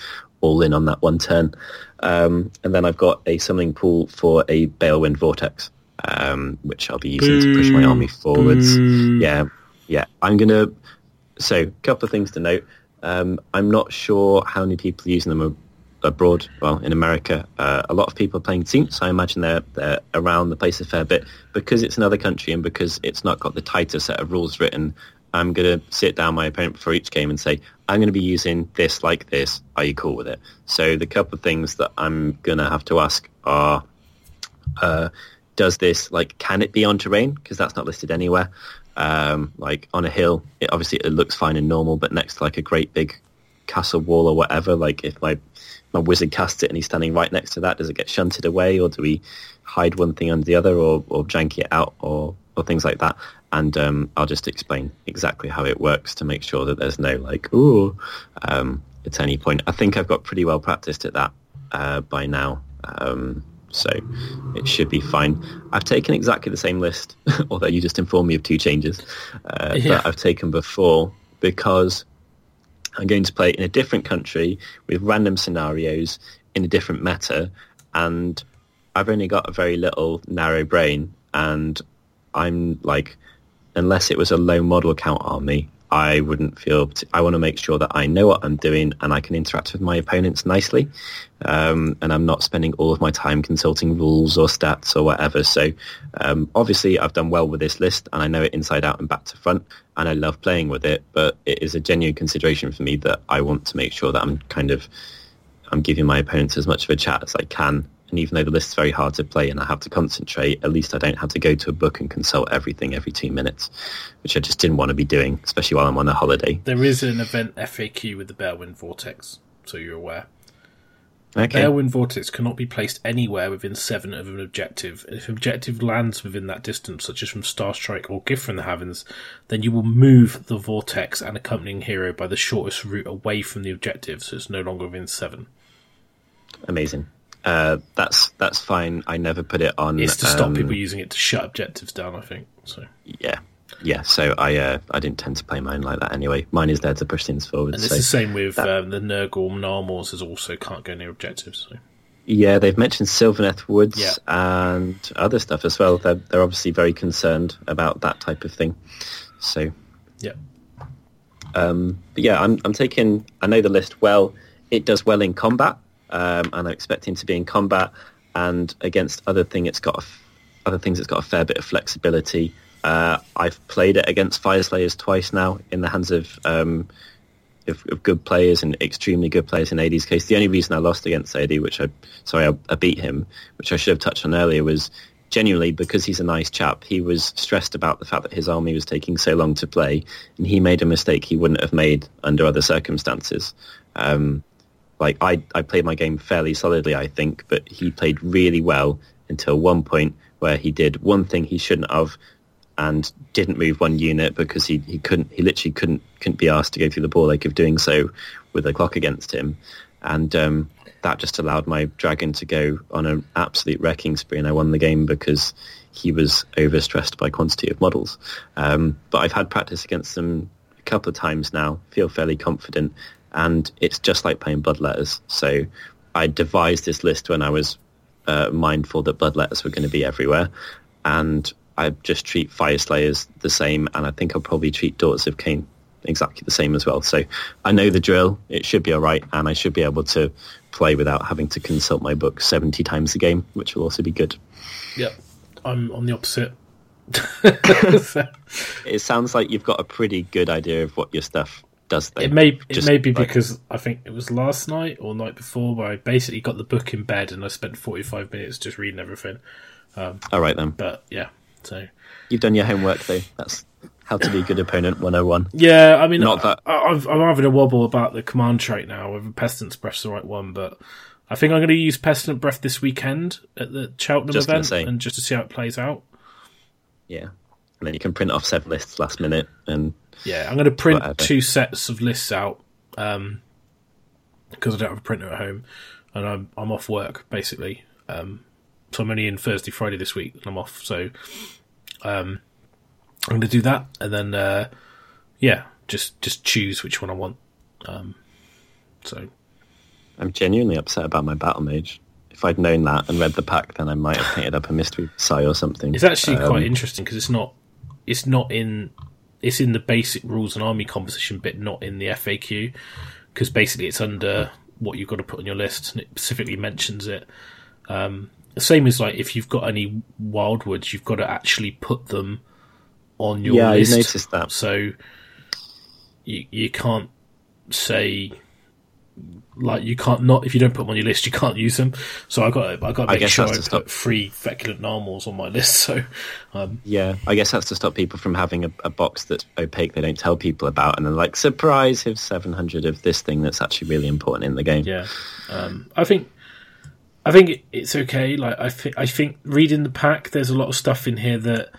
all in on that one turn. Um, and then I've got a summoning pool for a Balewind Vortex, um, which I'll be using to push my army forwards. Yeah, yeah. I'm gonna. So, a couple of things to note. Um, I'm not sure how many people are using them abroad. Well, in America, uh, a lot of people are playing Teams. So I imagine they're, they're around the place a fair bit because it's another country and because it's not got the tighter set of rules written. I'm going to sit down my opponent before each game and say, I'm going to be using this like this. Are you cool with it? So the couple of things that I'm going to have to ask are uh, does this like can it be on terrain because that's not listed anywhere um, like on a hill it obviously it looks fine and normal but next to like a great big castle wall or whatever like if my my wizard casts it and he's standing right next to that does it get shunted away or do we hide one thing under the other or, or jank it out or or things like that? And um, I'll just explain exactly how it works to make sure that there's no like ooh um, at any point. I think I've got pretty well practiced at that uh, by now. Um, so it should be fine. I've taken exactly the same list, <laughs> although you just informed me of two changes uh, Yeah. that I've taken before because I'm going to play in a different country with random scenarios in a different meta, and I've only got a very little narrow brain, and I'm like, unless it was a low model count army, I wouldn't feel. I want to make sure that I know what I'm doing and I can interact with my opponents nicely, um, and I'm not spending all of my time consulting rules or stats or whatever. So, um, obviously, I've done well with this list, and I know it inside out and back to front, and I love playing with it. But it is a genuine consideration for me that I want to make sure that I'm kind of I'm giving my opponents as much of a chat as I can. And even though the list's very hard to play and I have to concentrate, at least I don't have to go to a book and consult everything every two minutes, which I just didn't want to be doing, especially while I'm on a holiday. there is an event FAQ with the Balewind Vortex, so you're aware. Okay. Balewind Vortex cannot be placed anywhere within seven of an objective. If an objective lands within that distance, such as from Star Strike or Gift from the Heavens, then you will move the Vortex and accompanying hero by the shortest route away from the objective, so it's no longer within seven. Amazing. Uh, that's that's fine. I never put it on. It's to stop um, people using it to shut objectives down, I think. So, Yeah, yeah. So I uh, I didn't tend to play mine like that anyway. Mine is there to push things forward. and it's so. the same with that- um, the Nurgle Gnarlmaws, is also can't go near objectives. So. Yeah, they've mentioned Sylvaneth Woods Yeah. and other stuff as well. They're, they're obviously very concerned about that type of thing. So, Yeah. um, but yeah, I'm, I'm taking. I know the list well. It does well in combat, um, and I'm expecting to be in combat. And against other thing, it's got other things. It's got a fair bit of flexibility. Uh, I've played it against Fyreslayers twice now in the hands of um, of, of good players and extremely good players in AD's case. The only reason I lost against AD, which I sorry I, I beat him, which I should have touched on earlier, was genuinely because he's a nice chap. He was stressed about the fact that his army was taking so long to play, and he made a mistake he wouldn't have made under other circumstances. Um, like I, I played my game fairly solidly, I think, but he played really well until one point where he did one thing he shouldn't have and didn't move one unit because he, he couldn't he literally couldn't couldn't be asked to go through the ball ache of doing so with a clock against him. And um, that just allowed my dragon to go on an absolute wrecking spree and I won the game because he was overstressed by quantity of models. Um, but I've had practice against them a couple of times now feel fairly confident and it's just like playing bloodletters so I devised this list when I was uh, mindful that bloodletters were going to be everywhere and I just treat Fyreslayers the same, and I think I'll probably treat Daughters of Khaine exactly the same as well. So I know the drill. It should be all right, and I should be able to play without having to consult my book 70 times a game, which will also be good. Yep. I'm on the opposite. <laughs> <laughs> So, It sounds like you've got a pretty good idea of what your stuff does. It may it Just, may be like- because I think it was last night or night before where I basically got the book in bed and I spent 45 minutes just reading everything. Um, all right then. But yeah, so You've done your homework though. That's how to be a good opponent 101. yeah, I mean, Not that- I, I've, I'm having a wobble about the command trait now whether Pestilence Breath's the right one, but I think I'm going to use Pestilent Breath this weekend at the Cheltenham Just event and just to see how it plays out. Yeah. And then you can print off seven lists last minute and Yeah, I'm going to print Whatever. two sets of lists out um, because I don't have a printer at home, and I'm I'm off work basically. Um, so I'm only in Thursday, Friday this week, and I'm off. So um, I'm going to do that, and then uh, yeah, just just choose which one I want. Um, so I'm genuinely upset about my battle mage. If I'd known that and read the pack, then I might have painted up a mystery psi or something. it's actually Um, quite interesting because it's not it's not in it's in the basic rules and army composition bit, not in the FAQ, because basically it's under what you've got to put on your list, and it specifically mentions it. Um, the same as like if you've got any wildwoods, you've got to actually put them on your Yeah, I list. noticed that. So you you can't say like you can't not if you don't put them on your list, you can't use them. So I got I got to make guess sure I put stop- three feculent Gnarlmaws on my list. <laughs> So um, Yeah, I guess that's to stop people from having a, a box that's opaque they don't tell people about, and then like, surprise, here's 700 of this thing that's actually really important in the game. Yeah, um, I think I think it's okay. Like I think I think reading the pack, there's a lot of stuff in here that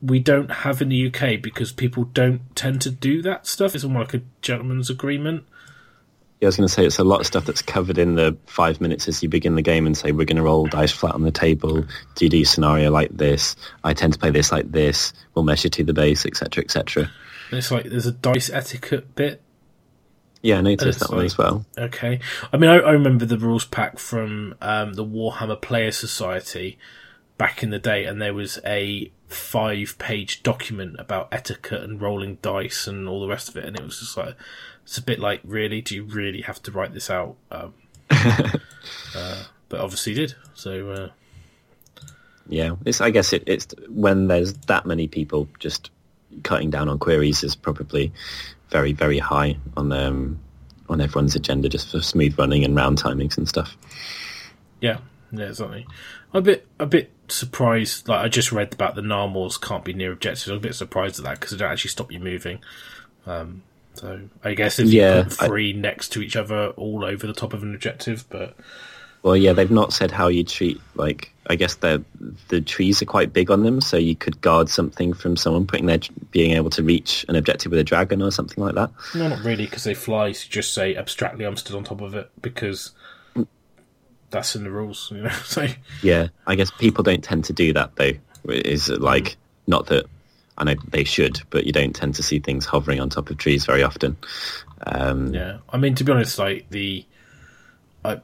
we don't have in the UK because people don't tend to do that stuff. It's almost like a gentleman's agreement. Yeah, I was going to say it's a lot of stuff that's covered in the five minutes as you begin the game and say we're going to roll dice flat on the table. Do you do scenario like this? I tend to play this like this. We'll measure to the base, etc., etc. It's like there's a dice etiquette bit. Yeah, I noticed that one as well. Okay, I mean I, I remember the rules pack from um, the Warhammer Player Society back in the day, and there was a five-page document about etiquette and rolling dice and all the rest of it, and it was just like it's a bit like, really, do you really have to write this out? Um, <laughs> uh, but obviously, did. So uh, Yeah, it's. I guess it, it's when there's that many people just cutting down on queries is probably very very high on um, on everyone's agenda just for smooth running and round timings and stuff. yeah, yeah, exactly. I'm a bit, a bit surprised. Like I just read about the Gnarlmaws can't be near objectives. I'm a bit surprised at that because it don't actually stop you moving. Um, so I guess if you Yeah, put I- three next to each other all over the top of an objective, but Well, yeah, they've not said how you treat like. I guess the the trees are quite big on them, so you could guard something from someone putting their being able to reach an objective with a dragon or something like that. no, not really because they fly. So you just say abstractly, I'm stood on top of it because mm. that's in the rules. You know, <laughs> so Yeah, I guess people don't tend to do that though. Is like mm. not that I know they should, but you don't tend to see things hovering on top of trees very often. Um, Yeah, I mean to be honest, like the, I,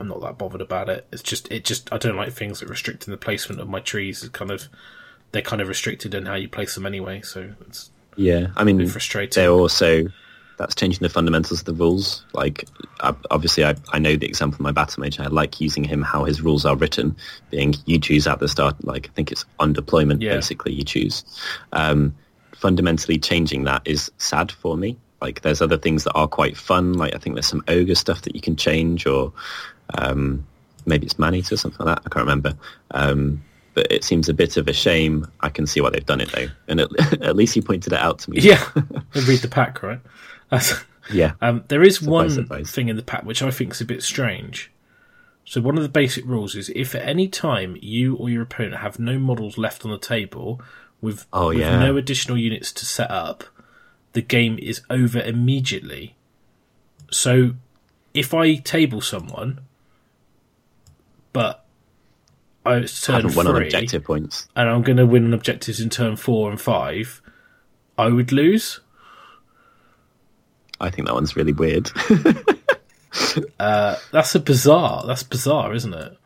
I'm not that bothered about it. It's just it just I don't like things that restricting the placement of my trees. It's kind of they're kind of restricted in how you place them anyway. So it's Yeah, I mean, frustrating. they're also that's changing the fundamentals of the rules. Like, obviously, I, I know the example of my battle mage. I like using him how his rules are written, being you choose at the start. Like, I think it's on deployment. Yeah. Basically, you choose. Um, fundamentally changing that is sad for me. Like, there's other things that are quite fun. Like, I think there's some ogre stuff that you can change, or um, maybe it's man or something like that. I can't remember. Um, but it seems a bit of a shame. I can see why they've done it though, and at, <laughs> at least he pointed it out to me. yeah, <laughs> read the pack right. <laughs> Yeah. Um, there is one surprise. thing in the pack which I think is a bit strange. So one of the basic rules is if at any time you or your opponent have no models left on the table with, Oh, with yeah. no additional units to set up, the game is over immediately. So if I table someone, but I it's turn haven't won on three, objective points. and I'm going to win on objectives in turn four and five, I would lose. I think that one's really weird. <laughs> Uh, that's a bizarre. That's bizarre, isn't it?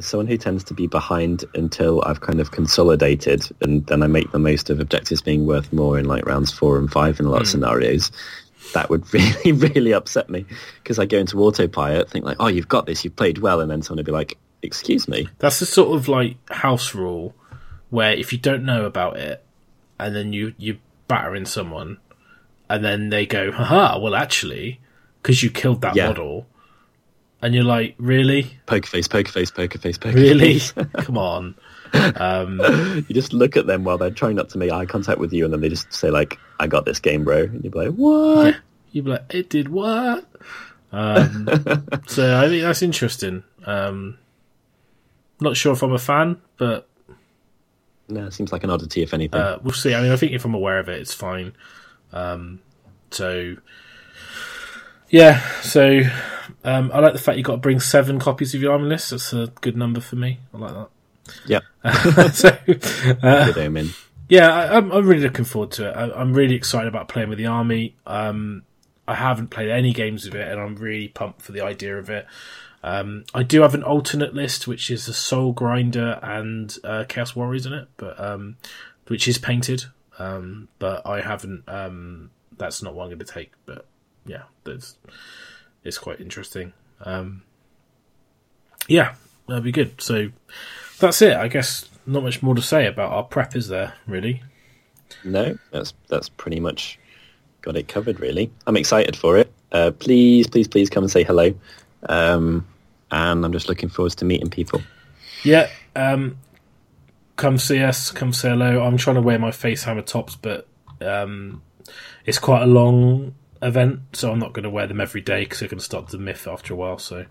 someone who tends to be behind until I've kind of consolidated, and then I make the most of objectives being worth more in like rounds four and five in a lot of hmm. scenarios. That would <laughs> really, really upset me because I go into autopilot, think like, "Oh, you've got this, you've played well," and then someone would be like, "Excuse me." That's the sort of like house rule where if you don't know about it and then you you battering someone and then they go, haha, well actually, because you killed that Yeah. model, and you're like, really, Poker face, poker face, poker face, poker really, face. Really? <laughs> <laughs> Come on. you just look at them while they're trying not to make eye contact with you, and then they just say like, "I got this game, bro," and you're like, "What?" <laughs> You'd be like, it did what? Um, so I think that's interesting. Um, not sure if I'm a fan, but No, it seems like an oddity, if anything. uh, we'll see. I mean, I think if I'm aware of it, it's fine. Um, so yeah, so um, I like the fact you got to bring seven copies of your army list. That's a good number for me. I like that. yep, <laughs> so, uh, good yeah, I, I'm, I'm really looking forward to it. I, I'm really excited about playing with the army. Um, I haven't played any games of it, and I'm really pumped for the idea of it. Um, I do have an alternate list, which is the Soul Grinder and uh, Chaos Warriors in it, but um, which is painted. Um, but I haven't. Um, that's not what I'm going to take. But yeah, that's it's quite interesting. Um, yeah, that'd be good. So that's it. I guess not much more to say about our prep, is there? Really? No, that's that's pretty much got it covered. Really, I'm excited for it. Uh, please, please, please come and say hello. Um, and I'm just looking forward to meeting people. Yeah. Um, come see us. Come say hello. I'm trying to wear my face hammer tops, but um, it's quite a long event, so I'm not going to wear them every day because they're going to start to myth after a while. So,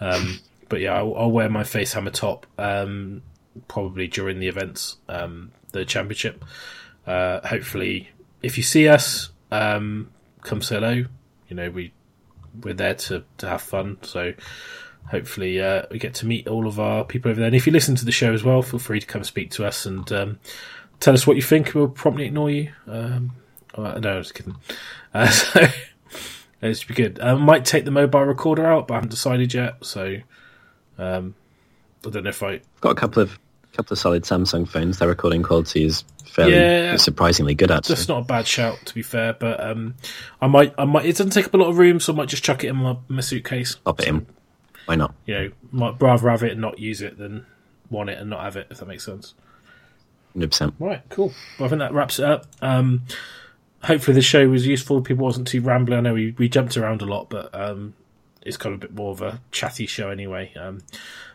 um, but yeah, I'll, I'll wear my face hammer top um, probably during the events, um, the championship. Uh, hopefully, if you see us, um, come say hello. You know, we we're there to, to have fun. So hopefully uh, we get to meet all of our people over there. And if you listen to the show as well, feel free to come speak to us and um, tell us what you think. We'll promptly ignore you. Um, oh, no, I was kidding. <laughs> Uh, so <laughs> it should be good. I might take the mobile recorder out, but I haven't decided yet. So um, I don't know if I. Got a couple of couple of solid Samsung phones. Their recording quality is fairly Yeah. surprisingly good. Actually, That's not a bad shout, to be fair. But um, I might, I might. It doesn't take up a lot of room, so I might just chuck it in my, my suitcase. pop it in. Why not? You know, might rather have it and not use it than want it and not have it. If that makes sense. Hundred percent. Right, cool. Well, I think that wraps it up. Um, hopefully, the show was useful. People wasn't too rambling. I know we, we jumped around a lot, but um, it's kind of a bit more of a chatty show anyway. Um,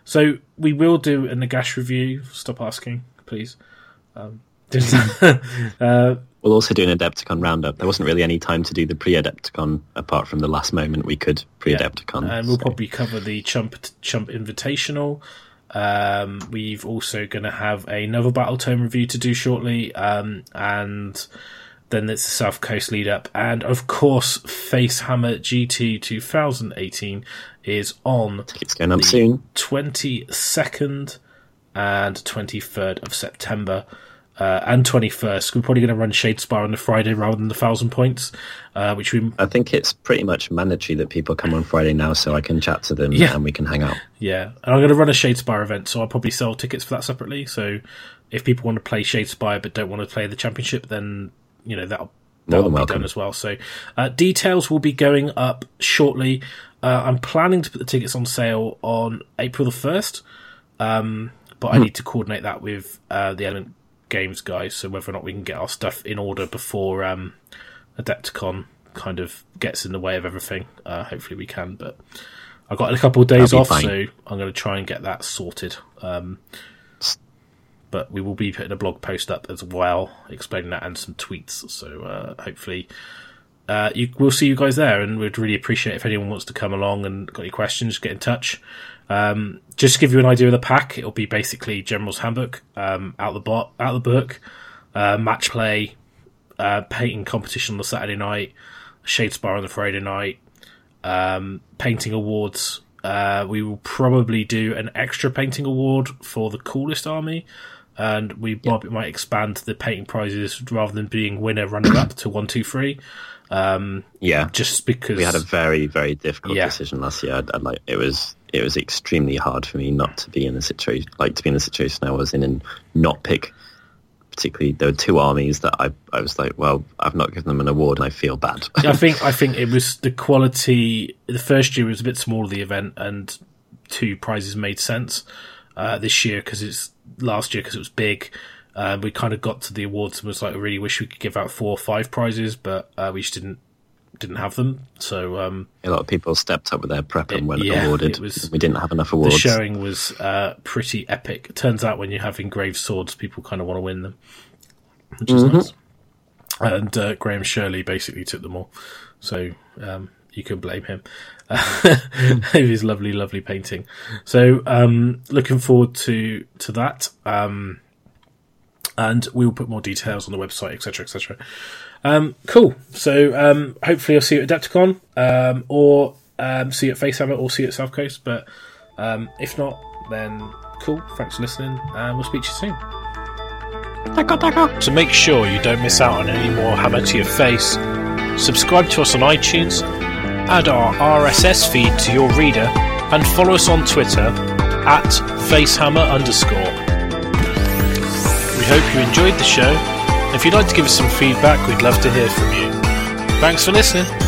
so we will do a Nagash review. Stop asking, please. Um, <laughs> uh, We'll also do an Adepticon roundup. There wasn't really any time to do the pre-Adepticon apart from the last moment we could pre-Adepticon. and we'll so- probably cover the Chump Chump Invitational. Um, we've also going to have another Battle Tome review to do shortly, um, and then it's the South Coast lead up, and of course, Facehammer GT 2018 is on It's going up soon. 22nd and 23rd of September. Uh, and 21st. We're probably going to run Shadespire on the Friday rather than the thousand points, uh, which we I think it's pretty much mandatory that people come on Friday now, so I can chat to them Yeah. and we can hang out. Yeah, and I'm going to run a Shadespire event, so I'll probably sell tickets for that separately. So if people want to play Shadespire but don't want to play the championship, then you know that'll, that'll be welcome. done as well. So uh, details will be going up shortly. Uh, I'm planning to put the tickets on sale on April the first, um, but I need to coordinate that with uh, the Element Games guys. So whether or not we can get our stuff in order before um, Adepticon kind of gets in the way of everything. Uh, hopefully we can, but. I've got a couple of days off, fine. so I'm going to try and get that sorted. Um, but we will be putting a blog post up as well, explaining that and some tweets. So uh, hopefully, uh, you, we'll see you guys there, and we'd really appreciate if anyone wants to come along and got any questions, get in touch. Um, just to give you an idea of the pack, it'll be basically General's Handbook, um, out the bot, out the book, uh, match play, uh, painting competition on the Saturday night, Shadespire on the Friday night, um, painting awards. Uh, we will probably do an extra painting award for the coolest army, and we might, might expand the painting prizes rather than being winner, runner up to one, two, three. Um, Yeah, just because we had a very very difficult Yeah. decision last year. Like it was it was extremely hard for me not to be in the situation, like to be in the situation I was in, and not pick. Particularly, there were two armies that I, I was like, well, I've not given them an award, and I feel bad. I think I <laughs> think it was the quality. The first year was a bit smaller the event, and two prizes made sense. Uh, this year because it's last year because it was big. Uh, we kind of got to the awards and was like, I really wish we could give out four or five prizes, but uh, we just didn't didn't have them. So um, a lot of people stepped up with their prep and went yeah, awarded. was- we didn't have enough awards. the showing was uh, pretty epic. It turns out when you have engraved swords, people kind of want to win them, which is nice. And uh, Graham Shirley basically took them all, so um, you can blame him. <laughs> his lovely, lovely painting. So um, looking forward to to that. Um, and we will put more details on the website, etc., etc. Um, cool. So um, hopefully I'll see you at Adepticon, um, or um, see you at Facehammer, or see you at South Coast. But um, if not, then cool. Thanks for listening, and we'll speak to you soon. To make sure you don't miss out on any more Hammer to Your Face, subscribe to us on iTunes, add our RSS feed to your reader, and follow us on Twitter at facehammer underscore. We hope you enjoyed the show. If you'd like to give us some feedback, we'd love to hear from you. Thanks for listening.